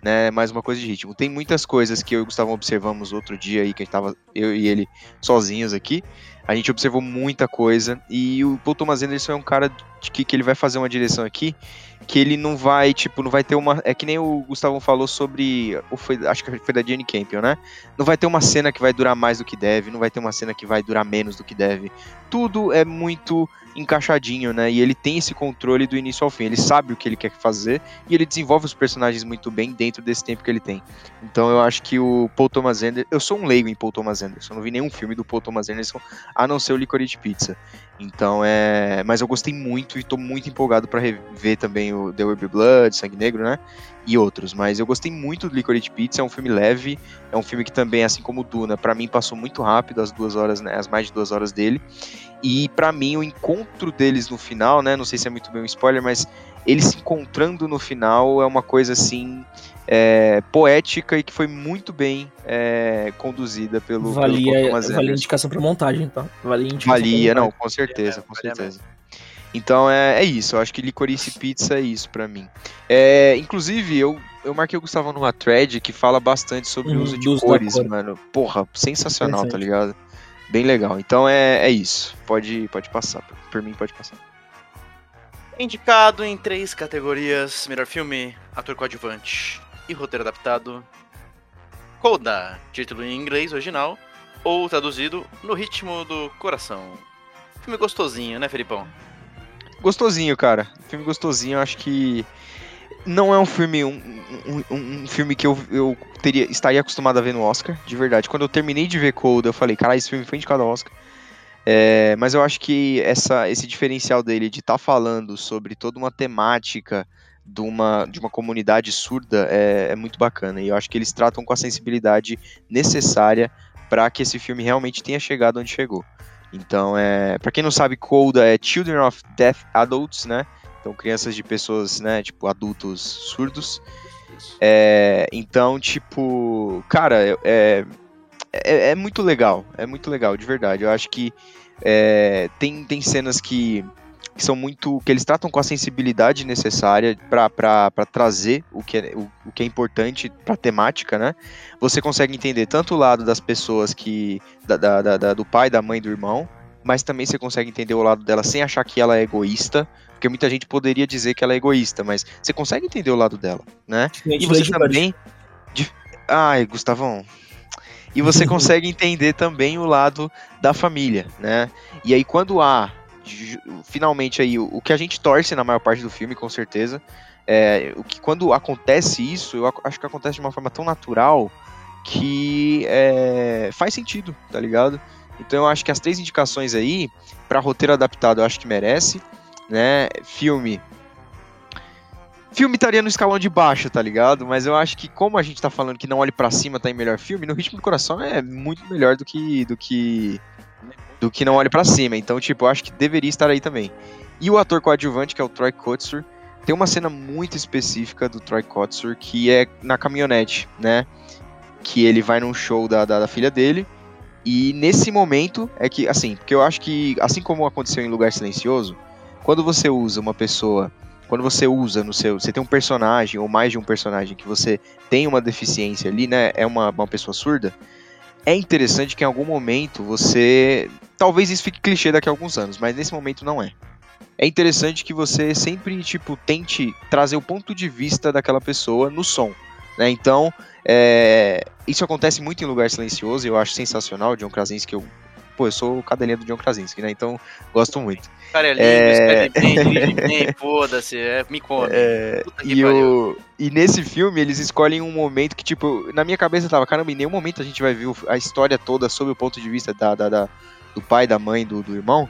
Né, mais uma coisa de ritmo. Tem muitas coisas que eu e o Gustavo observamos outro dia aí, que a gente tava, eu e ele sozinhos aqui. A gente observou muita coisa. E o Paul Thomas Anderson é um cara que, que ele vai fazer uma direção aqui que ele não vai, tipo, não vai ter uma. É que nem o Gustavo falou sobre. Foi, acho que foi da Jenny Campion, né? Não vai ter uma cena que vai durar mais do que deve, não vai ter uma cena que vai durar menos do que deve. Tudo é muito encaixadinho, né? E ele tem esse controle do início ao fim. Ele sabe o que ele quer fazer e ele desenvolve os personagens muito bem dentro desse tempo que ele tem. Então eu acho que o Paul Thomas Anderson. Eu sou um leigo em Paul Thomas Anderson. Não vi nenhum filme do Paul Thomas Anderson a não ser o Licorice Pizza. Então é. Mas eu gostei muito e tô muito empolgado para rever também o The Will Be Blood, Sangue Negro, né? E outros. Mas eu gostei muito do Licorice Pizza. É um filme leve. É um filme que também, assim como Duna, para mim passou muito rápido as duas horas, né? As mais de duas horas dele. E para mim o encontro deles no final, né? Não sei se é muito bem um spoiler, mas eles se encontrando no final é uma coisa assim é, poética e que foi muito bem é, conduzida pelo valia, pelo valia indicação para montagem, então. Valia, valia não, com certeza, com certeza. Então é, é isso, eu acho que licorice pizza é isso para mim. É, inclusive, eu, eu marquei o Gustavo numa thread que fala bastante sobre o hum, uso de cores, cor. mano. Porra, sensacional, tá ligado? bem legal. Então é, é isso. Pode, pode passar. Por mim, pode passar. Indicado em três categorias: melhor filme, ator coadjuvante e roteiro adaptado. Coda, título em inglês original, ou traduzido No Ritmo do Coração. Filme gostosinho, né, Felipão? Gostosinho, cara. Filme gostosinho, acho que não é um filme um, um, um, filme que eu, eu teria, estaria acostumado a ver no Oscar, de verdade. Quando eu terminei de ver Cold, eu falei, cara, esse filme foi indicado ao Oscar. É, mas eu acho que essa, esse diferencial dele de estar tá falando sobre toda uma temática de uma, de uma comunidade surda é, é muito bacana. E eu acho que eles tratam com a sensibilidade necessária para que esse filme realmente tenha chegado onde chegou. Então, é, para quem não sabe, Coda é Children of Deaf Adults, né? Então, crianças de pessoas, né, tipo, adultos surdos. É, então, tipo, cara, é, é, é, muito legal. É muito legal, de verdade. Eu acho que é, tem, tem cenas que, que, são muito. que eles tratam com a sensibilidade necessária para trazer o que, é, o, o que é importante pra temática, né? Você consegue entender tanto o lado das pessoas que. Da, da, da, do pai, da mãe, do irmão, mas também você consegue entender o lado dela sem achar que ela é egoísta porque muita gente poderia dizer que ela é egoísta, mas você consegue entender o lado dela, né? E você também. Ai, Gustavão. E você consegue entender também o lado da família, né? E aí quando há finalmente aí o, que a gente torce na maior parte do filme, com certeza, é o que quando acontece isso, eu acho que acontece de uma forma tão natural que é, faz sentido, tá ligado? Então eu acho que as três indicações aí para roteiro adaptado eu acho que merece né? Filme. Filme estaria no escalão de baixo, tá ligado? Mas eu acho que como a gente tá falando que não olhe para cima tá em melhor filme, no Ritmo do Coração é muito melhor do que do que do que não olhe para cima. Então, tipo, eu acho que deveria estar aí também. E o ator coadjuvante, que é o Troy Kotsur, tem uma cena muito específica do Troy Kotsur que é na caminhonete, né? Que ele vai num show da, da, da filha dele. E nesse momento é que, assim, porque eu acho que, assim como aconteceu em Lugar Silencioso, quando você usa uma pessoa, quando você usa no seu, você tem um personagem ou mais de um personagem que você tem uma deficiência ali, né? É uma, uma pessoa surda. é interessante que em algum momento você. Talvez isso fique clichê daqui a alguns anos, mas nesse momento não é. É interessante que você sempre, tipo, tente trazer o ponto de vista daquela pessoa no som. Né? Então, é, isso acontece muito em Lugar Silencioso e eu acho sensacional. John Krasinski, eu, pô, eu sou cadelinha do John Krasinski, né? Então, gosto muito. Cara, é lindo, É. escreve bem, foda-se, é, me come. É, e, o, e nesse filme eles escolhem um momento que, tipo, na minha cabeça tava, caramba, em nenhum momento a gente vai ver o- a história toda sob o ponto de vista da, da- da- do pai, da mãe, do, do irmão.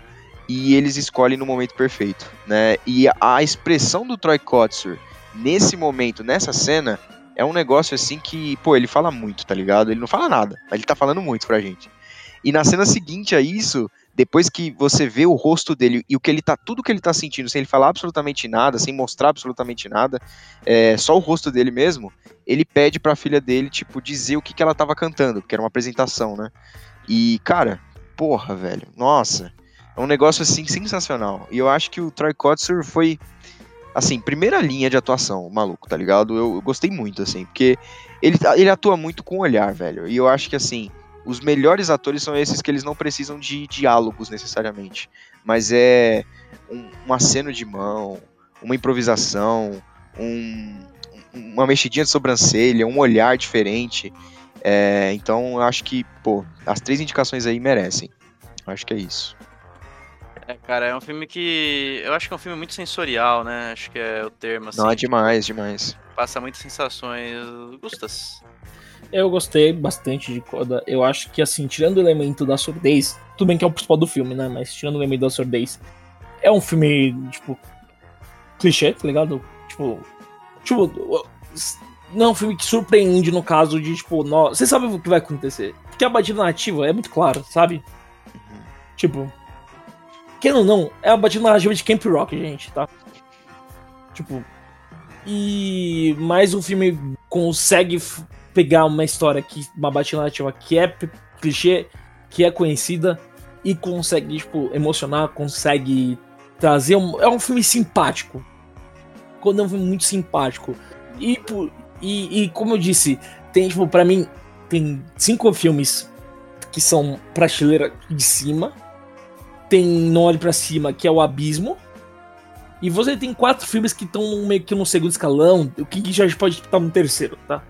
E eles escolhem no momento perfeito, né? E a, expressão do Troy Kotsur nesse momento, nessa cena, é um negócio assim que, pô, ele fala muito, tá ligado? Ele não fala nada, mas ele tá falando muito pra gente. E na cena seguinte a isso, depois que você vê o rosto dele e o que ele tá, tudo que ele tá sentindo, sem ele falar absolutamente nada, sem mostrar absolutamente nada, é, só o rosto dele mesmo, ele pede pra filha dele, tipo, dizer o que, que ela tava cantando, porque era uma apresentação, né? E, cara, porra, velho, nossa, é um negócio assim sensacional. E eu acho que o Troy Kotsur foi, assim, primeira linha de atuação, maluco, tá ligado? Eu, eu gostei muito, assim, porque ele, tá- ele atua muito com o olhar, velho. E eu acho que, assim, os melhores atores são esses que eles não precisam de diálogos necessariamente, mas é um, um aceno de mão, uma improvisação, um- uma mexidinha de sobrancelha, um olhar diferente. É, então eu acho que, pô, as três indicações aí merecem. Eu acho que é isso. É, cara, é um filme que. Eu acho que é um filme muito sensorial, né? Acho que é o termo, assim. Não, é tipo, demais, demais. Passa muitas sensações. Gustas? Eu gostei bastante de Coda. Eu acho que, assim, tirando o elemento da surdez, tudo bem que é o principal do filme, né? Mas tirando o elemento da surdez, é um filme, tipo, clichê, tá ligado? Tipo, tipo, não é um filme que surpreende no caso de, tipo, nó- você sabe o que vai acontecer. Porque a batida narrativa é muito clara, sabe? Tipo, querendo ou não, é a batida narrativa de Camp Rock, gente, tá? Tipo, e mais o filme consegue pegar uma história que uma batida narrativa que é clichê, que é conhecida e consegue tipo emocionar, consegue trazer um é um filme simpático. Quando é um filme muito simpático. E por- e, e como eu disse, tem tipo para mim tem cinco filmes que são prateleira de cima. Tem Não Olhe Pra Cima, que é o Abismo. E você tem quatro filmes que estão meio que no segundo escalão, o que já pode estar no terceiro, tá?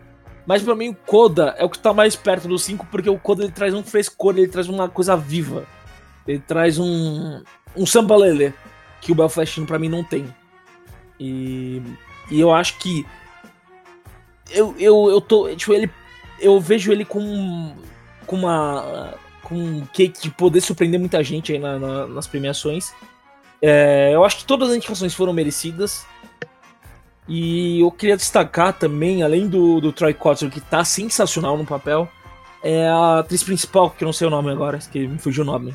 Mas pra mim o Coda é o que tá mais perto dos cinco, porque o Coda ele traz um frescor, ele traz uma coisa viva. Ele traz um um samba lelê, que o Belfast pra mim não tem. E, e eu acho que eu, eu, eu tô, tipo, ele eu vejo ele com com uma com um de poder surpreender muita gente aí na- na- nas premiações. É, eu acho que todas as indicações foram merecidas. E eu queria destacar também, além do, do Troy Kotsur, que tá sensacional no papel, é a atriz principal, que eu não sei o nome agora, que me fugiu o nome.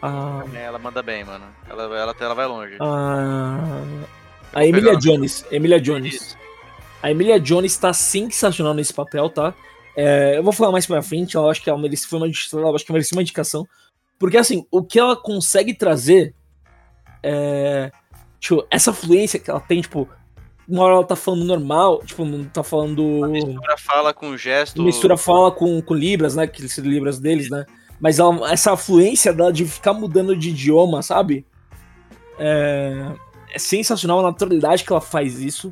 A, ela manda bem, mano. Ela, ela, ela vai longe. a, a pegar. Jones. Emilia Jones. Isso. A Emilia Jones tá sensacional nesse papel, tá? É, eu vou falar mais pra frente, eu acho que ela merece, foi uma, acho que merecia uma indicação. Porque, assim, o que ela consegue trazer é. Tipo, essa fluência que ela tem, tipo, uma hora ela tá falando normal, tipo, não tá falando. Mistura fala com gesto. Mistura fala com, com Libras, né? Que são Libras deles, né? Mas ela- essa fluência dela de ficar mudando de idioma, sabe? É, é sensacional a naturalidade que ela faz isso.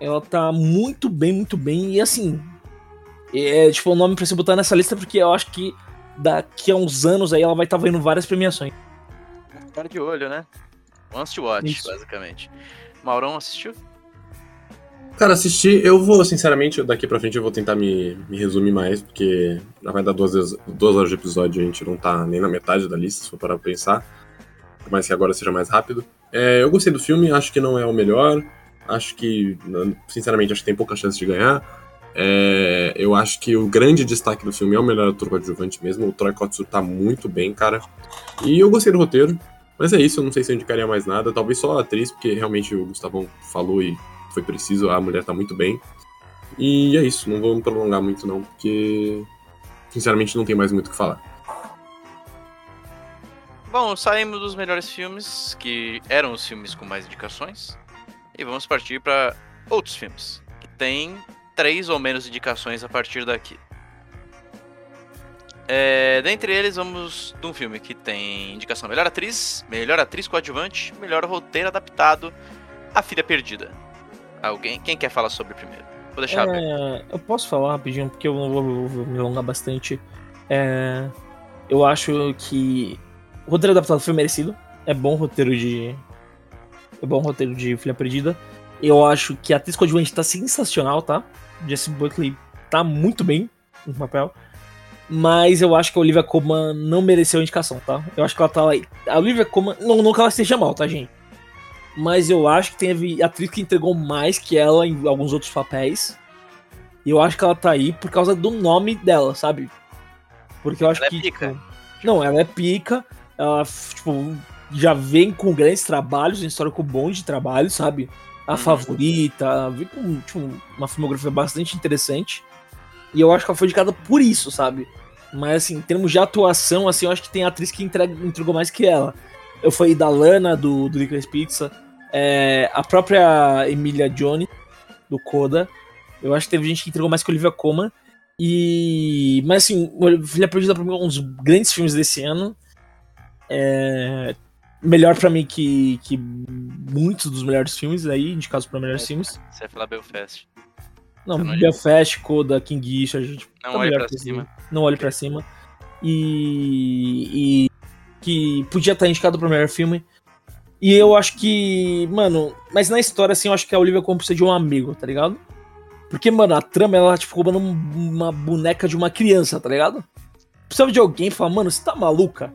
Ela tá muito bem, muito bem. E assim, é tipo o nome pra você botar nessa lista, porque eu acho que daqui a uns anos aí ela vai estar vendo várias premiações. Cara de olho, né? Once to watch, Isso. basicamente. Maurão assistiu? Cara, assistir, eu vou, sinceramente, daqui pra frente eu vou tentar me, me resumir mais, porque já vai dar duas, duas horas de episódio e a gente não tá nem na metade da lista, se for parar pra pensar. Por mais que agora seja mais rápido. É, eu gostei do filme, acho que não é o melhor. Acho que, sinceramente, acho que tem pouca chance de ganhar. É, eu acho que o grande destaque do filme é o melhor ator coadjuvante mesmo. O Troy Kotsur tá muito bem, cara. E eu gostei do roteiro. Mas é isso, eu não sei se eu indicaria mais nada. Talvez só a atriz, porque realmente o Gustavão falou e foi preciso, a mulher tá muito bem. E é isso, não vou me prolongar muito não, porque sinceramente não tem mais muito o que falar. Bom, saímos dos melhores filmes, que eram os filmes com mais indicações, e vamos partir para outros filmes, que tem três ou menos indicações a partir daqui. É, dentre eles, vamos de um filme que tem indicação melhor atriz, melhor atriz coadjuvante, melhor roteiro adaptado, A Filha Perdida. Alguém? Quem quer falar sobre primeiro? Vou deixar. É, eu posso falar rapidinho, porque eu não vou, vou me alongar bastante. É, eu acho que o roteiro adaptado foi merecido. É bom roteiro de. É bom roteiro de Filha Perdida. Eu acho que a atriz coadjuvante tá sensacional, tá? Jesse Buckley tá muito bem no papel. Mas eu acho que a Olivia Colman não mereceu a indicação, tá? Eu acho que ela tá lá. A Olivia Colman. Não, não que ela esteja mal, tá, gente? Mas eu acho que teve atriz que entregou mais que ela em alguns outros papéis. E eu acho que ela tá aí por causa do nome dela, sabe? Porque eu acho Ela é que. pica. tipo, não, ela é pica. Ela, tipo, já vem com grandes trabalhos, um histórico bom de trabalho, sabe? A Uhum. favorita, vem com tipo, uma filmografia bastante interessante. E eu acho que ela foi indicada por isso, sabe? Mas assim, em termos de atuação, assim, eu acho que tem atriz que entrega, entregou mais que ela. Eu falei da Lana, do, do Licorice Pizza, é, a própria Emilia Jones, do Coda. Eu acho que teve gente que entregou mais que Olivia Colman. E. Mas assim, Filha Perdida pra mim é um dos grandes filmes desse ano. É, melhor pra mim que, que muitos dos melhores filmes aí, indicados pra melhores filmes. Você vai falar Belfast. Não, não Belfast, Coda, King Richard, tipo, Não tá olhe pra cima. Não olhe pra cima. E, e que podia estar indicado pro melhor filme. E eu acho que, mano, mas na história assim, eu acho que a Olivia Colman precisa de um amigo, tá ligado? Porque, mano, a trama ela tipo roubando um- uma boneca de uma criança, tá ligado? Precisava de alguém falar, mano, você tá maluca?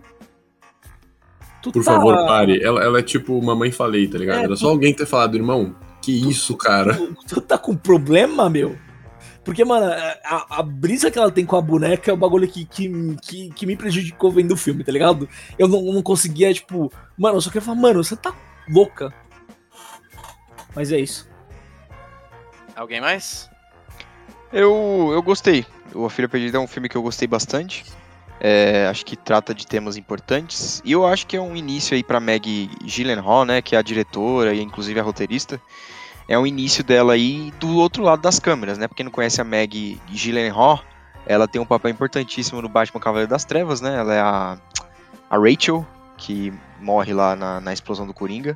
Tu Por tá- favor, pare. Ela, ela é tipo mamãe falei, tá ligado? É, Era só alguém ter falado, irmão, que isso, cara. Tu, tu tá com problema, meu? Porque, mano, a, a brisa que ela tem com a boneca é o bagulho que, que, que, que me prejudicou vendo o filme, tá ligado? Eu não, não conseguia, tipo, mano, eu só queria falar, mano, você tá louca. Mas é isso. Alguém mais? Eu, eu gostei. O A Filha Perdida é um filme que eu gostei bastante. É, acho que trata de temas importantes. E eu acho que é um início aí pra Maggie Gyllenhaal, né? Que é a diretora e inclusive a roteirista. É um início dela aí do outro lado das câmeras, né? Pra quem não conhece a Maggie Gyllenhaal, ela tem um papel importantíssimo no Batman Cavaleiro das Trevas, né? Ela é a, a Rachel, que morre lá na, na explosão do Coringa.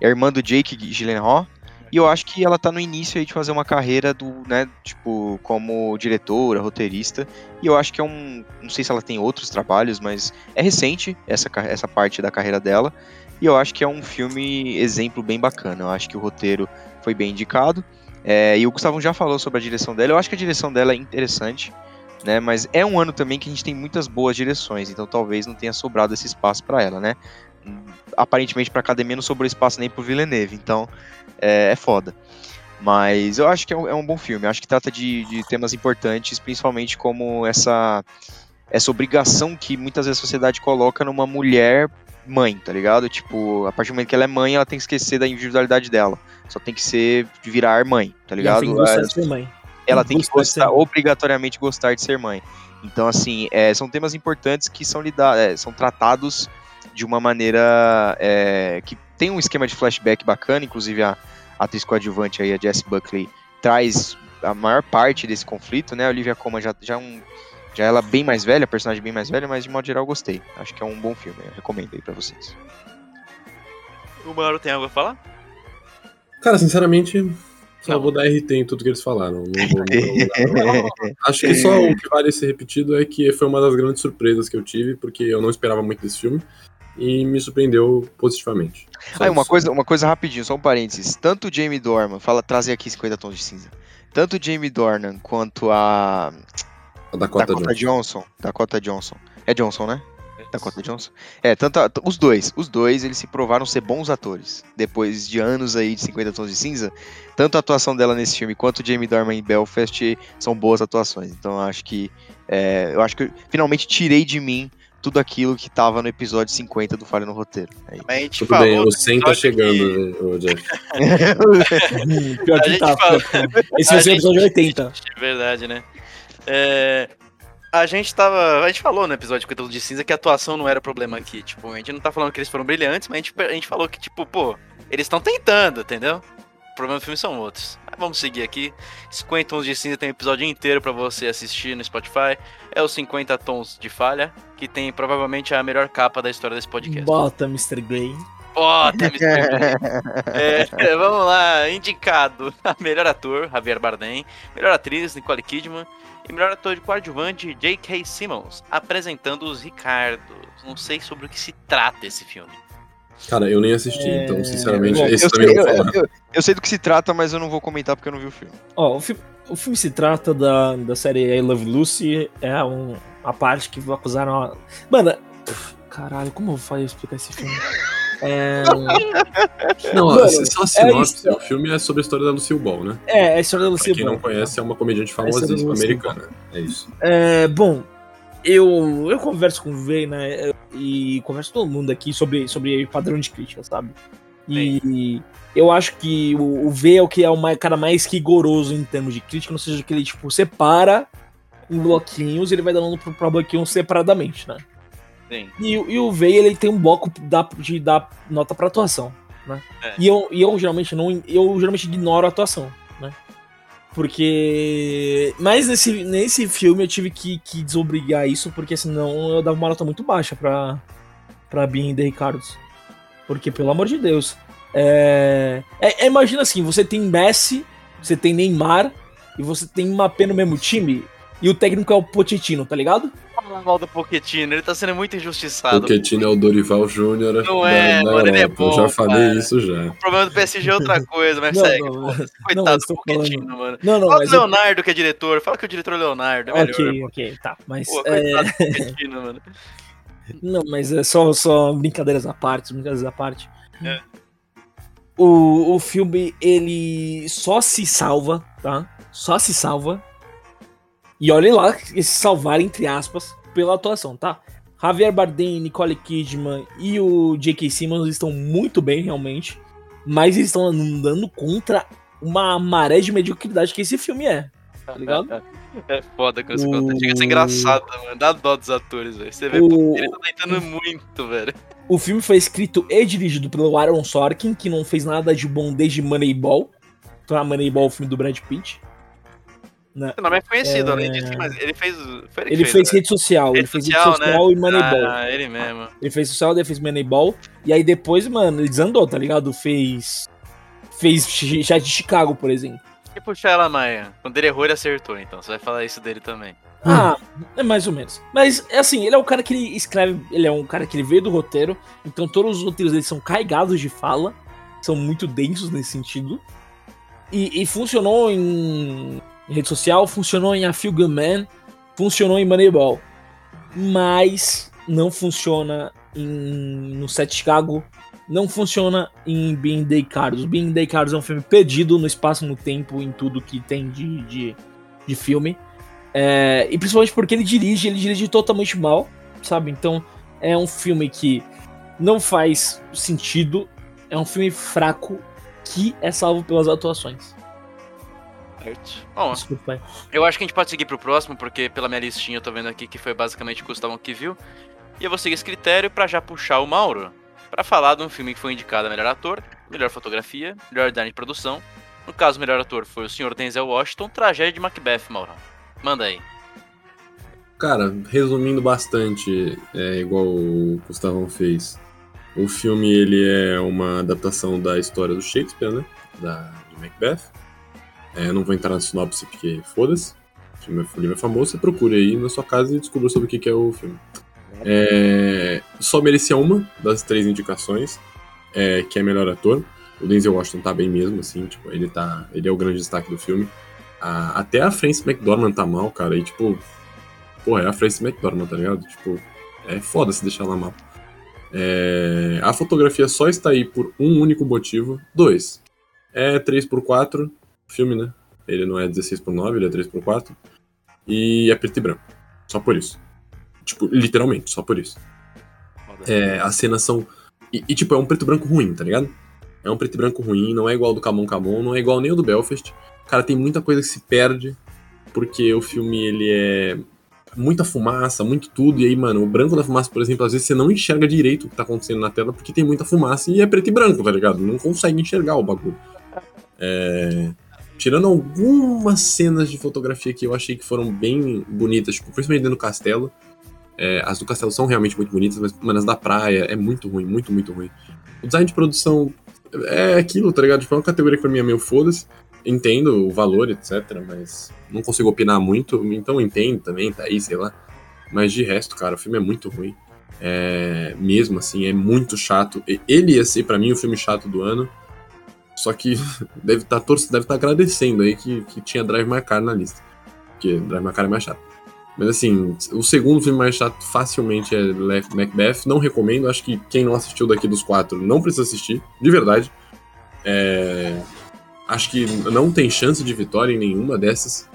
É a irmã do Jake Gyllenhaal. E eu acho que ela tá no início aí de fazer uma carreira do, né, tipo, como diretora, roteirista. E eu acho que é um. Não sei se ela tem outros trabalhos, mas é recente essa, essa parte da carreira dela. E eu acho que é um filme exemplo bem bacana. Eu acho que o roteiro foi bem indicado. É, e o Gustavo já falou sobre a direção dela. Eu acho que a direção dela é interessante, né? Mas é um ano também que a gente tem muitas boas direções, então talvez não tenha sobrado esse espaço para ela, né? Aparentemente para academia não sobrou espaço nem pro Villeneuve, então é, é foda. Mas eu acho que é um, é um bom filme. Eu acho que trata de, de temas importantes, principalmente como essa essa obrigação que muitas vezes a sociedade coloca numa mulher mãe, tá ligado? Tipo, a partir do momento que ela é mãe, ela tem que esquecer da individualidade dela. Só tem que ser de virar mãe, tá E ela ligado? tem que gostar de ser mãe. ela tem que Gostar obrigatoriamente gostar de ser mãe. Então, assim, é, são temas importantes que são, lida é, são tratados de uma maneira é, que tem um esquema de flashback bacana, inclusive a, a atriz coadjuvante aí, a Jessie Buckley, traz a maior parte desse conflito, né? A Olivia Colman já, já, é um, já ela bem mais velha, personagem bem mais velha, mas de modo geral eu gostei. Acho que é um bom filme, eu recomendo aí pra vocês. O Mauro tem algo a falar? Cara, sinceramente, só Não. vou dar RT em tudo que eles falaram. Não vou, não vou. Acho que só o que vale ser repetido é que foi uma das grandes surpresas que eu tive, porque eu não esperava muito desse filme e me surpreendeu positivamente. Só Ah, uma isso. coisa, uma coisa rapidinho, só um parênteses. Tanto o Jamie Dornan, fala, trazer aqui 50 tons de cinza. Tanto o Jamie Dornan quanto a A Dakota, Dakota Johnson. Johnson. Dakota Johnson. É Johnson, né? Dakota Johnson. É, tanto a- os dois, os dois, eles se provaram ser bons atores. Depois de anos aí de 50 tons de cinza, tanto a atuação dela nesse filme quanto o Jamie Dornan em Belfast são boas atuações. Então eu acho que é, eu acho que eu finalmente tirei de mim tudo aquilo que tava no episódio 50 do Falha no Roteiro. É isso. Mas a gente Tudo falou. bem, o no 100 tá episódio chegando, que- Jeff. Pior A que gente tá. fala- pior que tá. Esse a vai ser o episódio 80. É verdade, né? É, A gente tava. A gente falou no episódio de Coitado de Cinza que a atuação não era problema aqui. Tipo, a gente não tá falando que eles foram brilhantes, mas a gente, a gente falou que, tipo, pô, eles estão tentando, entendeu? O problema do filme são outros. Vamos seguir aqui. 50 Tons de Cinza tem um episódio inteiro pra você assistir no Spotify. É os 50 Tons de Falha, que tem provavelmente a melhor capa da história desse podcast. Bota, Mr. Grey. Bota, Mr. Grey. É, vamos lá, indicado a melhor ator, Javier Bardem, melhor atriz, Nicole Kidman, e melhor ator de coadjuvante, J.K. Simmons, apresentando os Ricardos. Não sei sobre o que se trata esse filme. Cara, eu nem assisti, É, então, sinceramente, bom, esse Eu também sei, não eu, eu- eu sei do que se trata, mas eu não vou comentar porque eu não vi o filme. Ó, o, fi- o filme se trata da, da série I Love Lucy. É um, a parte que acusaram. A... Mano, caralho, como eu vou explicar esse filme? É, Não, Mano, só a é sinopse, isso. o filme é sobre a história da Lucille Ball, né? é, é a história da Pra Lucy quem não Ball. conhece, é uma comediante é famosíssima Lucille americana. É isso. É, bom, eu, eu converso com o Vei, né? E converso com todo mundo aqui sobre, sobre padrão de crítica, sabe? E eu acho que o, o V é o que é o mais- cara mais rigoroso em termos de crítica, não seja que ele, tipo, separa em bloquinhos e ele vai dando pro, pro bloquinho separadamente, né? Sim. E, o- e o Vei, ele tem um bloco da- de dar nota pra atuação, né? É. E, eu, e eu geralmente não. Eu geralmente ignoro a atuação, né? Porque. Mas nesse, nesse filme eu tive que, que desobrigar isso, porque senão eu dava uma nota muito baixa pra, pra Bean de Ricardos. Porque, pelo amor de Deus. É, é- é, imagina assim, você tem Messi, você tem Neymar, e você tem Mbappé no mesmo time, e o técnico é o Pochettino, tá ligado? Fala mal do Pochettino, ele tá sendo muito injustiçado. O Ketino é o Dorival Júnior Não da, é, da mano, ele é Europa. Eu bom, já falei cara. isso já. O problema do PSG é outra coisa, mas Não, segue. não, pô. Coitado do Pochettino, mano. Não, não, Fala do Leonardo, que é diretor. Fala que o diretor é o Leonardo. É melhor. ok, ok, tá. Mas. Pô, é, do Pochettino, mano. Não, mas é só, só brincadeiras à parte, brincadeiras à parte. É. O, o filme, ele só se salva, tá? Só se salva. E olhem lá, esse salvar entre aspas, pela atuação, tá? Javier Bardem, Nicole Kidman e o J.K. Simmons estão muito bem, realmente. Mas eles estão andando contra uma maré de mediocridade que esse filme é, tá ligado? É foda quando você O- conta. Chega a ser engraçado, mano. Dá dó dos atores, velho. Você vê, O- pô, ele tá tentando muito, velho. O filme foi escrito e dirigido pelo Aaron Sorkin, que não fez nada de bom desde Moneyball. Então, a Moneyball, o filme do Brad Pitt. O nome é conhecido, É. além disso, mas ele fez. Foi ele, Ele que fez né? rede social, ele Rede fez social, rede social né? e Moneyball. Ah, ele mesmo. Ele fez social, daí fez Moneyball. E aí depois, mano, ele desandou, tá ligado? Fez. Fez Chat de Chicago, por exemplo. E puxar ela, Maia. Quando ele errou, ele acertou, então. Você vai falar isso dele também. Ah, é mais ou menos. Mas, é assim, ele é um cara que ele escreve. Ele é um cara que ele veio do roteiro. Então todos os roteiros dele são carregados de fala. São muito densos nesse sentido. E, e funcionou em, em rede social, funcionou em A Feel Good Man, funcionou em Moneyball. Mas não funciona em, no Set Chicago. Não funciona em Being Day Carlos. Being Day Carlos é um filme perdido no espaço, no tempo, em tudo que tem de, de, de filme. É, e principalmente porque ele dirige, ele dirige totalmente mal, sabe? Então é um filme que não faz sentido, é um filme fraco que é salvo pelas atuações. Certo. Bom, Desculpa aí. eu acho que a gente pode seguir pro próximo, porque pela minha listinha eu tô vendo aqui que foi basicamente o Gustavão que viu. E eu vou seguir esse critério pra já puxar o Mauro pra falar de um filme que foi indicado a melhor ator, melhor fotografia, melhor design de produção. No caso, o melhor ator foi o Sr. Denzel Washington, tragédia de Macbeth, Mauro. Manda aí. Cara, resumindo bastante, é igual o Gustavão fez. O filme ele é uma adaptação da história do Shakespeare, né? Da, de Macbeth. É, não vou entrar na sinopse porque foda-se. O filme é, o livro é famoso, você procure aí na sua casa e descubra sobre o que, é o filme. É, só merecia uma das três indicações, é, que é melhor ator. O Denzel Washington tá bem mesmo, assim, tipo, ele tá. Ele é o grande destaque do filme. A- até a Frances McDormand tá mal, cara, e tipo. Porra, é a Frances McDormand, tá ligado? Tipo, é foda se deixar ela mal. É, a fotografia só está aí por um único motivo. Dois. É 3x4, filme, né? Ele não é 16x9, ele é 3x4. E é preto e branco. Só por isso. Tipo, literalmente, só por isso. É, as cenas são. E, e, tipo, é um preto e branco ruim, tá ligado? É um preto e branco ruim, não é igual ao do Camon Camon, não é igual nem o do Belfast. Cara, tem muita coisa que se perde, porque o filme ele é muita fumaça, muito tudo, e aí, mano, o branco da fumaça, por exemplo, às vezes você não enxerga direito o que tá acontecendo na tela, porque tem muita fumaça e é preto e branco, tá ligado? Não consegue enxergar o bagulho. É... Tirando algumas cenas de fotografia que eu achei que foram bem bonitas, tipo, principalmente dentro do castelo. É, as do castelo são realmente muito bonitas, mas as da praia é muito ruim, muito, muito ruim. O design de produção é aquilo, tá ligado? Tipo, é uma categoria que pra mim é meio foda-se. Entendo o valor, etc, mas não consigo opinar muito, então entendo também, tá aí, sei lá. Mas de resto, cara, o filme é muito ruim. É, mesmo assim, é muito chato. Ele ia ser, pra mim, o filme chato do ano. Só que deve estar tá, deve tá agradecendo aí que, que tinha Drive My Car na lista. Porque Drive My Car é mais chato. Mas assim, o segundo filme mais chato facilmente é Macbeth. Não recomendo, acho que quem não assistiu daqui dos quatro não precisa assistir, de verdade. É, Acho que não tem chance de vitória em nenhuma dessas.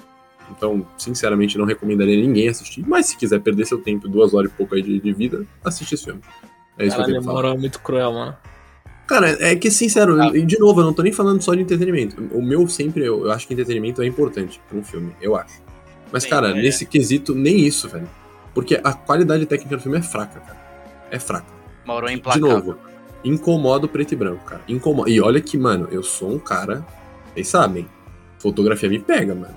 Então, sinceramente, não recomendaria ninguém assistir. Mas se quiser perder seu tempo, duas horas e pouco aí de, de vida, assiste esse filme. É isso que eu Caralho, tenho a pra falar. é muito cruel, mano. Cara, é que, sincero, Ah. e de novo, eu não tô nem falando só de entretenimento. O meu sempre, eu, eu acho que entretenimento é importante pra um filme, eu acho. Mas, Sim, cara, é. nesse quesito, nem isso, velho. Porque a qualidade técnica do filme é fraca, cara. É fraca. Mauro é De implacável. novo, incomoda o preto e branco, cara. Incomoda. E olha que, mano, eu sou um cara. Vocês sabem. Fotografia me pega, mano.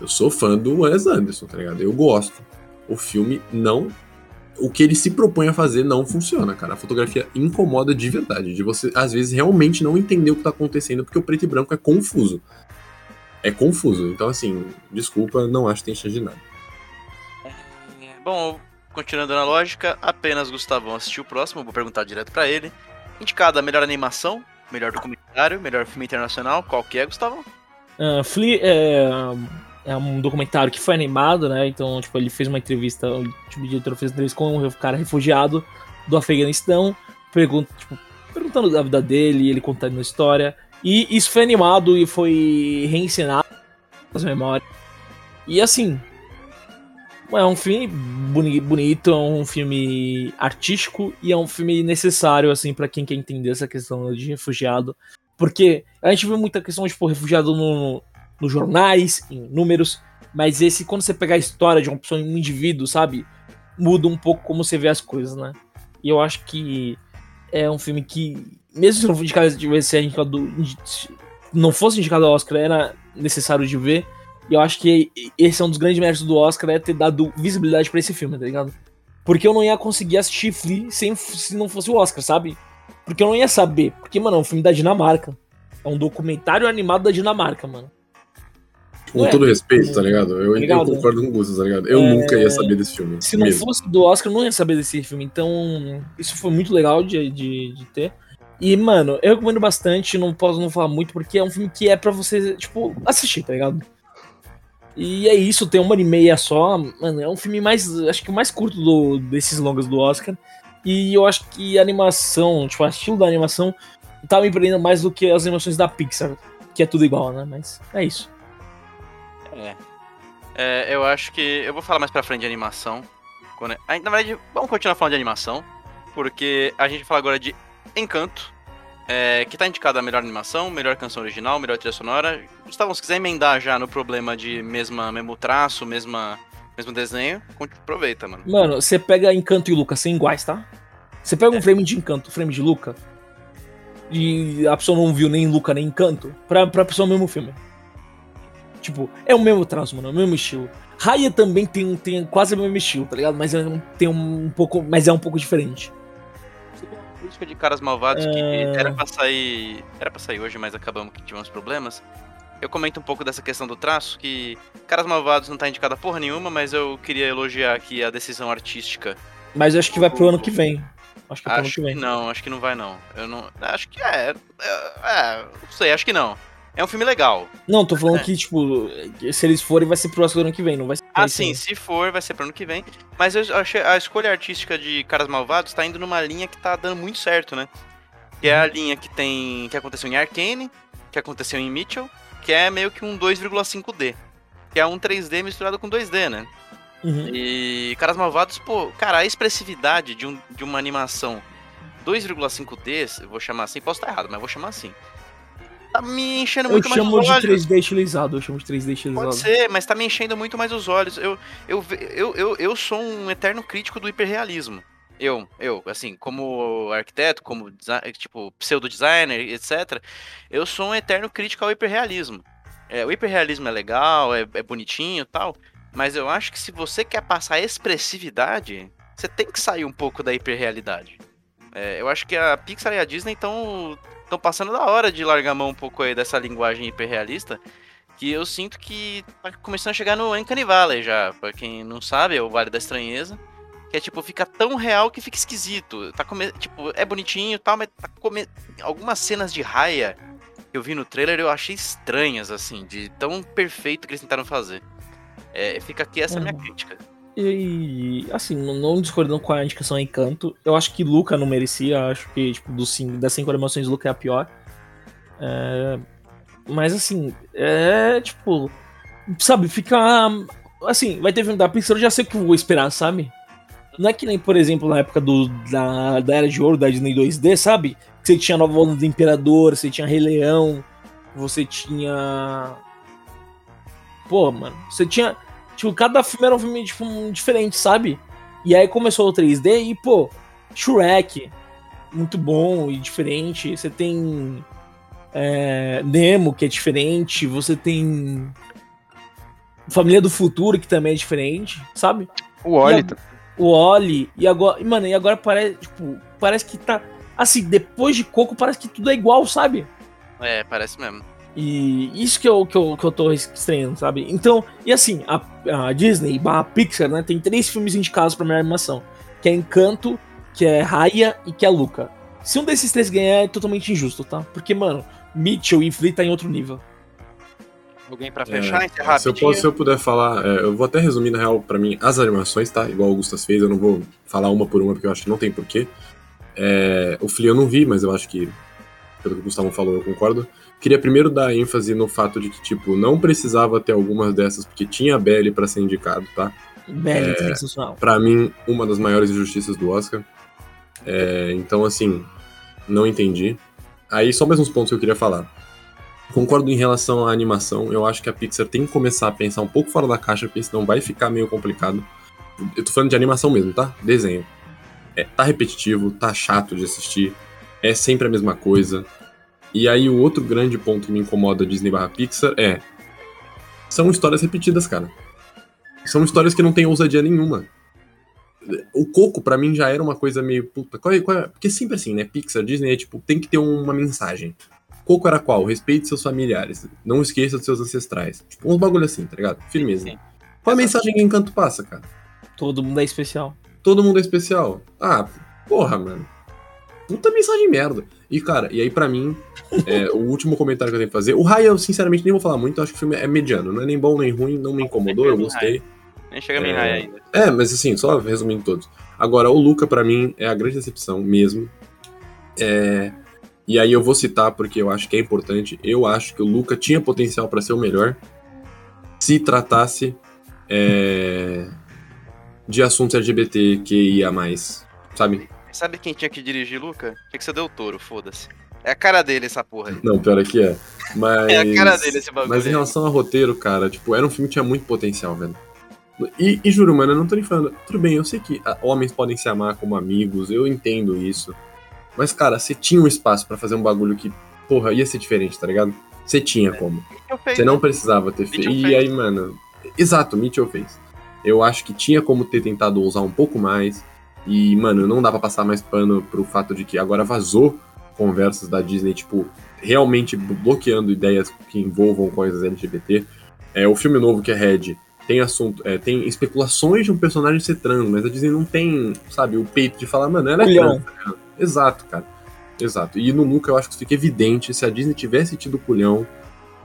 Eu sou fã do Wes Anderson, tá ligado? Eu gosto. O filme não. O que ele se propõe a fazer não funciona, cara. A fotografia incomoda de verdade. De você, às vezes, realmente não entender o que tá acontecendo, porque o preto e branco é confuso. É confuso. Então, assim, desculpa, não acho que tem chance de nada. Bom, continuando na lógica, apenas Gustavão assistiu o próximo, vou perguntar direto pra ele. Indicado a melhor animação, melhor documentário, melhor filme internacional, qual que é, Gustavão? Ah, Flea é, é um documentário que foi animado, né? Então, tipo, ele fez uma entrevista, o tipo, diretor fez uma entrevista com um cara refugiado do Afeganistão, pergunta, tipo, perguntando da vida dele, ele contando a história. E isso foi animado e foi reencenado as memórias. E assim, é um filme boni- bonito, é um filme artístico e é um filme necessário, assim, pra quem quer entender essa questão de refugiado. Porque a gente vê muita questão tipo, refugiado no, nos jornais, em números, mas esse, quando você pegar a história de uma pessoa, um indivíduo, sabe? Muda um pouco como você vê as coisas, né? E eu acho que é um filme que, mesmo se não for indicado, tivesse indicado, não fosse indicado ao Oscar, era necessário de ver. E eu acho que esse é um dos grandes méritos do Oscar, é ter dado visibilidade pra esse filme, tá ligado? Porque eu não ia conseguir assistir Flea sem, se não fosse o Oscar, sabe? Porque eu não ia saber. Porque, mano, é um filme da Dinamarca. É um documentário animado da Dinamarca, mano. Com Ué, todo respeito, tá ligado? Eu, eu ligado? concordo com o Gusto, tá ligado? Eu É, nunca ia saber desse filme. Se não mesmo. fosse do Oscar, eu não ia saber desse filme. Então, isso foi muito legal de, de, de ter. E, mano, eu recomendo bastante, não posso não falar muito, porque é um filme que é pra você, tipo, assistir, tá ligado? E é isso, tem uma hora e meia só. Mano, é um filme mais. Acho que o mais curto do, desses longas do Oscar. E eu acho que a animação, tipo, o estilo da animação tá me prendendo mais do que as animações da Pixar, que é tudo igual, né? Mas é isso. É. É, eu acho que. Eu vou falar mais pra frente de animação. Quando... ah, Na verdade, vamos continuar falando de animação. Porque a gente fala agora de Encanto. é, que tá indicado a melhor animação, melhor canção original, melhor trilha sonora. Gustavo, se quiser emendar já no problema de mesma, mesmo traço, mesma, mesmo desenho, aproveita, mano. Mano, você pega Encanto e Luca, são iguais, tá? Você pega um frame de Encanto, frame de Luca, e a pessoa não viu nem Luca nem Encanto, pra, pra pessoa é o mesmo filme. Tipo, é o mesmo traço, mano, é o mesmo estilo. Raya também tem, tem quase o mesmo estilo, tá ligado? Mas é um, tem um, um pouco. Mas é um pouco diferente. Crítica de Caras Malvados que É. era pra sair. Era pra sair hoje, mas acabamos que tivemos problemas. Eu comento um pouco dessa questão do traço, que Caras Malvados não tá indicada porra nenhuma, mas eu queria elogiar aqui a decisão artística. Mas eu acho que vai pro ano que vem. Acho que é pro ano Acho que que vem. não, acho que não vai não. Eu não. Acho que é. É, é, não sei, acho que não. É um filme legal. Não, tô falando É. que, tipo, se eles forem, vai ser pro ano que vem, não vai ser. Ah, sim, se for, vai ser pro ano que vem. Mas eu achei a escolha artística de Caras Malvados tá indo numa linha que tá dando muito certo, né? Que é a linha que tem. que aconteceu em Arcane, que aconteceu em Mitchell, que é meio que um 2,5D. Que é um 3D misturado com 2D, né? Uhum. E Caras Malvados, pô, cara, a expressividade de, um, de uma animação 2,5D, eu vou chamar assim, posso estar errado, mas vou chamar assim. Tá me enchendo Eu muito mais chamo os de olhos. 3D estilizado, eu chamo de 3D estilizado. Pode ser, mas tá me enchendo muito mais os olhos. Eu, eu, eu, eu, eu sou um eterno crítico do hiperrealismo. Eu, eu, assim, como arquiteto, como tipo, pseudo-designer, etc., eu sou um eterno crítico ao hiperrealismo. É, o hiperrealismo é legal, é, é bonitinho e tal, mas eu acho que se você quer passar expressividade, você tem que sair um pouco da hiperrealidade. É, eu acho que a Pixar e a Disney estão estão passando da hora de largar a mão um pouco aí dessa linguagem hiperrealista, que eu sinto que tá começando a chegar no Uncanny Valley já. Pra quem não sabe, é o Vale da Estranheza. Que é tipo, fica tão real que fica esquisito. Tá come... Tipo, é bonitinho e tal, mas tá come... algumas cenas de raia que eu vi no trailer eu achei estranhas, assim, de tão perfeito que eles tentaram fazer. É, fica aqui essa minha Uhum. crítica. E, assim, não- discordando com a indicação Encanto, eu acho que Luca não merecia, acho que, tipo, dos cinco, das cinco animações, Luca é a pior. É, mas, assim, é, tipo, sabe, fica, assim, vai ter filme da Pixar, eu já sei o que vou esperar, sabe? Não é que nem, por exemplo, na época do, da, da Era de Ouro, da Disney 2D, sabe? Que você tinha Nova Onda do Imperador, você tinha Rei Leão, você tinha... Pô, mano, você tinha... Tipo, cada filme era um filme tipo, um diferente, sabe? E aí começou o 3D e, pô, Shrek, muito bom e diferente. Você tem é, Nemo, que é diferente. Você tem Família do Futuro, que também é diferente, sabe? O Oli, a- O Oli. E agora, e, mano, e agora parece, tipo, parece que tá. Assim, depois de Coco, parece que tudo é igual, sabe? É, parece mesmo. E isso que eu, que eu, que eu tô estranhando, sabe? Então, e assim, a, a Disney, a Pixar, né, tem três filmes indicados pra melhor animação. Que é Encanto, que é Raya e que é Luca. Se um desses três ganhar, é totalmente injusto, tá? Porque, mano, Mitchell e Flea tá em outro nível. Alguém pra fechar, É, encerrar se, eu posso- se eu puder falar, é, eu vou até resumir na real pra mim as animações, tá? Igual o Gustas fez, eu não vou falar uma por uma porque eu acho que não tem porquê. É, o Flea eu não vi, mas eu acho que, pelo que o Gustavo falou, eu concordo. Queria primeiro dar ênfase no fato de que, tipo, não precisava ter algumas dessas porque tinha a Belly pra ser indicado, tá? Bela, sensacional. Pra mim, uma das maiores injustiças do Oscar. É, então, assim, não entendi. Aí, só mais uns pontos que eu queria falar. Concordo em relação à animação. Eu acho que a Pixar tem que começar a pensar um pouco fora da caixa, porque senão vai ficar meio complicado. Eu tô falando de animação mesmo, tá? Desenho. É, tá repetitivo, tá chato de assistir. É sempre a mesma coisa. E aí, o outro grande ponto que me incomoda Disney barra Pixar é. São histórias repetidas, cara. São histórias que não têm ousadia nenhuma. O Coco, pra mim, já era uma coisa meio. Puta, qual é, qual é- Porque sempre assim, né? Pixar, Disney é tipo, tem que ter uma mensagem. Coco era qual? Respeite seus familiares. Não esqueça dos seus ancestrais. Tipo, uns bagulho assim, tá ligado? Firmeza. Sim. Qual a mensagem que Encanto passa, cara? Todo mundo é especial. Todo mundo é especial. Ah, porra, mano. Puta mensagem merda. E, cara, e aí pra mim, é, o último comentário que eu tenho que fazer. O Raya, eu sinceramente nem vou falar muito, eu acho que o filme é mediano. Não é nem bom nem ruim, não me incomodou, eu gostei. Nem chegamos em É. ainda. É, mas assim, só resumindo todos. Agora, o Luca, pra mim, é a grande decepção mesmo. É, E aí eu vou citar porque eu acho que é importante. Eu acho que o Luca tinha potencial pra ser o melhor se tratasse é, de assuntos LGBT que ia mais, sabe? Sabe quem tinha que dirigir, Luca? Tinha que ser Del Toro, foda-se. É a cara dele essa porra aí. Não, pior é que é. Mas, É a cara dele esse bagulho Mas em relação ao roteiro, cara, tipo, era um filme que tinha muito potencial, velho. E, e juro, mano, eu não tô nem falando. Tudo bem, eu sei que ah, homens podem se amar como amigos, eu entendo isso. Mas, cara, você tinha um espaço pra fazer um bagulho que, porra, ia ser diferente, tá ligado? Você tinha como. Eu fez, Você não né? precisava ter feito. E aí, mano. Exato, Mitchell fez. Eu acho que tinha como ter tentado usar um pouco mais. E, mano, não dá pra passar mais pano pro fato de que agora vazou conversas da Disney, tipo, realmente bloqueando ideias que envolvam coisas LGBT. É, o filme novo que é Red tem assunto, é, tem especulações de um personagem ser trans, mas a Disney não tem, sabe, o peito de falar, mano, ela é Culhão. trans. tá? Exato, cara. Exato. E no Luca eu acho que isso fica evidente. Se a Disney tivesse tido culhão,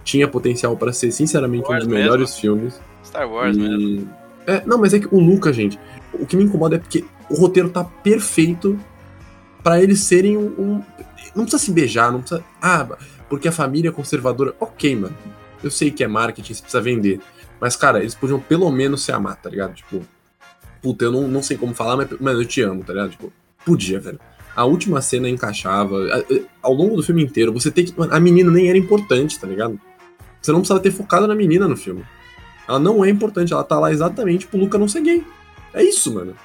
tinha potencial pra ser, sinceramente, um Wars dos mesmo. melhores filmes. Star Wars E- mesmo. É, não, mas é que o Luca, gente, o que me incomoda é porque o roteiro tá perfeito pra eles serem um, um- Não precisa se beijar, não precisa. Ah, porque a família é conservadora. Ok, mano. Eu sei que é marketing, você precisa vender. Mas, cara, eles podiam pelo menos se amar, tá ligado? Tipo, puta, eu não, não sei como falar, mas, eu te amo, tá ligado? Tipo, podia, velho. A última cena encaixava. Ao longo do filme inteiro, você tem que. A menina nem era importante, tá ligado? Você não precisava ter focado na menina no filme. Ela não é importante, ela tá lá exatamente pro Luca não ser gay. É isso, mano.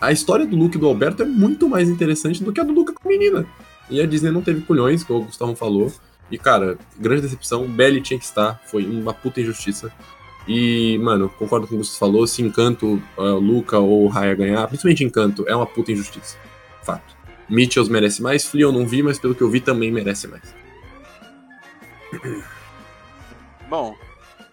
A história do Luke e do Alberto é muito mais interessante do que a do Luca com a menina. E a Disney não teve culhões, como o Gustavo falou. E, cara, grande decepção. Belly tinha que estar. Foi uma puta injustiça. E, mano, concordo com o que você falou. Se Encanto, uh, Luca ou Raya ganhar, principalmente Encanto, é uma puta injustiça. Fato. Mitchells merece mais. Flea eu não vi, mas pelo que eu vi também merece mais. Bom,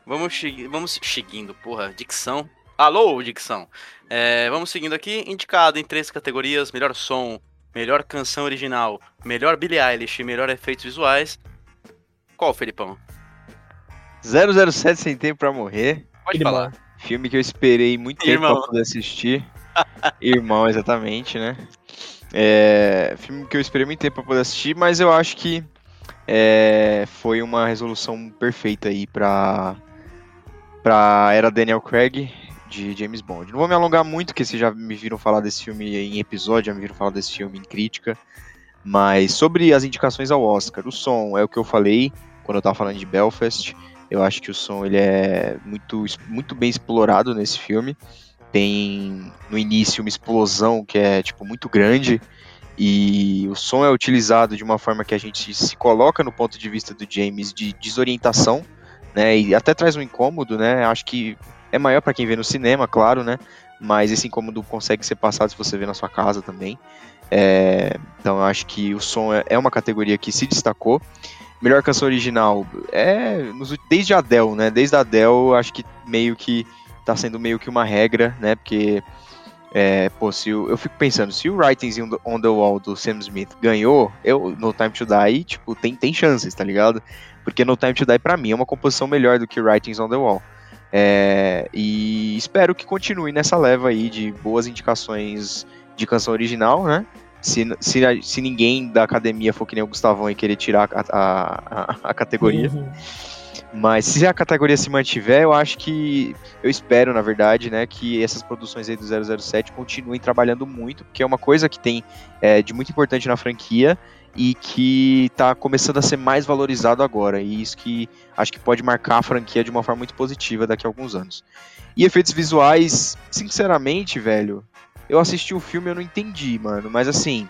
vamos, vamos seguindo, porra, dicção. Alô, dicção. É, vamos seguindo aqui, indicado em três categorias: melhor som, melhor canção original, melhor Billie Eilish e melhor efeitos visuais. Qual, Felipão? 007 Sem Tempo Pra Morrer. Pode Irmão. falar. Filme que eu esperei muito tempo Irmão. pra poder assistir. Irmão, exatamente, né? É, filme que eu esperei muito tempo pra poder assistir, mas eu acho que é, foi uma resolução perfeita aí pra, pra era Daniel Craig de James Bond. Não vou me alongar muito, porque vocês já me viram falar desse filme em episódio, já me viram falar desse filme em crítica. Mas sobre as indicações ao Oscar, o som é o que eu falei quando eu tava falando de Belfast. Eu acho que o som ele é muito, muito bem explorado nesse filme. Tem no início uma explosão que é tipo muito grande e o som é utilizado de uma forma que a gente se coloca no ponto de vista do James de desorientação, né? E até traz um incômodo, né? Acho que é maior para quem vê no cinema, claro, né? Mas esse incômodo consegue ser passado se você vê na sua casa também. É, então eu acho que o som é, é uma categoria que se destacou. Melhor canção original é desde a Adele, né? Desde a Adele, acho que meio que tá sendo meio que uma regra, né? Porque é, pô, se o- eu fico pensando, se o Writings on the, on the Wall do Sam Smith ganhou, eu no Time to Die, tipo, tem, tem chances, tá ligado? Porque no Time to Die pra mim é uma composição melhor do que Writings on the Wall. É, e espero que continue nessa leva aí de boas indicações de canção original, né? Se, se, se ninguém da academia for que nem o Gustavão e querer tirar a, a, a- a categoria. Uhum. Mas se a categoria se mantiver, eu acho que. Eu espero, na verdade, né, que essas produções aí do 007 continuem trabalhando muito, porque é uma coisa que tem é, de muito importante na franquia e que tá começando a ser mais valorizado agora. E isso que acho que pode marcar a franquia de uma forma muito positiva daqui a alguns anos. E efeitos visuais, sinceramente, velho, eu assisti o filme e eu não entendi, mano. Mas assim,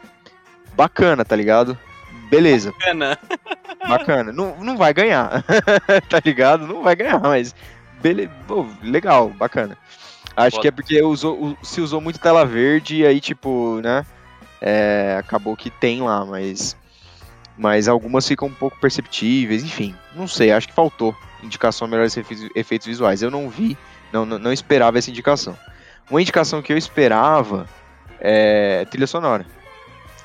bacana, tá ligado? Beleza, Bacana. bacana. Não, não vai ganhar, tá ligado? Não vai ganhar, mas bele... pô, legal, bacana. Acho Foda. que é porque usou, se usou muito tela verde e aí, tipo, né? É, acabou que tem lá, mas. Mas algumas ficam um pouco perceptíveis, enfim. Não sei, acho que faltou indicação a melhores efe- efeitos visuais. Eu não vi, não, não, não esperava essa indicação. Uma indicação que eu esperava é trilha sonora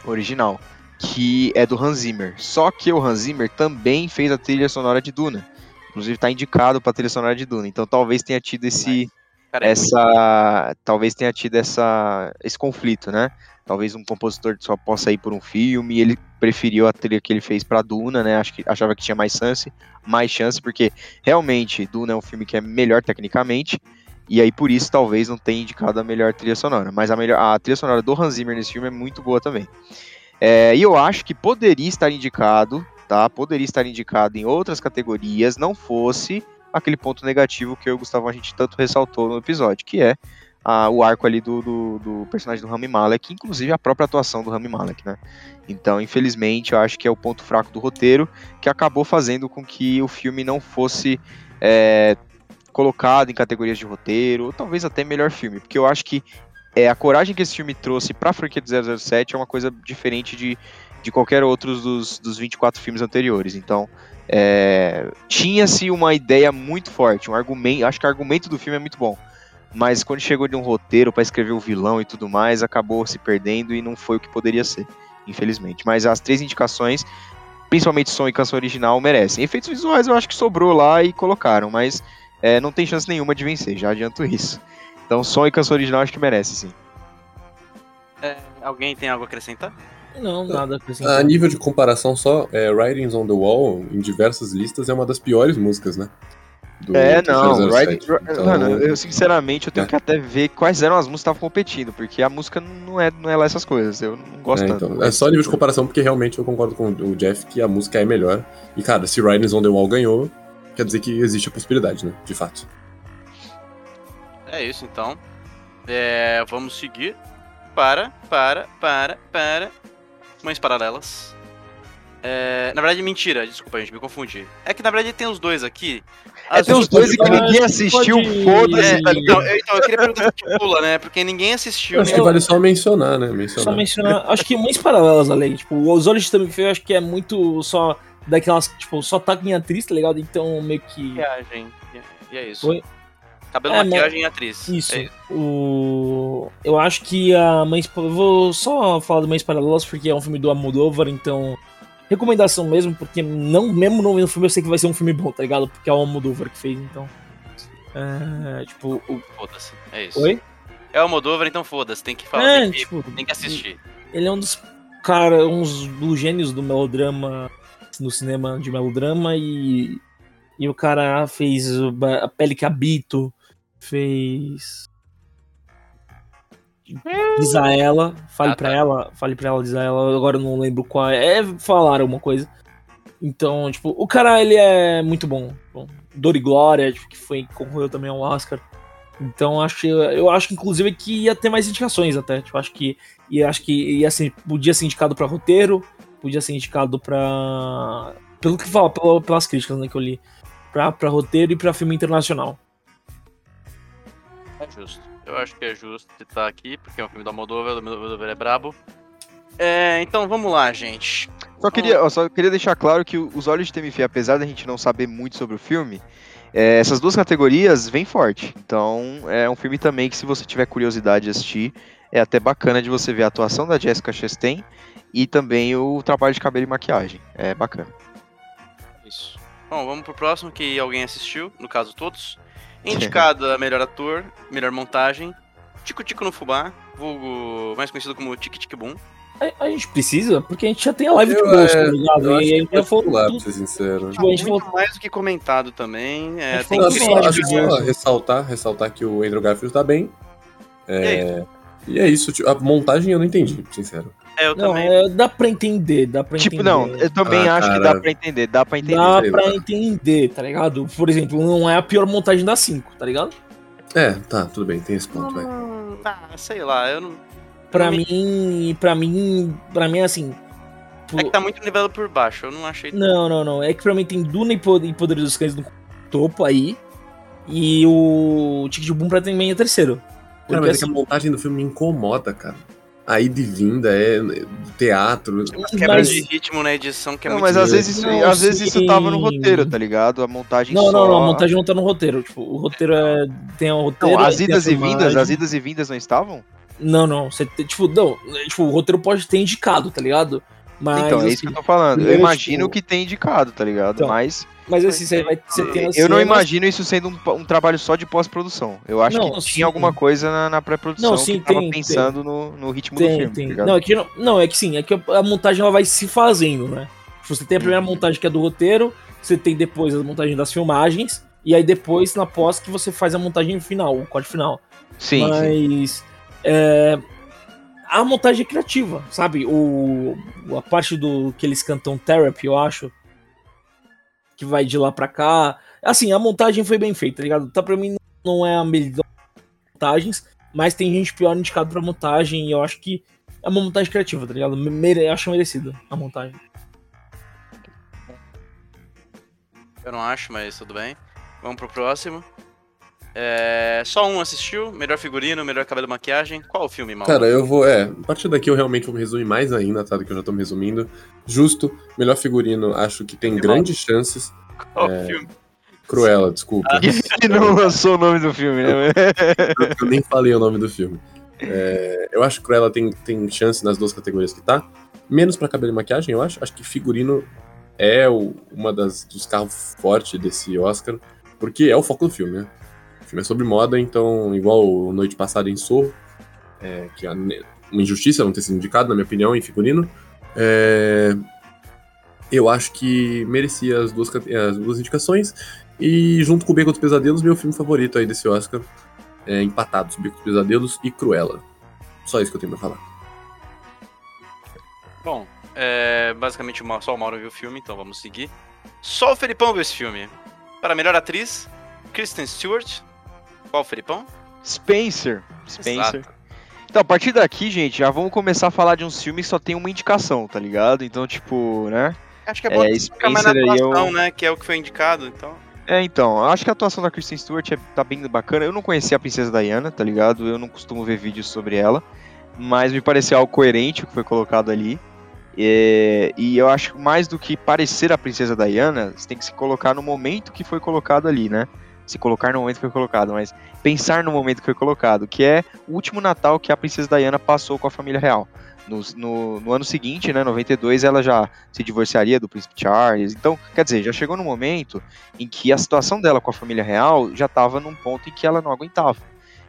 original que é do Hans Zimmer. Só que o Hans Zimmer também fez a trilha sonora de Duna. Inclusive está indicado para trilha sonora de Duna. Então talvez tenha tido esse Cara, é muito essa talvez tenha tido essa esse conflito, né? Talvez um compositor só possa ir por um filme e ele preferiu a trilha que ele fez para Duna, né? Acho que achava que tinha mais chance, mais chance porque realmente Duna é um filme que é melhor tecnicamente. E aí por isso talvez não tenha indicado a melhor trilha sonora, mas a melhor a trilha sonora do Hans Zimmer nesse filme é muito boa também. É, e eu acho que poderia estar indicado, tá? Poderia estar indicado em outras categorias, não fosse aquele ponto negativo que eu e o Gustavo a gente tanto ressaltou no episódio, que é a- o arco ali do, do, do personagem do Rami Malek, inclusive a própria atuação do Rami Malek, né? Então, infelizmente, eu acho que é o ponto fraco do roteiro que acabou fazendo com que o filme não fosse é, colocado em categorias de roteiro, ou talvez até melhor filme, porque eu acho que é, a coragem que esse filme trouxe pra franquia do 007 é uma coisa diferente de, de qualquer outro dos, dos 24 filmes anteriores. Então, é, tinha-se uma ideia muito forte, um argumento, acho que o argumento do filme é muito bom. Mas quando chegou de um roteiro pra escrever o vilão e tudo mais, acabou se perdendo e não foi o que poderia ser, infelizmente. Mas as três indicações, principalmente som e canção original, merecem. Efeitos visuais eu acho que sobrou lá e colocaram, mas é, não tem chance nenhuma de vencer, já adianto isso. Então, som e canção original acho que merece, sim. É, alguém tem algo a acrescentar? Não, nada a nível de comparação só, é, Writings on the Wall, em diversas listas, é uma das piores músicas, né? Do- É, não, 007. Riding- Então, mano, eu sinceramente eu tenho É. que até ver quais eram as músicas que estavam competindo, porque a música não é, não é lá essas coisas, eu não gosto é, tanto. então, é só nível de comparação, porque realmente eu concordo com o Jeff que a música é melhor. E, cara, se Writings on the Wall ganhou, quer dizer que existe a possibilidade, né? De fato. É isso então. É, vamos seguir para, para, para, para. Mães Paralelas. É, na verdade, mentira, desculpa, gente, me confundi. É que na verdade tem os dois aqui. É, As tem os dois e que ninguém assistiu, foda-se. É, tá então, eu, então, eu queria perguntar se pula, né? Porque ninguém assistiu. Acho né? que vale só mencionar, né? Só Mencionar. mencionar. Acho que mães paralelas além. Tipo, os olhos de Faye eu acho que é muito só daquelas. Tipo, só tá em atriz, tá ligado? Então meio que. Maquiagem. E é isso. Oi? Cabelo, É, maquiagem e atriz. Isso. É O... Eu acho que a Mães. Eu vou só falar do Mães Paralelas porque é um filme do Almodóvar, então. Recomendação mesmo, porque não, mesmo não vendo o filme, eu sei que vai ser um filme bom, tá ligado? Porque é o Almodóvar que fez, então. É, tipo, o. Foda-se. É isso. Oi? É o Moldover, então foda-se. Tem que falar. É, tem, que, tipo, tem que assistir. Ele é um dos cara, uns dos gênios do melodrama no cinema de melodrama e e o cara fez a pele que habito, fez diz a ela, fale Ah, pra tá. ela, fale pra ela, diz a ela, agora eu não lembro qual é, é falar alguma coisa. Então, tipo, o cara ele é muito bom. bom Dor e Glória, tipo, que foi concorreu também ao Oscar. Então, acho, eu acho que inclusive que ia ter mais indicações até. Tipo, acho que e acho que ia ser, podia ser indicado pra roteiro, podia ser indicado pra. Pelo que fala, pela- pelas críticas né, que eu li. Pra, pra roteiro e pra filme internacional. É justo. Eu acho que é justo de estar aqui, porque é um filme da Moldover, o Moldover é brabo. É, então vamos lá, gente. Só queria, eu só queria deixar claro que os olhos de Temi Fê, apesar da gente não saber muito sobre o filme, é, essas duas categorias vêm forte. Então é um filme também que, se você tiver curiosidade de assistir, é até bacana de você ver a atuação da Jessica Chastain e também o trabalho de cabelo e maquiagem. É bacana. Isso. Bom, vamos pro próximo que alguém assistiu, no caso todos. Indicado a melhor ator, melhor montagem, Tico Tico no Fubá, vulgo mais conhecido como Tic Tic Boom. A, a gente precisa, porque a gente já tem a live de Eu, bolso, é, tá ligado? E aí já pode falou pular, pra ser sincero. Tipo, a gente Muito falou- mais do que comentado também. É, A tem que tudo só, acho de só ressaltar, ressaltar que o Andrew Garfield tá bem. É, E e é isso, tipo, a montagem eu não entendi, sincero. É, eu Não, também. é, dá pra entender, dá pra Tipo, entender. não, eu também Ah, acho que cara. dá pra entender, dá pra entender. Dá sei pra lá. entender, tá ligado? Por exemplo, não é a pior montagem da 5, tá ligado? É, tá, tudo bem, tem esse ponto, vai. Hum, ah, sei lá, eu não. Pra Não me- mim, pra mim, pra mim é assim. pô, É que tá muito nivelado por baixo, eu não achei. Não, não, não. É que pra mim tem Duna e Poder, dos Cães no topo aí. E o Tic de Boom pra mim é terceiro. Cara, mas é que a assim, montagem do filme me incomoda, cara. A ida e vinda é do teatro. Umas quebras mas- de ritmo na edição que é Não, muito. mas às Não, vezes, isso, sim. às vezes isso tava no roteiro, tá ligado? A montagem Não, só... não, não, a montagem não tá no roteiro. Tipo, o roteiro é. Tem o roteiro. Não, as idas e vindas, as idas e vindas não estavam? Não, não. Você tipo, não. Tipo, o roteiro pode ter indicado, tá ligado? Mas. então, é assim, isso que eu tô falando. Eu eu, imagino tipo- que tem indicado, tá ligado? Então, Mas Mas assim, você vai. Você tem as eu não cenas- imagino isso sendo um, um trabalho só de pós-produção. Eu acho Não, que sim. tinha alguma coisa na, na pré-produção Não, sim, que tava tem, pensando No, no ritmo do Tem, filme, tem. tá ligado? não, é que não, não, é que sim, é que a montagem ela vai se fazendo, né? Tipo, Você tem a primeira Uhum. montagem que é do roteiro, você tem depois a montagem das filmagens, e aí depois, na pós, que você faz a montagem final, o corte final. sim, sim. Mas é, a montagem criativa, sabe? O, a parte do que eles cantam Therapy, eu acho, que vai de lá pra cá. Assim, a montagem foi bem feita, tá ligado? Tá pra mim não é a melhor montagens, mas tem gente pior indicado pra montagem e eu acho que é uma montagem criativa, tá ligado? Mere, acho merecida a montagem. Eu não acho, mas tudo bem. Vamos pro próximo. É, Só um assistiu? Melhor figurino, melhor cabelo e maquiagem. Qual o filme, mal? Cara, eu vou. É, a partir daqui eu realmente vou me resumir mais ainda, tá? Do que eu já tô me resumindo. Justo, melhor figurino, acho que tem grandes chances. Qual é, filme? Cruella, desculpa. Ele não lançou o nome do filme, né? Eu, eu nem falei o nome do filme. É, eu acho que Cruella tem, tem chance nas duas categorias que tá. Menos pra cabelo e maquiagem, eu acho. Acho que figurino é o, uma das dos carros fortes desse Oscar. Porque é o foco do filme, né? Filme é sobre moda, então, igual Noite Passada em Sorro, é, que é uma injustiça não ter sido indicado, na minha opinião, em figurino. É, eu acho que merecia as duas, as duas indicações. E junto com o Beco dos Pesadelos, meu filme favorito aí desse Oscar é, empatados, Beco dos Pesadelos e Cruella. Só isso que eu tenho pra falar. Bom, é, basicamente só o Mauro viu o filme, então vamos seguir. Só o Felipão viu esse filme. Para melhor atriz, Kristen Stewart. Qual o Felipão? Spencer. Spencer. Exato. Então, a partir daqui, gente, já vamos começar a falar de uns filmes que só tem uma indicação, tá ligado? Então, tipo, né? Acho que é bom É, ficar mais na Spencer aí eu- atuação, né? Que é o que foi indicado, então. É, então, eu acho que a atuação da Kristen Stewart é, tá bem bacana. Eu não conhecia a Princesa Diana, tá ligado? Eu não costumo ver vídeos sobre ela, mas me pareceu algo coerente o que foi colocado ali. É, e eu acho que mais do que parecer a Princesa Diana, você tem que se colocar no momento que foi colocado ali, né? Se colocar no momento que foi colocado, mas pensar no momento que foi colocado, que é o último Natal que a Princesa Diana passou com a família real. No, no, no ano seguinte, né, 92, ela já se divorciaria do Príncipe Charles. Então, quer dizer, já chegou no momento em que a situação dela com a família real já estava num ponto em que ela não aguentava.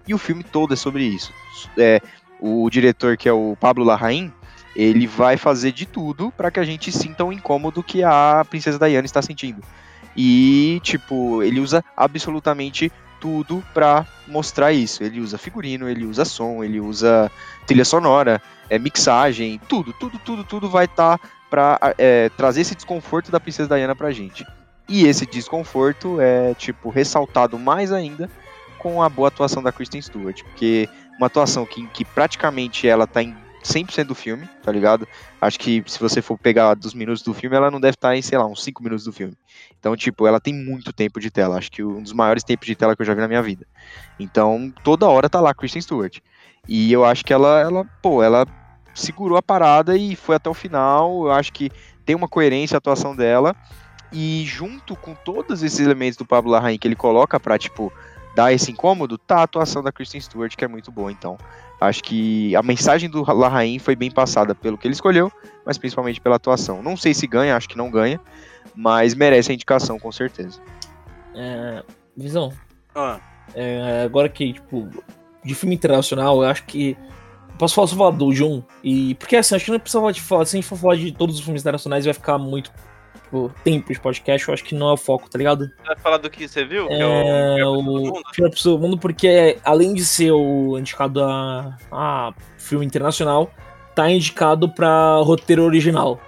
E o filme todo é sobre isso. É, o diretor, que é o Pablo Larraín, ele vai fazer de tudo para que a gente sinta o incômodo que a princesa Diana está sentindo. E, tipo, ele usa absolutamente tudo para mostrar isso. Ele usa figurino, ele usa som, ele usa trilha sonora, é, mixagem, tudo, tudo, tudo, tudo vai estar tá para é, trazer esse desconforto da princesa Diana pra gente. E esse desconforto é, tipo, ressaltado mais ainda com a boa atuação da Kristen Stewart, porque uma atuação que, que praticamente ela tá em 100% do filme, tá ligado? Acho que se você for pegar dos minutos do filme, ela não deve estar em, sei lá, uns 5 minutos do filme. Então, tipo, ela tem muito tempo de tela. Acho que um dos maiores tempos de tela que eu já vi na minha vida. Então, toda hora tá lá Kristen Stewart. E eu acho que ela, ela, pô, ela segurou a parada e foi até o final. Eu acho que tem uma coerência a atuação dela. E junto com todos esses elementos do Pablo Larraín que ele coloca pra, tipo, dar esse incômodo, tá a atuação da Kristen Stewart, que é muito boa. Então, acho que a mensagem do Larraín foi bem passada pelo que ele escolheu, mas principalmente pela atuação. Não sei se ganha, acho que não ganha, mas merece a indicação, com certeza. É, Visão, Ah, é, agora que, tipo, de filme internacional, eu acho que. Posso falar só falar do Jun? E. Porque assim, acho que não precisava de falar. Se a gente for falar de todos os filmes internacionais, vai ficar muito. Tipo, tempo de podcast, eu acho que não é o foco, tá ligado? você vai falar do que você viu? Que É, é o... o mundo? Pior Pessoa do Mundo, porque além de ser o indicado a, a filme internacional, tá indicado pra roteiro original.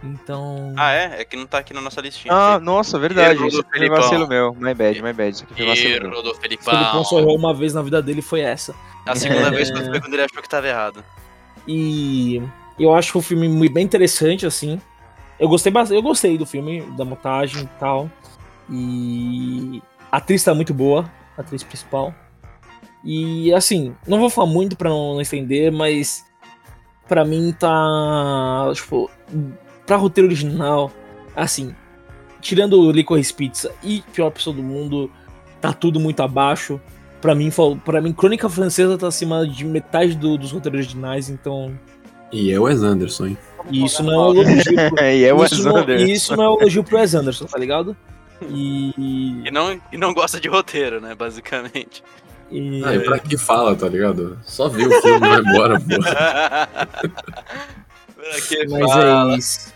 Então. Ah, é? É que não tá aqui na nossa listinha. Ah, nossa, verdade. Isso foi vacilo meu. My bad, my bad. Isso aqui foi vacilo meu. Erro do o Felipão só errou uma vez na vida dele foi essa. A segunda É. vez que foi quando ele achou que tava errado. E eu acho o filme bem interessante, assim. Eu gostei bastante, eu gostei do filme, da montagem e tal. E a atriz tá muito boa, a atriz principal. E assim, não vou falar muito pra não, não estender, mas pra mim tá. Tipo, pra roteiro original, assim, tirando o Licorice Pizza e Pior Pessoa do Mundo, tá tudo muito abaixo. Pra mim, pra mim, Crônica Francesa tá acima de metade do- dos roteiros originais, então. E é o Wes Anderson, hein? E isso não é um elogio pro, e é o Wes isso, não, Anderson. e isso não é um elogio pro Wes Anderson, tá ligado? E. E não, e não gosta de roteiro, né? Basicamente. e- Ah, e pra que fala, tá ligado? Só vê o filme e vai embora, pô. Pra que mas fala? é isso.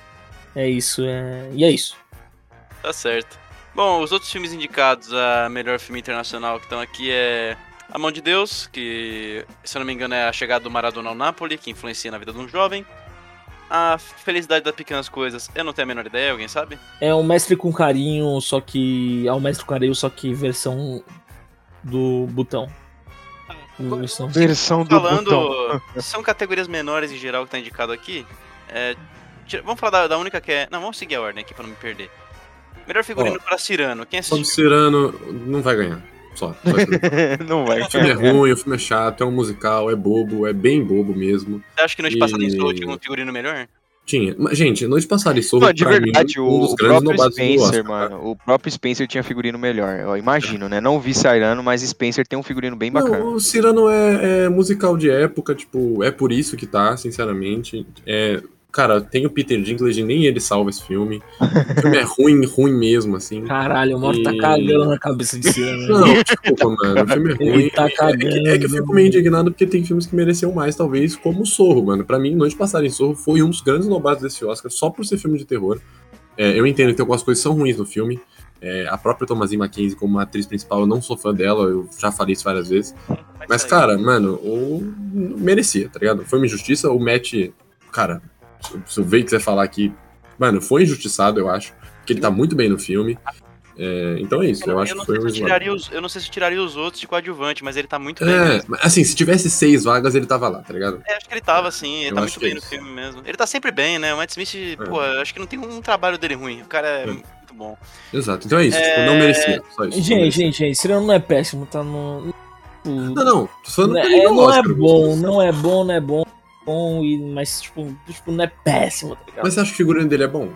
É isso, é... e é isso. Tá certo. Bom, os outros filmes indicados a melhor filme internacional que estão aqui é A Mão de Deus, que, se eu não me engano, é a chegada do Maradona ao Napoli, que influencia na vida de um jovem. A Felicidade das Pequenas Coisas, eu não tenho a menor ideia, alguém sabe? É um mestre com carinho, só que. É um mestre com carinho, só que versão do botão. Versão. Versão do Falando, botão. são categorias menores em geral que tá indicado aqui. É, tira- vamos falar da, da única que é. Não, vamos seguir a ordem aqui pra não me perder. Melhor figurino para Cirano. Quem assistiu? Cirano não vai ganhar. Só. Não vai. o filme é ruim, o filme é chato, é um musical, é bobo, é bem bobo mesmo. Você acha que Noite Passada em E- Soul tinha um figurino melhor? Tinha. Mas, gente, Noite Passada e Sorro, Mano, de pra verdade, mim, o, um dos o grandes próprio nobados do Spencer, Oscar. tá? mano, o próprio Spencer tinha figurino melhor, eu imagino, né? Não vi Sairano, mas Spencer tem um figurino bem bacana. Não, o Cirano é, é musical de época, tipo, é por isso que tá, sinceramente. É, cara, tem o Peter Dinklage, nem ele salva esse filme. O filme é ruim, ruim mesmo, assim. Caralho, o Mauro tá E- cagando na cabeça de cena. Não, desculpa, mano. O filme é ruim. Ele tá É que- cagando. É que, eu fico meio indignado porque tem filmes que mereciam mais, talvez, como Sorro, mano. Pra mim, Noite Passada em Sorro foi um dos grandes nobados desse Oscar, só por ser filme de terror. É, eu entendo que algumas coisas são ruins no filme. É, a própria Thomasine Mackenzie, como atriz principal, eu não sou fã dela, eu já falei isso várias vezes. Mas, cara, mano, o... merecia, tá ligado? Foi uma injustiça. O Matt, cara, se eu ver que você falar aqui, mano, foi injustiçado, eu acho. Porque ele tá muito bem no filme. É, então é isso, eu, não- acho não que foi sei o eu, tiraria os, eu não sei se eu tiraria os outros de coadjuvante, mas ele tá muito bem. É, mesmo. assim, se tivesse seis vagas, ele tava lá, tá ligado? É, acho que ele tava assim, ele Eu tá muito é bem no isso. filme mesmo. Ele tá sempre bem, né? O Matt Smith, pô, eu acho que não tem um trabalho dele ruim. O cara é, É. muito bom. Exato. Então é isso, tipo, não merecia. Só isso. não Gente, merecia. gente, gente, Cirano não é péssimo, tá no. no- Não, não, tô falando Não que é, ele não é bom, não é bom, não é bom, bom e, mas tipo, tipo, não é péssimo, tá ligado? Mas você acha que o figurino dele é bom?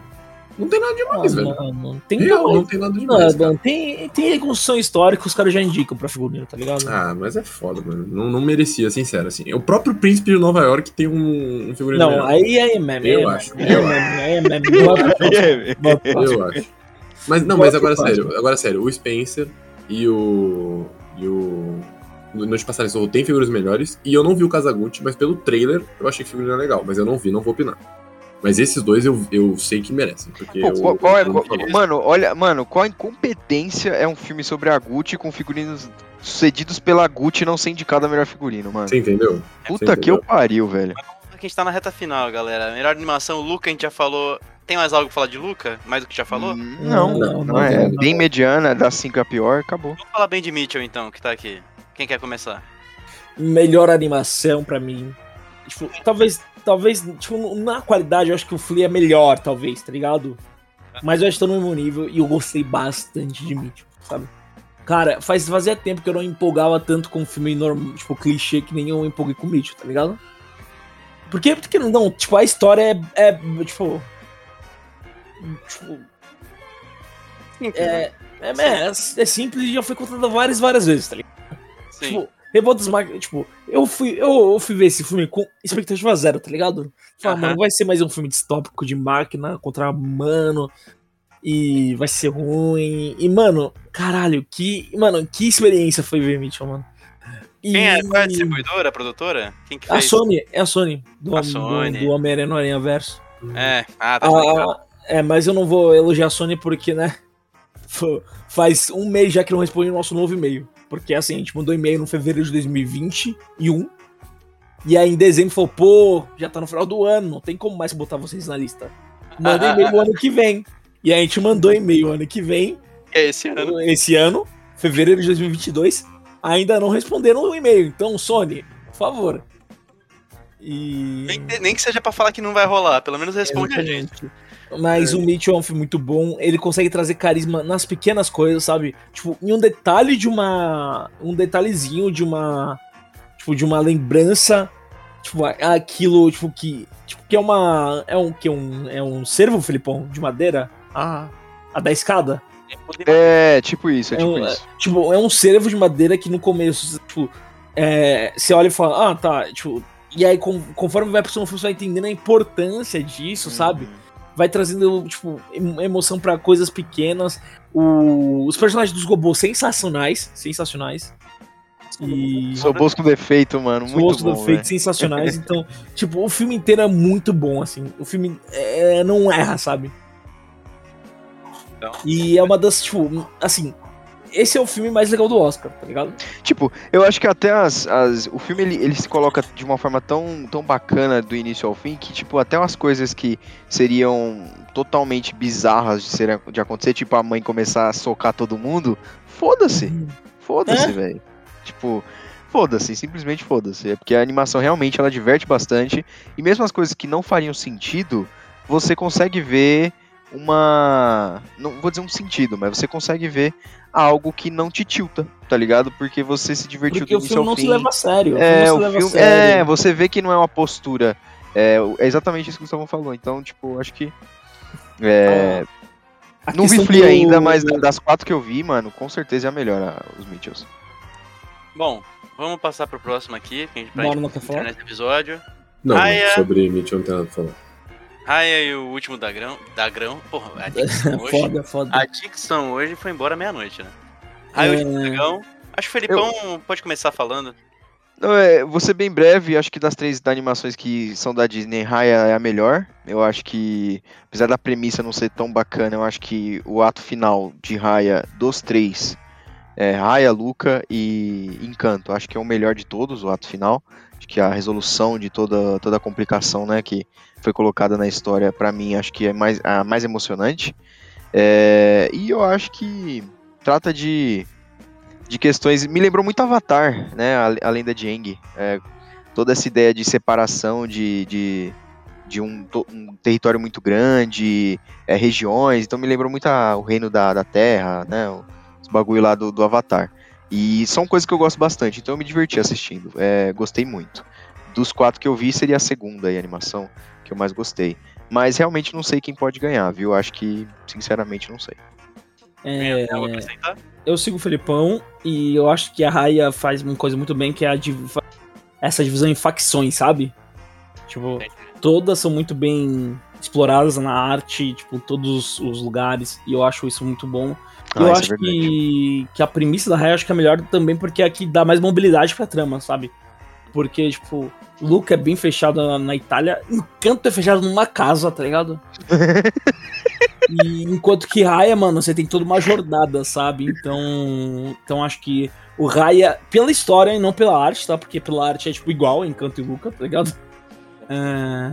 Não tem nada demais, velho. não, não, tem Real, não, não tem nada não, demais. cara. não, tem, tem reconstrução histórica, os caras já indicam pra figurino, tá ligado? Ah, mas é foda, mano. Não, não merecia, sincero, assim. O próprio Príncipe de Nova York tem um, um figurino não, melhor. aí é meme. Eu aí é acho, meme, eu é é acho. Mas não, mas agora próximo. sério, agora sério, o Spencer e o. E o. Noite de Passagem Sorro tem figuras melhores. E eu não vi o Kazaguchi, mas pelo trailer eu achei que o figurino era legal. Mas eu não vi, não vou opinar. Mas esses dois eu, eu sei que merecem. Porque Pô, eu- qual, qual é, qual- mano, olha, mano, qual a incompetência é um filme sobre a Gucci com figurinos sucedidos pela Gucci não ser indicado a melhor figurino, mano? Você entendeu? Puta Você que eu entendeu? pariu, velho. Aqui a gente tá na reta final, galera. Melhor animação, Luca, a gente já falou. Tem mais algo pra falar de Luca? Mais do que já falou? Hum, Não, Não, não, não, é. não. Bem mediana, das 5 a pior, acabou. Vamos falar bem de Mitchell então, que tá aqui. Quem quer começar? melhor animação pra mim. Tipo, talvez, talvez, tipo, na qualidade eu acho que o Flea é melhor, talvez, tá ligado? Mas eu acho que tá no mesmo nível e eu gostei bastante de Mitchell, sabe? Cara, faz, fazia tempo que eu não empolgava tanto com um filme normal, tipo, clichê que nem eu empolguei com Mitchell, tá ligado? Porque, porque não, tipo, a história é, é tipo... Tipo, é, é, é, é simples e já foi contada várias, várias vezes, tá ligado? Sim. Tipo, Revolta dos Máquinas, tipo, eu fui, eu, eu fui ver esse filme com expectativa zero, tá ligado? Falei, Aham. mano, vai ser mais um filme distópico de máquina contra humano e vai ser ruim. E, mano, caralho, que, mano, que experiência foi ver Mitchell, mano. E, Quem é? Qual é a distribuidora, a produtora? Quem que a fez? Sony, é a Sony, do, A do, Sony. do Homem-Aranha no Aranha Verso. É, ah, tá. Ah, é, mas eu não vou elogiar a Sony porque, né? Faz um mês já que não responde o nosso novo e-mail. Porque assim, a gente mandou e-mail no fevereiro de 2021. E aí em dezembro falou, pô, já tá no final do ano, não tem como mais botar vocês na lista. Manda e-mail ano que vem. E aí a gente mandou e-mail ano que vem, É esse ano. esse ano, fevereiro de 2022. Ainda não responderam o e-mail. Então, Sony, por favor. E. Nem, nem que seja pra falar que não vai rolar, pelo menos responde a gente. Mas o Mitchell é um filme muito bom. Ele consegue trazer carisma nas pequenas coisas, sabe? Tipo, em um detalhe de uma. Um detalhezinho de uma. Tipo, de uma lembrança. Tipo, aquilo, tipo, que. Tipo, que é uma. É um. Que um, é um cervo, Felipão, de madeira? Ah. A da escada? É, tipo isso, é É tipo um- isso. Tipo, é um cervo de madeira que no começo, tipo, é, você olha e fala, ah, tá, tipo. E aí, com- conforme vai passando o filme, você vai entendendo a importância disso, sabe? Vai trazendo, tipo, em- emoção pra coisas pequenas. O- os personagens dos robôs sensacionais, sensacionais. E Sou Bosco defeito, mano. os Muito bom, defeitos velho. sensacionais. Então, tipo, o filme inteiro é muito bom, assim. O filme é, não erra, sabe? Então. E é uma das, tipo, assim, esse é o filme mais legal do Oscar, tá ligado? Tipo, eu acho que até as, as- o filme ele, ele se coloca de uma forma tão, tão bacana do início ao fim que, tipo, até umas coisas que seriam totalmente bizarras de, serem, de acontecer, tipo a mãe começar a socar todo mundo, foda-se. Foda-se, É? velho. Tipo, foda-se, simplesmente foda-se. É porque a animação realmente ela diverte bastante. E mesmo as coisas que não fariam sentido, você consegue ver uma. Não vou dizer um sentido, mas você consegue ver algo que não te tilta, tá ligado? Porque você se divertiu Porque do o início filme ao não fim. se leva a sério. É, não o filme. sério. É, você vê que não é uma postura. É, é exatamente isso que o Gustavo falou. Então, tipo, acho que. É, A não vi Flea ainda, mas das quatro que eu vi, mano, com certeza é a melhor, a- os Mitchells. Bom, vamos passar pro próximo aqui, que a gente não falar? terminar esse episódio. Não, Ah, é. sobre Mitchell não tem nada pra falar. Raya e o último da grão. Da grão. Porra, a dicção hoje. Foda, foda. A dicção hoje foi embora meia-noite, né? Raya e o último É. dragão. Acho que o Felipão pode começar falando. Não, é, vou ser bem breve, acho que das três animações que são da Disney, Raya é a melhor. Eu acho que, apesar da premissa não ser tão bacana, eu acho que o ato final de Raya dos três é Raya, Luca e Encanto. Acho que é o melhor de todos, o ato final. Acho que a resolução de toda, toda a complicação né, que foi colocada na história, pra mim, acho que é mais, a mais emocionante. É, e eu acho que trata de, de questões. Me lembrou muito Avatar, né? A, a lenda de Aang. É, toda essa ideia de separação de, de, de um, um território muito grande, é, regiões. Então me lembrou muito a- o reino da, da Terra, né? Os bagulho lá do, do Avatar. E são coisas que eu gosto bastante, então eu me diverti assistindo. É, gostei muito. Dos quatro que eu vi, seria a segunda aí, a animação que eu mais gostei. Mas realmente não sei quem pode ganhar, viu? Acho que, sinceramente, não sei. É, eu sigo o Felipão e eu acho que a Raya faz uma coisa muito bem, que é a div- essa divisão em facções, sabe? Tipo, todas são muito bem exploradas na arte, tipo, todos os lugares, e eu acho isso muito bom. Eu Ah, isso é acho verdade. que, que a premissa da Raya acho que é melhor também porque é a que dá mais mobilidade pra trama, sabe? Porque, tipo, Luca é bem fechado na, na Itália, Encanto é fechado numa casa, tá ligado? e enquanto que Raya, mano, você tem toda uma jornada, sabe? Então, então acho que o Raya, pela história e não pela arte, tá? Porque pela arte é, tipo, igual Encanto e Luca, tá ligado? É,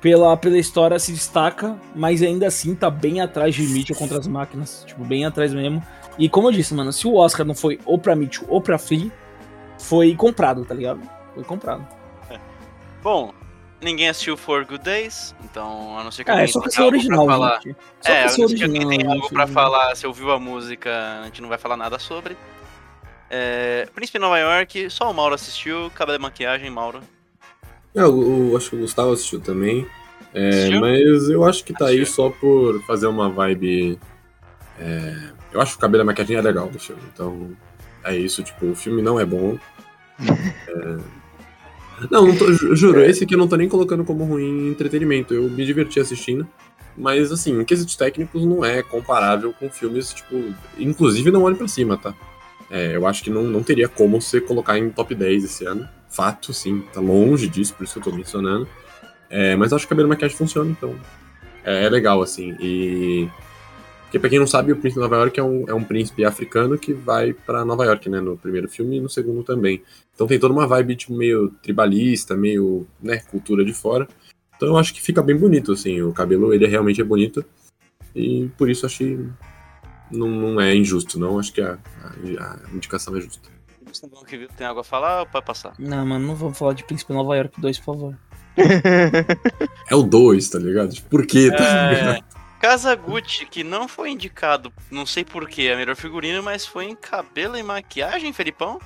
pela, pela história se destaca, mas ainda assim tá bem atrás de Mitchell contra as máquinas. Tipo, bem atrás mesmo. E como eu disse, mano, se o Oscar não foi ou pra Mitchell ou pra Flea, foi comprado, tá ligado? Foi comprado. Bom, ninguém assistiu For Good Days, então a não ser que Ah, é alguém só que tenha é algo pra original, falar. gente. Só É, a que não é ser que original. alguém tenha algo pra falar, se ouviu a música, a gente não vai falar nada sobre. É, Príncipe de Nova York, só o Mauro assistiu, cabelo e maquiagem, Mauro. É, o, o- acho que o Gustavo assistiu também. É, Assistiu? mas eu acho que tá aí Assistiu. só por fazer uma vibe. é, eu acho que o cabelo e a maquiagem é legal do filme. Então, é isso. Tipo, o filme não é bom. É, Não, não tô, ju- juro, esse aqui eu não tô nem colocando como ruim em entretenimento. Eu me diverti assistindo. Mas, assim, em quesitos técnicos não é comparável com filmes, tipo. Inclusive, não olhe pra cima, tá? É, eu acho que não, não teria como você colocar em top 10 esse ano. Fato, sim, tá longe disso, por isso que eu tô mencionando. É, mas acho que cabelo e maquiagem funciona, então. É, é legal, assim. E. Porque pra quem não sabe, o príncipe de Nova York é um, é um príncipe africano que vai pra Nova York, né? No primeiro filme e no segundo também. Então tem toda uma vibe, tipo, meio tribalista, meio, né, cultura de fora. Então eu acho que fica bem bonito, assim. O cabelo, ele realmente é bonito. E por isso acho que não, não é injusto, não. Acho que a, a, a indicação é justa. Que viu, tem algo a falar ou pode passar? Não, mano, não vamos falar de Príncipe Nova York 2, por favor. É o 2, tá ligado? Tipo, por quê? Tá É, ligado? Kazaguchi, que não foi indicado, não sei porquê, a melhor figurino, mas foi em cabelo e maquiagem, Felipão?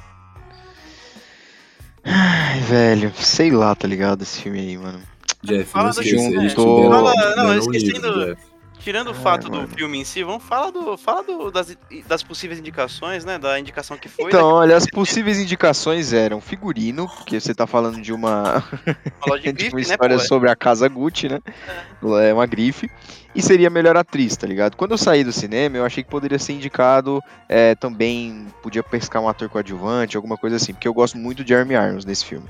Ai, velho, sei lá, tá ligado? Esse filme aí, mano. Jeff, Fala não do esqueça, né? Fala- não, um esquecendo- livro, Jeff. Tirando o Ah, fato mano. do filme em si, vamos falar, do, fala do, das, das possíveis indicações, né? Da indicação que foi. Então, olha, as possíveis indicações eram figurino, porque você tá falando de uma, de grife, uma né, história pô? sobre a casa Gucci, né? É uma grife. E seria a melhor atriz, tá ligado? Quando eu saí do cinema, eu achei que poderia ser indicado é, também, podia pescar um ator coadjuvante, alguma coisa assim, porque eu gosto muito de Jeremy Irons nesse filme.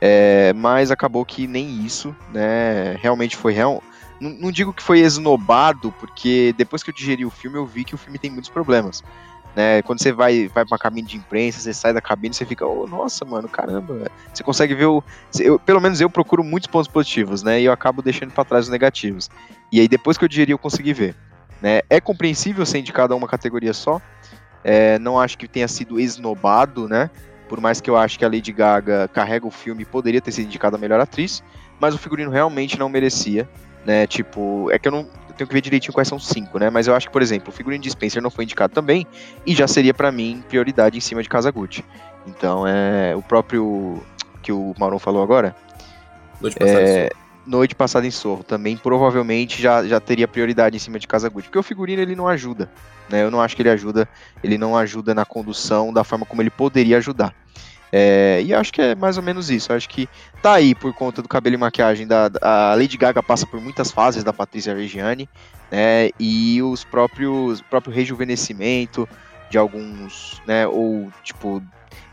É, mas acabou que nem isso, né? Realmente foi real. Não, não digo que foi esnobado, porque depois que eu digeri o filme, eu vi que o filme tem muitos problemas. Né? Quando você vai, vai pra cabine de imprensa, você sai da cabine, você fica, oh, nossa, mano, caramba. Você consegue ver o. Eu, pelo menos eu procuro muitos pontos positivos, né? E eu acabo deixando pra trás os negativos. E aí, depois que eu digeri, eu consegui ver. Né? É compreensível ser indicado a uma categoria só. É, não acho que tenha sido esnobado, né? Por mais que eu acho que a Lady Gaga carrega o filme poderia ter sido indicada a melhor atriz, mas o figurino realmente não merecia, né? Tipo, é que eu não eu tenho que ver direitinho quais são os cinco, né? Mas eu acho que, por exemplo, o figurino de Spencer não foi indicado também e já seria pra mim prioridade em cima de Kazaguchi. Então, é o próprio que o Mauro falou agora, Noite passada, é, Noite Passada em Sorro também provavelmente já, já teria prioridade em cima de Kazaguchi, porque o figurino ele não ajuda, né? Eu não acho que ele ajuda, ele não ajuda na condução da forma como ele poderia ajudar. É, e acho que é mais ou menos isso. Acho que tá aí por conta do cabelo e maquiagem da, a Lady Gaga passa por muitas fases da Patrícia Reggiani, né? E os próprios próprio rejuvenescimento de alguns, né? Ou tipo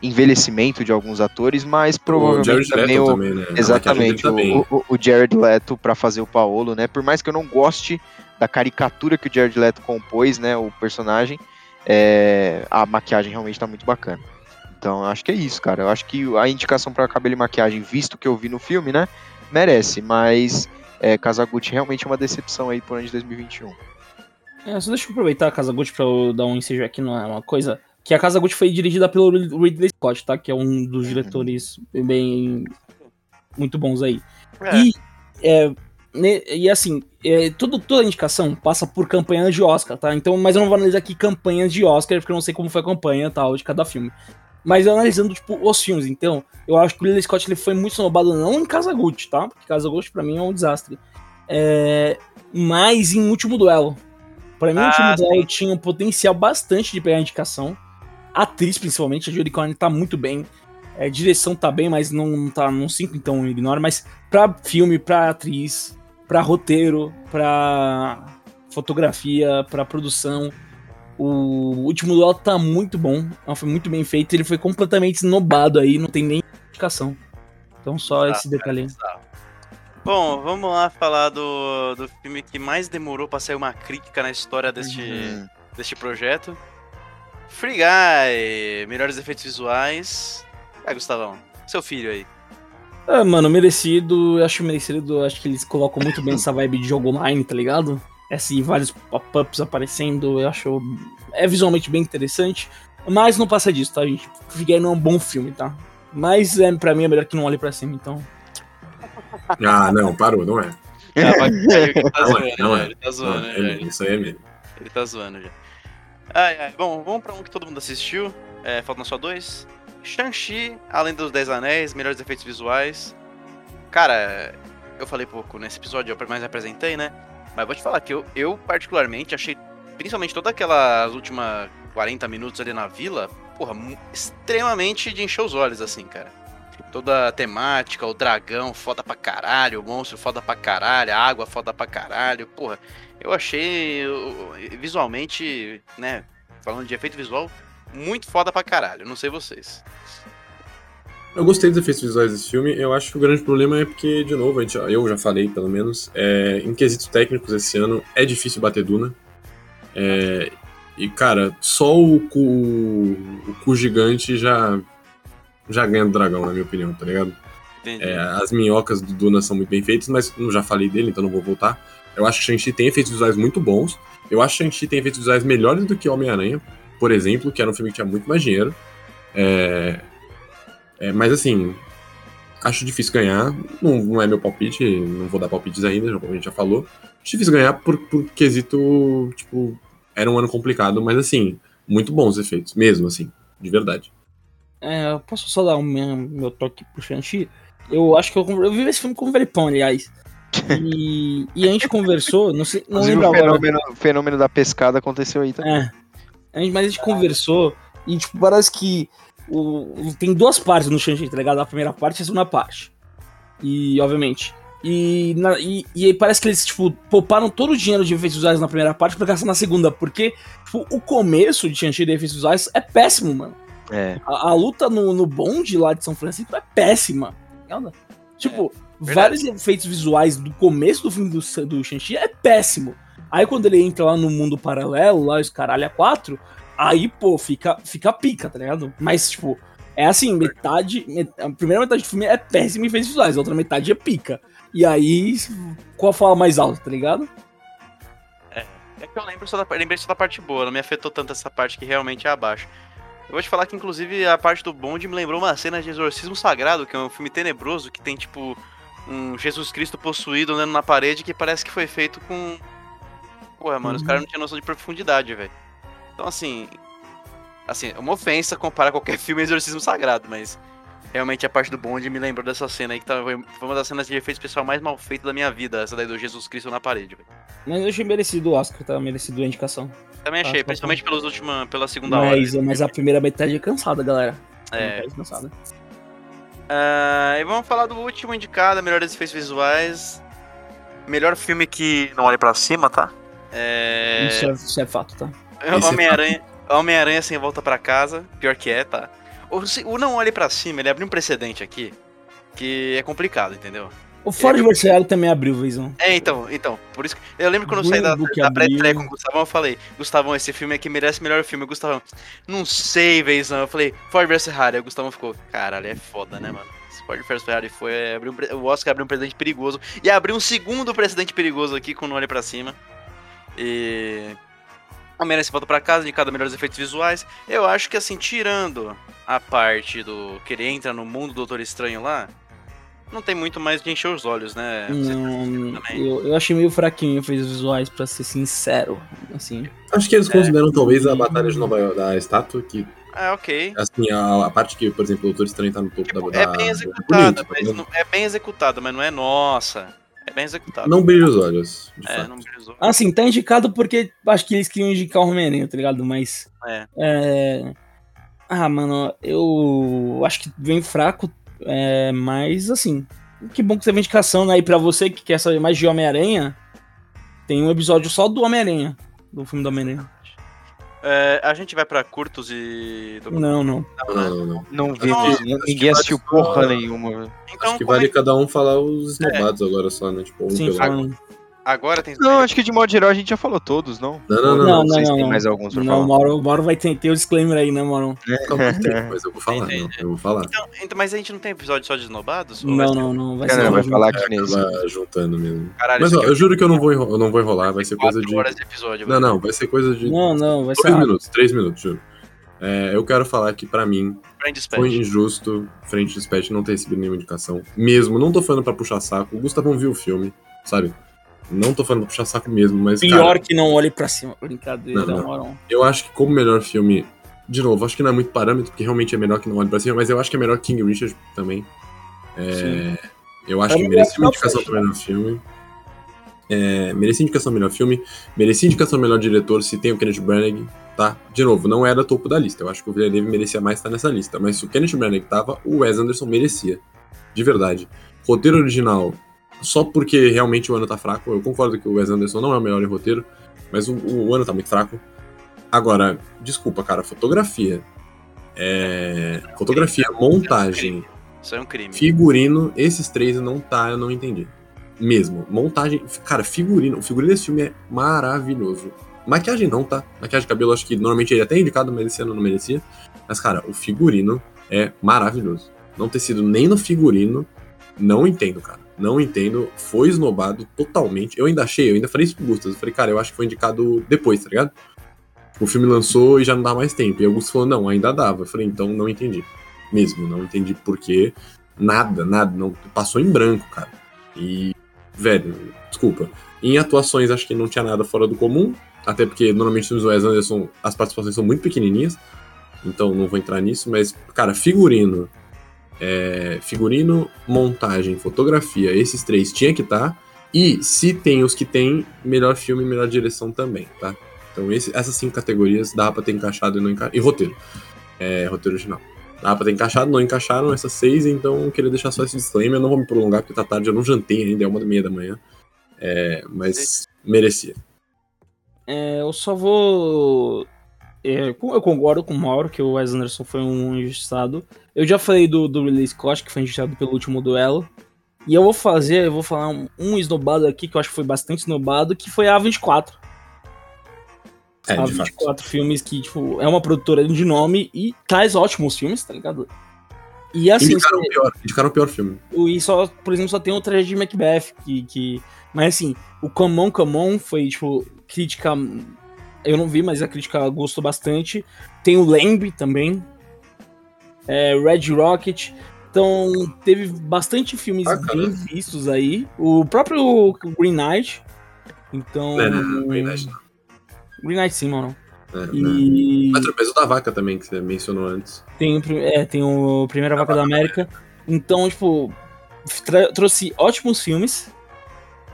envelhecimento de alguns atores, mas O provavelmente Jared também Leto o, também, né? Exatamente, maquiagem dele o, o- o Jared Leto pra fazer o Paolo, né? Por mais que eu não goste da caricatura que o Jared Leto compôs, né? O personagem, é, a maquiagem realmente tá muito bacana. Então, acho que é isso, cara. Eu acho que a indicação para cabelo e maquiagem, visto que eu vi no filme, né? Merece, mas é, Kazaguchi realmente é uma decepção aí por ano de 2021. É, só deixa eu aproveitar a Casa Gucci pra eu dar um ensejo aqui numa coisa. Que a Casa Gucci foi dirigida pelo Ridley Scott, tá? Que é um dos diretores bem. muito bons aí. É. E, é, ne- e assim, é, tudo, toda indicação passa por campanhas de Oscar, tá? Então, mas eu não vou analisar aqui campanhas de Oscar, porque eu não sei como foi a campanha tal de cada filme. Mas analisando, tipo, os filmes, então, eu acho que o Ridley Scott ele foi muito snobado não em Casa Gucci, tá? Porque Casa Gucci pra mim é um desastre. É, mas em Último Duelo. Pra mim, o Ah, Último Duelo tinha um potencial bastante de pegar indicação. Atriz, principalmente, a Judy Corn tá muito bem. É, direção tá bem, mas não, não tá num 5, então ignora. Mas pra filme, pra atriz, pra roteiro, pra fotografia, pra produção, o Último Duelo tá muito bom. é filme muito bem feito. Ele foi completamente snobado aí, não tem nem indicação. Então só esse detalhe aí. Bom, vamos lá falar do, do filme que mais demorou pra sair uma crítica na história deste, Uhum. deste projeto. Free Guy, melhores efeitos visuais. Vai, Gustavão, seu filho aí. Ah, mano, merecido. Eu acho merecido. eu Acho que eles colocam muito bem essa vibe de jogo online, tá ligado? Assim, vários pop-ups aparecendo. Eu acho. É visualmente bem interessante. Mas não passa disso, tá, gente? Fiquei não é um bom filme, tá? Mas é, pra mim é melhor que não olhe pra cima, então. Ah, não, parou, não é. Ah, vai- ele tá Não zoando, é, não é. ele tá Não, zoando, é isso aí é mesmo. Ele tá zoando já. Ai, ai, bom, vamos pra um que todo mundo assistiu. É, faltam só dois. Shang-Chi, Além dos Dez Anéis, melhores efeitos visuais. Cara, eu falei pouco nesse episódio, eu mais apresentei, né? Mas vou te falar que eu, eu particularmente achei, principalmente toda aquelas últimas 40 minutos ali na vila, porra, extremamente de encher os olhos, assim, cara. Toda a temática, o dragão foda pra caralho, o monstro foda pra caralho, a água foda pra caralho, porra. Eu achei visualmente, né, falando de efeito visual, muito foda pra caralho. Não sei vocês. Eu gostei dos efeitos visuais desse filme. Eu acho que o grande problema é porque, de novo, a gente, eu já falei, pelo menos, é, em quesitos técnicos esse ano é difícil bater Duna. É, e, cara, só o cu, o cu gigante já, já ganha do dragão, na minha opinião, tá ligado? É, as minhocas do Duna são muito bem feitas, mas eu já falei dele, então não vou voltar. Eu acho que Shang-Chi tem efeitos visuais muito bons. Eu acho que Shang-Chi tem efeitos visuais melhores do que Homem-Aranha, por exemplo, que era um filme que tinha muito mais dinheiro. É, é, mas assim, acho difícil ganhar. Não, não é meu palpite, não vou dar palpites ainda, como a gente já falou. Acho difícil ganhar por, por quesito, tipo, era um ano complicado, mas assim, muito bons efeitos, mesmo assim, de verdade. É, eu posso só dar um meu, meu toque pro Shang-Chi? Eu acho que eu, eu vi esse filme com o Veripão, aliás. E, e a gente conversou, não sei, não lembro o agora. fenômeno, o fenômeno da pescada aconteceu aí também. É. A gente, mas a gente conversou e, tipo, parece que o, tem duas partes no Shang-Chi, tá ligado? A primeira parte e a segunda parte. E, obviamente. E, na- e, e aí parece que eles, tipo, pouparam todo o dinheiro de efeitos visuais na primeira parte pra gastar na segunda, porque, tipo, o começo de Shang-Chi de efeitos visuais é péssimo, mano. É. A, a luta no, no bonde lá de São Francisco é péssima. Tipo, verdade. vários efeitos visuais do começo do filme do, do Shang-Chi é péssimo. Aí quando ele entra lá no mundo paralelo, lá os caralho a quatro, aí, pô, fica, fica pica, tá ligado? Mas, tipo, é assim, metade. met- A primeira metade do filme é péssima em efeitos visuais, a outra metade é pica. E aí, qual fala mais alto, tá ligado? É que eu lembro só da, lembrei só da parte boa, não me afetou tanto essa parte que realmente é abaixo. Eu vou te falar que, inclusive, a parte do bonde me lembrou uma cena de Exorcismo Sagrado, que é um filme tenebroso, que tem, tipo, um Jesus Cristo possuído andando na parede que parece que foi feito com. Porra, mano, os Uhum. caras não tinham noção de profundidade, velho. Então, assim. Assim, é uma ofensa comparar qualquer filme a Exorcismo Sagrado, mas. Realmente a parte do bonde me lembrou dessa cena aí, que tá- foi uma das cenas de efeito especial mais mal feita da minha vida, essa daí do Jesus Cristo na parede, velho. Mas eu achei merecido o Oscar, tá? Merecido a indicação. Também Ah, achei, tá principalmente pelos última, pela segunda hora. Mas, mas a primeira metade é cansada, galera. É. Metade cansada. Ah, e vamos falar do último indicado, melhores efeitos visuais. Melhor filme que não olhe pra cima, tá? É. Isso, é, isso é fato, tá? Homem-Aranha. Homem-Aranha sem volta pra casa. Pior que é, tá? O, se- o não olhe pra cima, ele abriu um precedente aqui. Que é complicado, entendeu? O Ford vs Ferrari também abriu, Veizão. É, então, então, por isso que. Eu lembro quando eu saí da, da pré-estreia abriu. com o Gustavão, eu falei, Gustavão, esse filme aqui merece melhor filme. O Gustavão, não sei, Veizão. Eu falei, Ford vs Ferrari. O Gustavão ficou, caralho, é foda, né, mano? Esse Ford vs Ferrari foi. é, abriu um o Oscar abriu um precedente perigoso. E abriu um segundo precedente perigoso aqui com o Não Olhe Pra Cima. E. Homem-Aranha se volta pra casa, indicado a melhores efeitos visuais. Eu acho que, assim, tirando a parte do que ele entra no mundo do Doutor Estranho lá, não tem muito mais de encher os olhos, né? Não, eu, eu achei meio fraquinho efeitos visuais, pra ser sincero. Assim. Acho que eles consideram talvez a batalha de Nova York da estátua, que, É, ok. assim, a, a parte que, por exemplo, o Doutor Estranho tá no topo da, É da bem da- executada, bonito, mas né? não, é bem executada, mas não é nossa. É bem executada. Não brilha os olhos, de é, fato. não brisou. Assim, tá indicado porque acho que eles queriam indicar o Homem-Aranha, tá ligado? Mas. É. É... Ah, mano, eu acho que vem fraco, é, mas assim, que bom que teve indicação, né? E pra você que quer saber mais de Homem-Aranha, tem um episódio só do Homem-Aranha, do filme do Homem-Aranha. É, a gente vai pra curtos e. Não, não. Não, não, não. Não vi, Não, ninguém- assistiu vale porra nenhuma. Então, Acho que é vale cada um falar os esnobados agora só, né? Tipo, um Sim, pelo-. Agora tem. Não, acho que de modo geral a gente já falou todos, não? Não, não, não. Não, Não não, sei se não. mais alguns pra Não, o falar. Mauro, o Mauro vai ter, ter o disclaimer aí, né, Mauro? Calma, tem, mas eu vou falar, não. Eu vou falar. Então, então, mas a gente não tem episódio só de esnobados? Não, não, não. Vai ser vai falar aqui nesse. Juntando mesmo. Caralho, Mas ó, aqui é eu juro que eu não vou, eu não vou enrolar, vai ser coisa de. horas de episódio. Não, não, vai ser coisa de. Não, não, vai ser. Dois rápido. minutos, três minutos, juro. É, eu quero falar que, pra mim, foi injusto Frente Dispatch não ter recebido nenhuma indicação. Mesmo, não tô falando pra puxar saco. O Gustavão viu o filme, sabe? Não tô falando pra puxar saco mesmo, mas. Pior cara, que não olhe pra cima. Brincadeira, Não, não. Eu acho que como melhor filme. De novo, acho que não é muito parâmetro, porque realmente é melhor que não olhe pra cima, mas eu acho que é melhor King Richard também. É, eu acho É que merecia uma indicação pro melhor filme. É, merecia indicação melhor filme. Merecia indicação melhor diretor se tem o Kenneth Branagh, tá? De novo, não era topo da lista. Eu acho que o Villeneuve merecia mais estar nessa lista. Mas se o Kenneth Branagh tava, o Wes Anderson merecia. De verdade. Roteiro original, só porque realmente o ano tá fraco. Eu concordo que o Wes Anderson não é o melhor em roteiro, mas o, o ano tá muito fraco. Agora, desculpa, cara, fotografia. É, fotografia, montagem, Isso é um crime. figurino, esses três não tá, eu não entendi. Mesmo. Montagem, cara, figurino. O figurino desse filme é maravilhoso. Maquiagem não, tá? Maquiagem de cabelo, acho que normalmente ele é até indicado, mas esse ano não merecia. Mas, cara, o figurino é maravilhoso. Não ter sido nem no figurino, não entendo, cara. Não entendo. Foi esnobado totalmente. Eu ainda achei, eu ainda falei isso pro Gustas. Eu falei, cara, eu acho que foi indicado depois, tá ligado? O filme lançou e já não dá mais tempo. E o Augusto falou, não, ainda dava. Eu falei, então não entendi. Mesmo, não entendi por quê. Nada, nada. Não, passou em branco, cara. E, velho, desculpa. Em atuações, acho que não tinha nada fora do comum. Até porque normalmente os filmes do Wes Anderson, as participações são muito pequenininhas. Então não vou entrar nisso. Mas, cara, figurino. É, figurino, montagem, fotografia, esses três tinha que estar. E se tem os que tem, melhor filme e melhor direção também, tá? Então esse- essas cinco categorias dá pra ter encaixado e não encaixado. E roteiro. É, roteiro original. Dá pra ter encaixado, não encaixaram essas seis, então eu queria deixar só esse disclaimer. Eu não vou me prolongar porque tá tarde, eu não jantei ainda, é uma meia da manhã. É, mas merecia. É, eu só vou. é, eu concordo com o Mauro que o Wes Anderson foi um injustiçado. Eu já falei do, do Ridley Scott, que foi injustiçado pelo último duelo. E eu vou fazer, eu vou falar um, um esnobado aqui, que eu acho que foi bastante esnobado, que foi a A24. É, a de fato. 24 filmes que, tipo, é uma produtora de nome e traz ótimos filmes, tá ligado? E assim, Indicaram o pior, indicaram o pior filme. e só, por exemplo, só tem o traje de Macbeth, que, que... Mas assim, o Come On, Come On foi, tipo, crítica... Eu não vi, mas a crítica gostou bastante. Tem o Lamb também. É, Red Rocket. Então, teve bastante filmes Ah, bem vistos aí. O próprio Green Knight. Então... É, não, não, Green Knight Green Knight sim, mano. É, né? E... Mas o peso da vaca também, que você mencionou antes. Tem, é, tem o Primeira Vaca da América. Então, tipo, trouxe ótimos filmes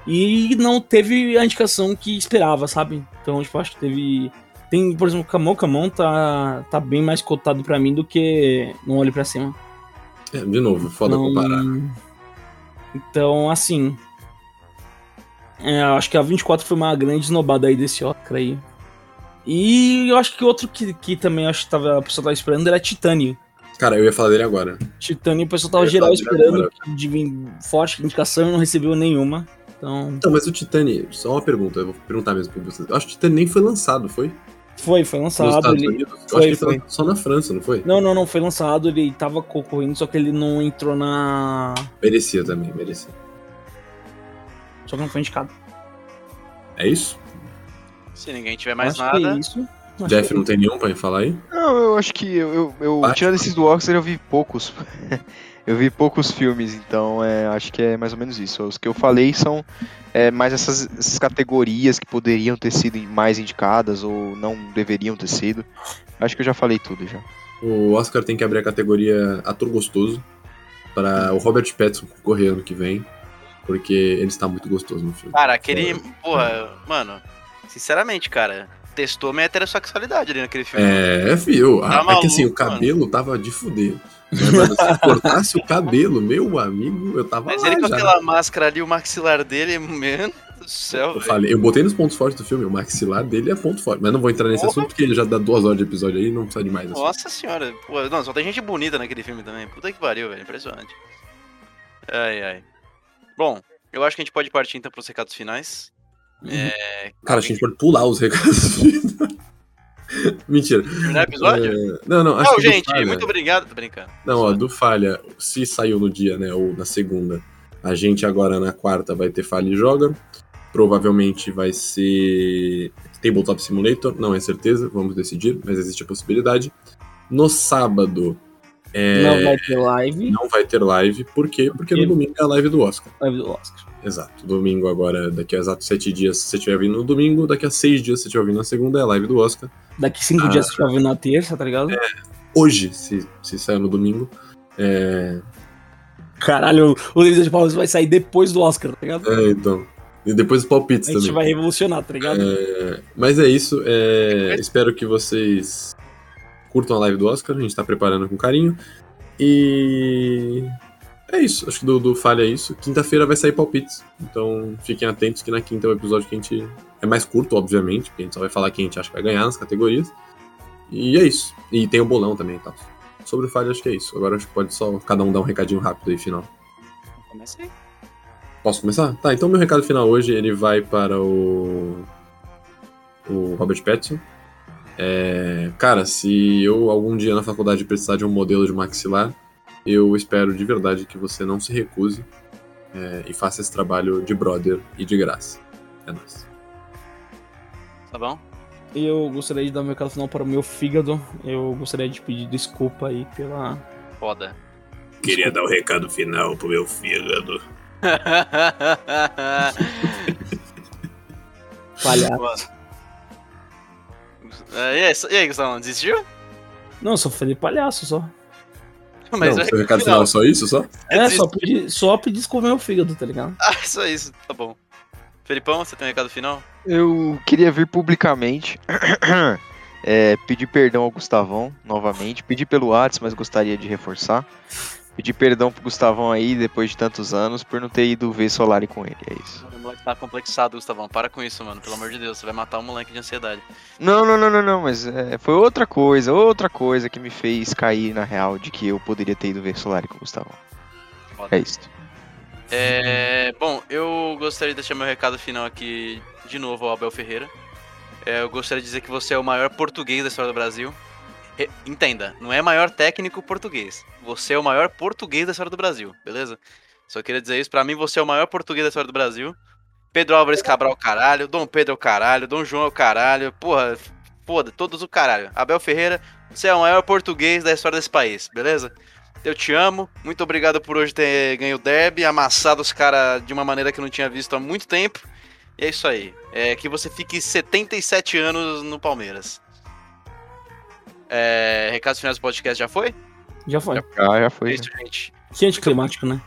e não teve a indicação que esperava, sabe? Então, tipo, acho que teve. Tem, por exemplo, Camon Camon tá, tá bem mais cotado pra mim do que Não Olhe Pra Cima. É, de novo, foda Então, comparar. Então, assim. é, acho que a 24 foi uma grande esnobada aí desse Oscar aí. E eu acho que outro que, que também acho que tava, a pessoa tava esperando era Titanic. Cara, eu ia falar dele agora. Titânio, o pessoal tava geral esperando de vir forte indicação e não recebeu nenhuma. Então, Então, mas o Titani, só uma pergunta, eu vou perguntar mesmo pra vocês. Eu acho que o Titani nem foi lançado, foi? Foi, foi lançado. Ele... Unidos? Foi, acho que ele foi. só na França, não foi? Não, não, não, foi lançado, ele tava concorrendo, só que ele não entrou na. Merecia também, merecia. Só que não foi indicado. É isso? Se ninguém tiver mais Acho que nada. é isso. Acho Jeff que- não tem nenhum pra falar aí? Não, eu acho que eu, eu, eu tirando esses do Oscar, eu vi poucos. eu vi poucos filmes, então é, acho que é mais ou menos isso. Os que eu falei são é, mais essas, essas categorias que poderiam ter sido mais indicadas ou não deveriam ter sido. Acho que eu já falei tudo já. O Oscar tem que abrir a categoria ator gostoso para o Robert Pattinson concorrer ano que vem, porque ele está muito gostoso no filme. Cara, aquele. Porra, mano. Sinceramente, cara. Testou minha heterossexualidade ali naquele filme. É, fio. Tá é que assim, o maluco, cabelo tava de fuder. Né, mano, se cortasse o cabelo, meu amigo, eu tava Mas lá ele com já. aquela máscara ali, o maxilar dele, mano do céu, Eu falei, eu botei nos pontos fortes do filme, o maxilar dele é ponto forte, mas não vou entrar nesse Porra. assunto porque ele já dá duas horas de episódio aí, não precisa de mais. assim. Nossa senhora. Pô, não, só tem gente bonita naquele filme também. Puta que pariu, velho. Impressionante. Ai, ai. Bom, eu acho que a gente pode partir então pros recados finais. É. Cara, a gente pode pular os recados. Mentira. Terminar o episódio? É, Não, não, acho Não, gente, Falha- muito obrigado. Tô brincando. Não, ó, do Falha, se saiu no dia, né, ou na segunda, a gente agora na quarta vai ter Falha e Joga. Provavelmente vai ser Tabletop Simulator, não é certeza, vamos decidir, mas existe a possibilidade. No sábado é, Não vai ter live. não vai ter live, por quê? Porque no domingo é a live do Oscar. Live do Oscar. Exato. Domingo agora, daqui a exatos sete dias, se você estiver vindo no domingo, daqui a seis dias, se você estiver vindo na segunda, é a live do Oscar. Daqui cinco Ah. dias você vai vir na terça, tá ligado? Hoje, se, se sair no domingo, é, Caralho, o Delícia de Palmas vai sair depois do Oscar, tá ligado? é, então. E depois os palpites A gente também. vai revolucionar, tá ligado? É, mas é isso. é, espero que vocês curtam a live do Oscar. A gente tá preparando com carinho. E. É isso. Acho que do, do Falha é isso. Quinta-feira vai sair palpites. Então fiquem atentos que na quinta é o episódio que a gente. É mais curto, obviamente, porque a gente só vai falar quem a gente acha que vai ganhar nas categorias. E é isso. E tem o bolão também e tal. Sobre o Falha, acho que é isso. Agora acho que pode só cada um dar um recadinho rápido aí, final. Comecei. Posso começar? Tá, então meu recado final hoje ele vai para o. O Robert Pattinson. É, cara, se eu algum dia na faculdade precisar de um modelo de maxilar, eu espero de verdade que você não se recuse é, e faça esse trabalho de brother e de graça. É nóis. Tá bom? E eu gostaria de dar meu recado final para o meu fígado. Eu gostaria de pedir desculpa aí pela. Foda. Queria dar o recado final pro meu fígado. Palhaço. É, e aí, e aí, Gustavo, desistiu? Não, eu só falei palhaço só. Mas não, é seu recado final. é só isso, só? É, desisti. só pedir, só pedir desculpa ao meu fígado, tá ligado? Ah, só isso, tá bom. Felipão, você tem um recado final? Eu queria vir publicamente é, pedir perdão ao Gustavão novamente. Pedir pelo Whats, mas gostaria de reforçar. Pedir perdão pro Gustavão aí, depois de tantos anos, por não ter ido ver Solari com ele. É isso. O moleque tá complexado, Gustavão. Para com isso, mano. Pelo amor de Deus, você vai matar o moleque de ansiedade. Não, não, não, não, não, mas é, foi outra coisa, outra coisa que me fez cair na real de que eu poderia ter ido ver Solari com o Gustavão. Foda. É isso. É, bom, eu gostaria de deixar meu recado final aqui de novo ao Abel Ferreira. É, eu gostaria de dizer que você é o maior português da história do Brasil. Entenda, não é maior técnico português. Você é o maior português da história do Brasil, beleza? Só queria dizer isso. Pra mim, você é o maior português da história do Brasil. Pedro Álvares Cabral, caralho. Dom Pedro, caralho. Dom João, caralho. Porra, foda, todos o caralho. Abel Ferreira, você é o maior português da história desse país, beleza? Eu te amo. Muito obrigado por hoje ter ganho o derby, amassado os caras de uma maneira que eu não tinha visto há muito tempo. E é isso aí. É que você fique 77 anos no Palmeiras. É, recados finais do podcast já foi? Já foi. Já, já É foi. isso, gente. Que anticlimático, né?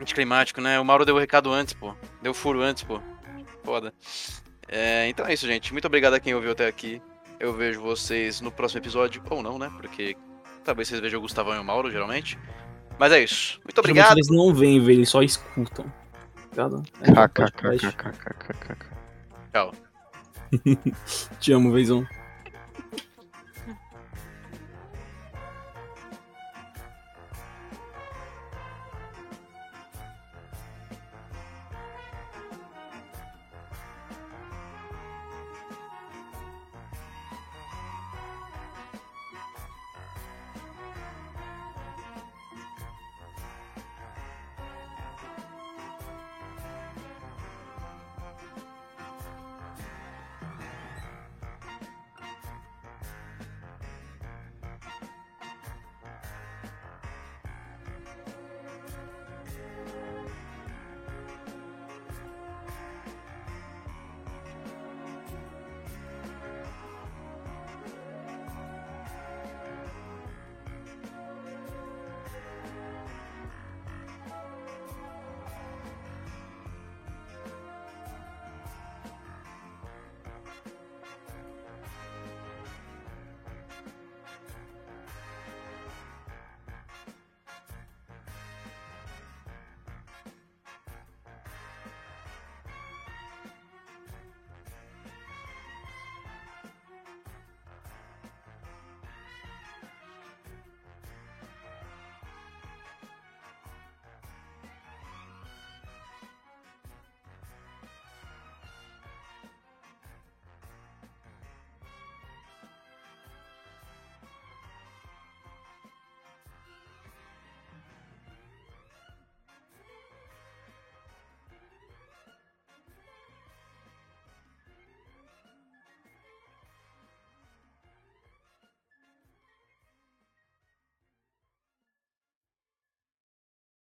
Anticlimático, né? O Mauro deu o recado antes, pô. Deu furo antes, pô. Foda. É, então é isso, gente. Muito obrigado a quem ouviu até aqui. Eu vejo vocês no próximo episódio, ou não, né? Porque talvez vocês vejam o Gustavão e o Mauro, geralmente. Mas é isso. Muito Geralmente obrigado. Eles não veem ver, eles só escutam. Ligado? É. Tchau. Te amo, Veizão.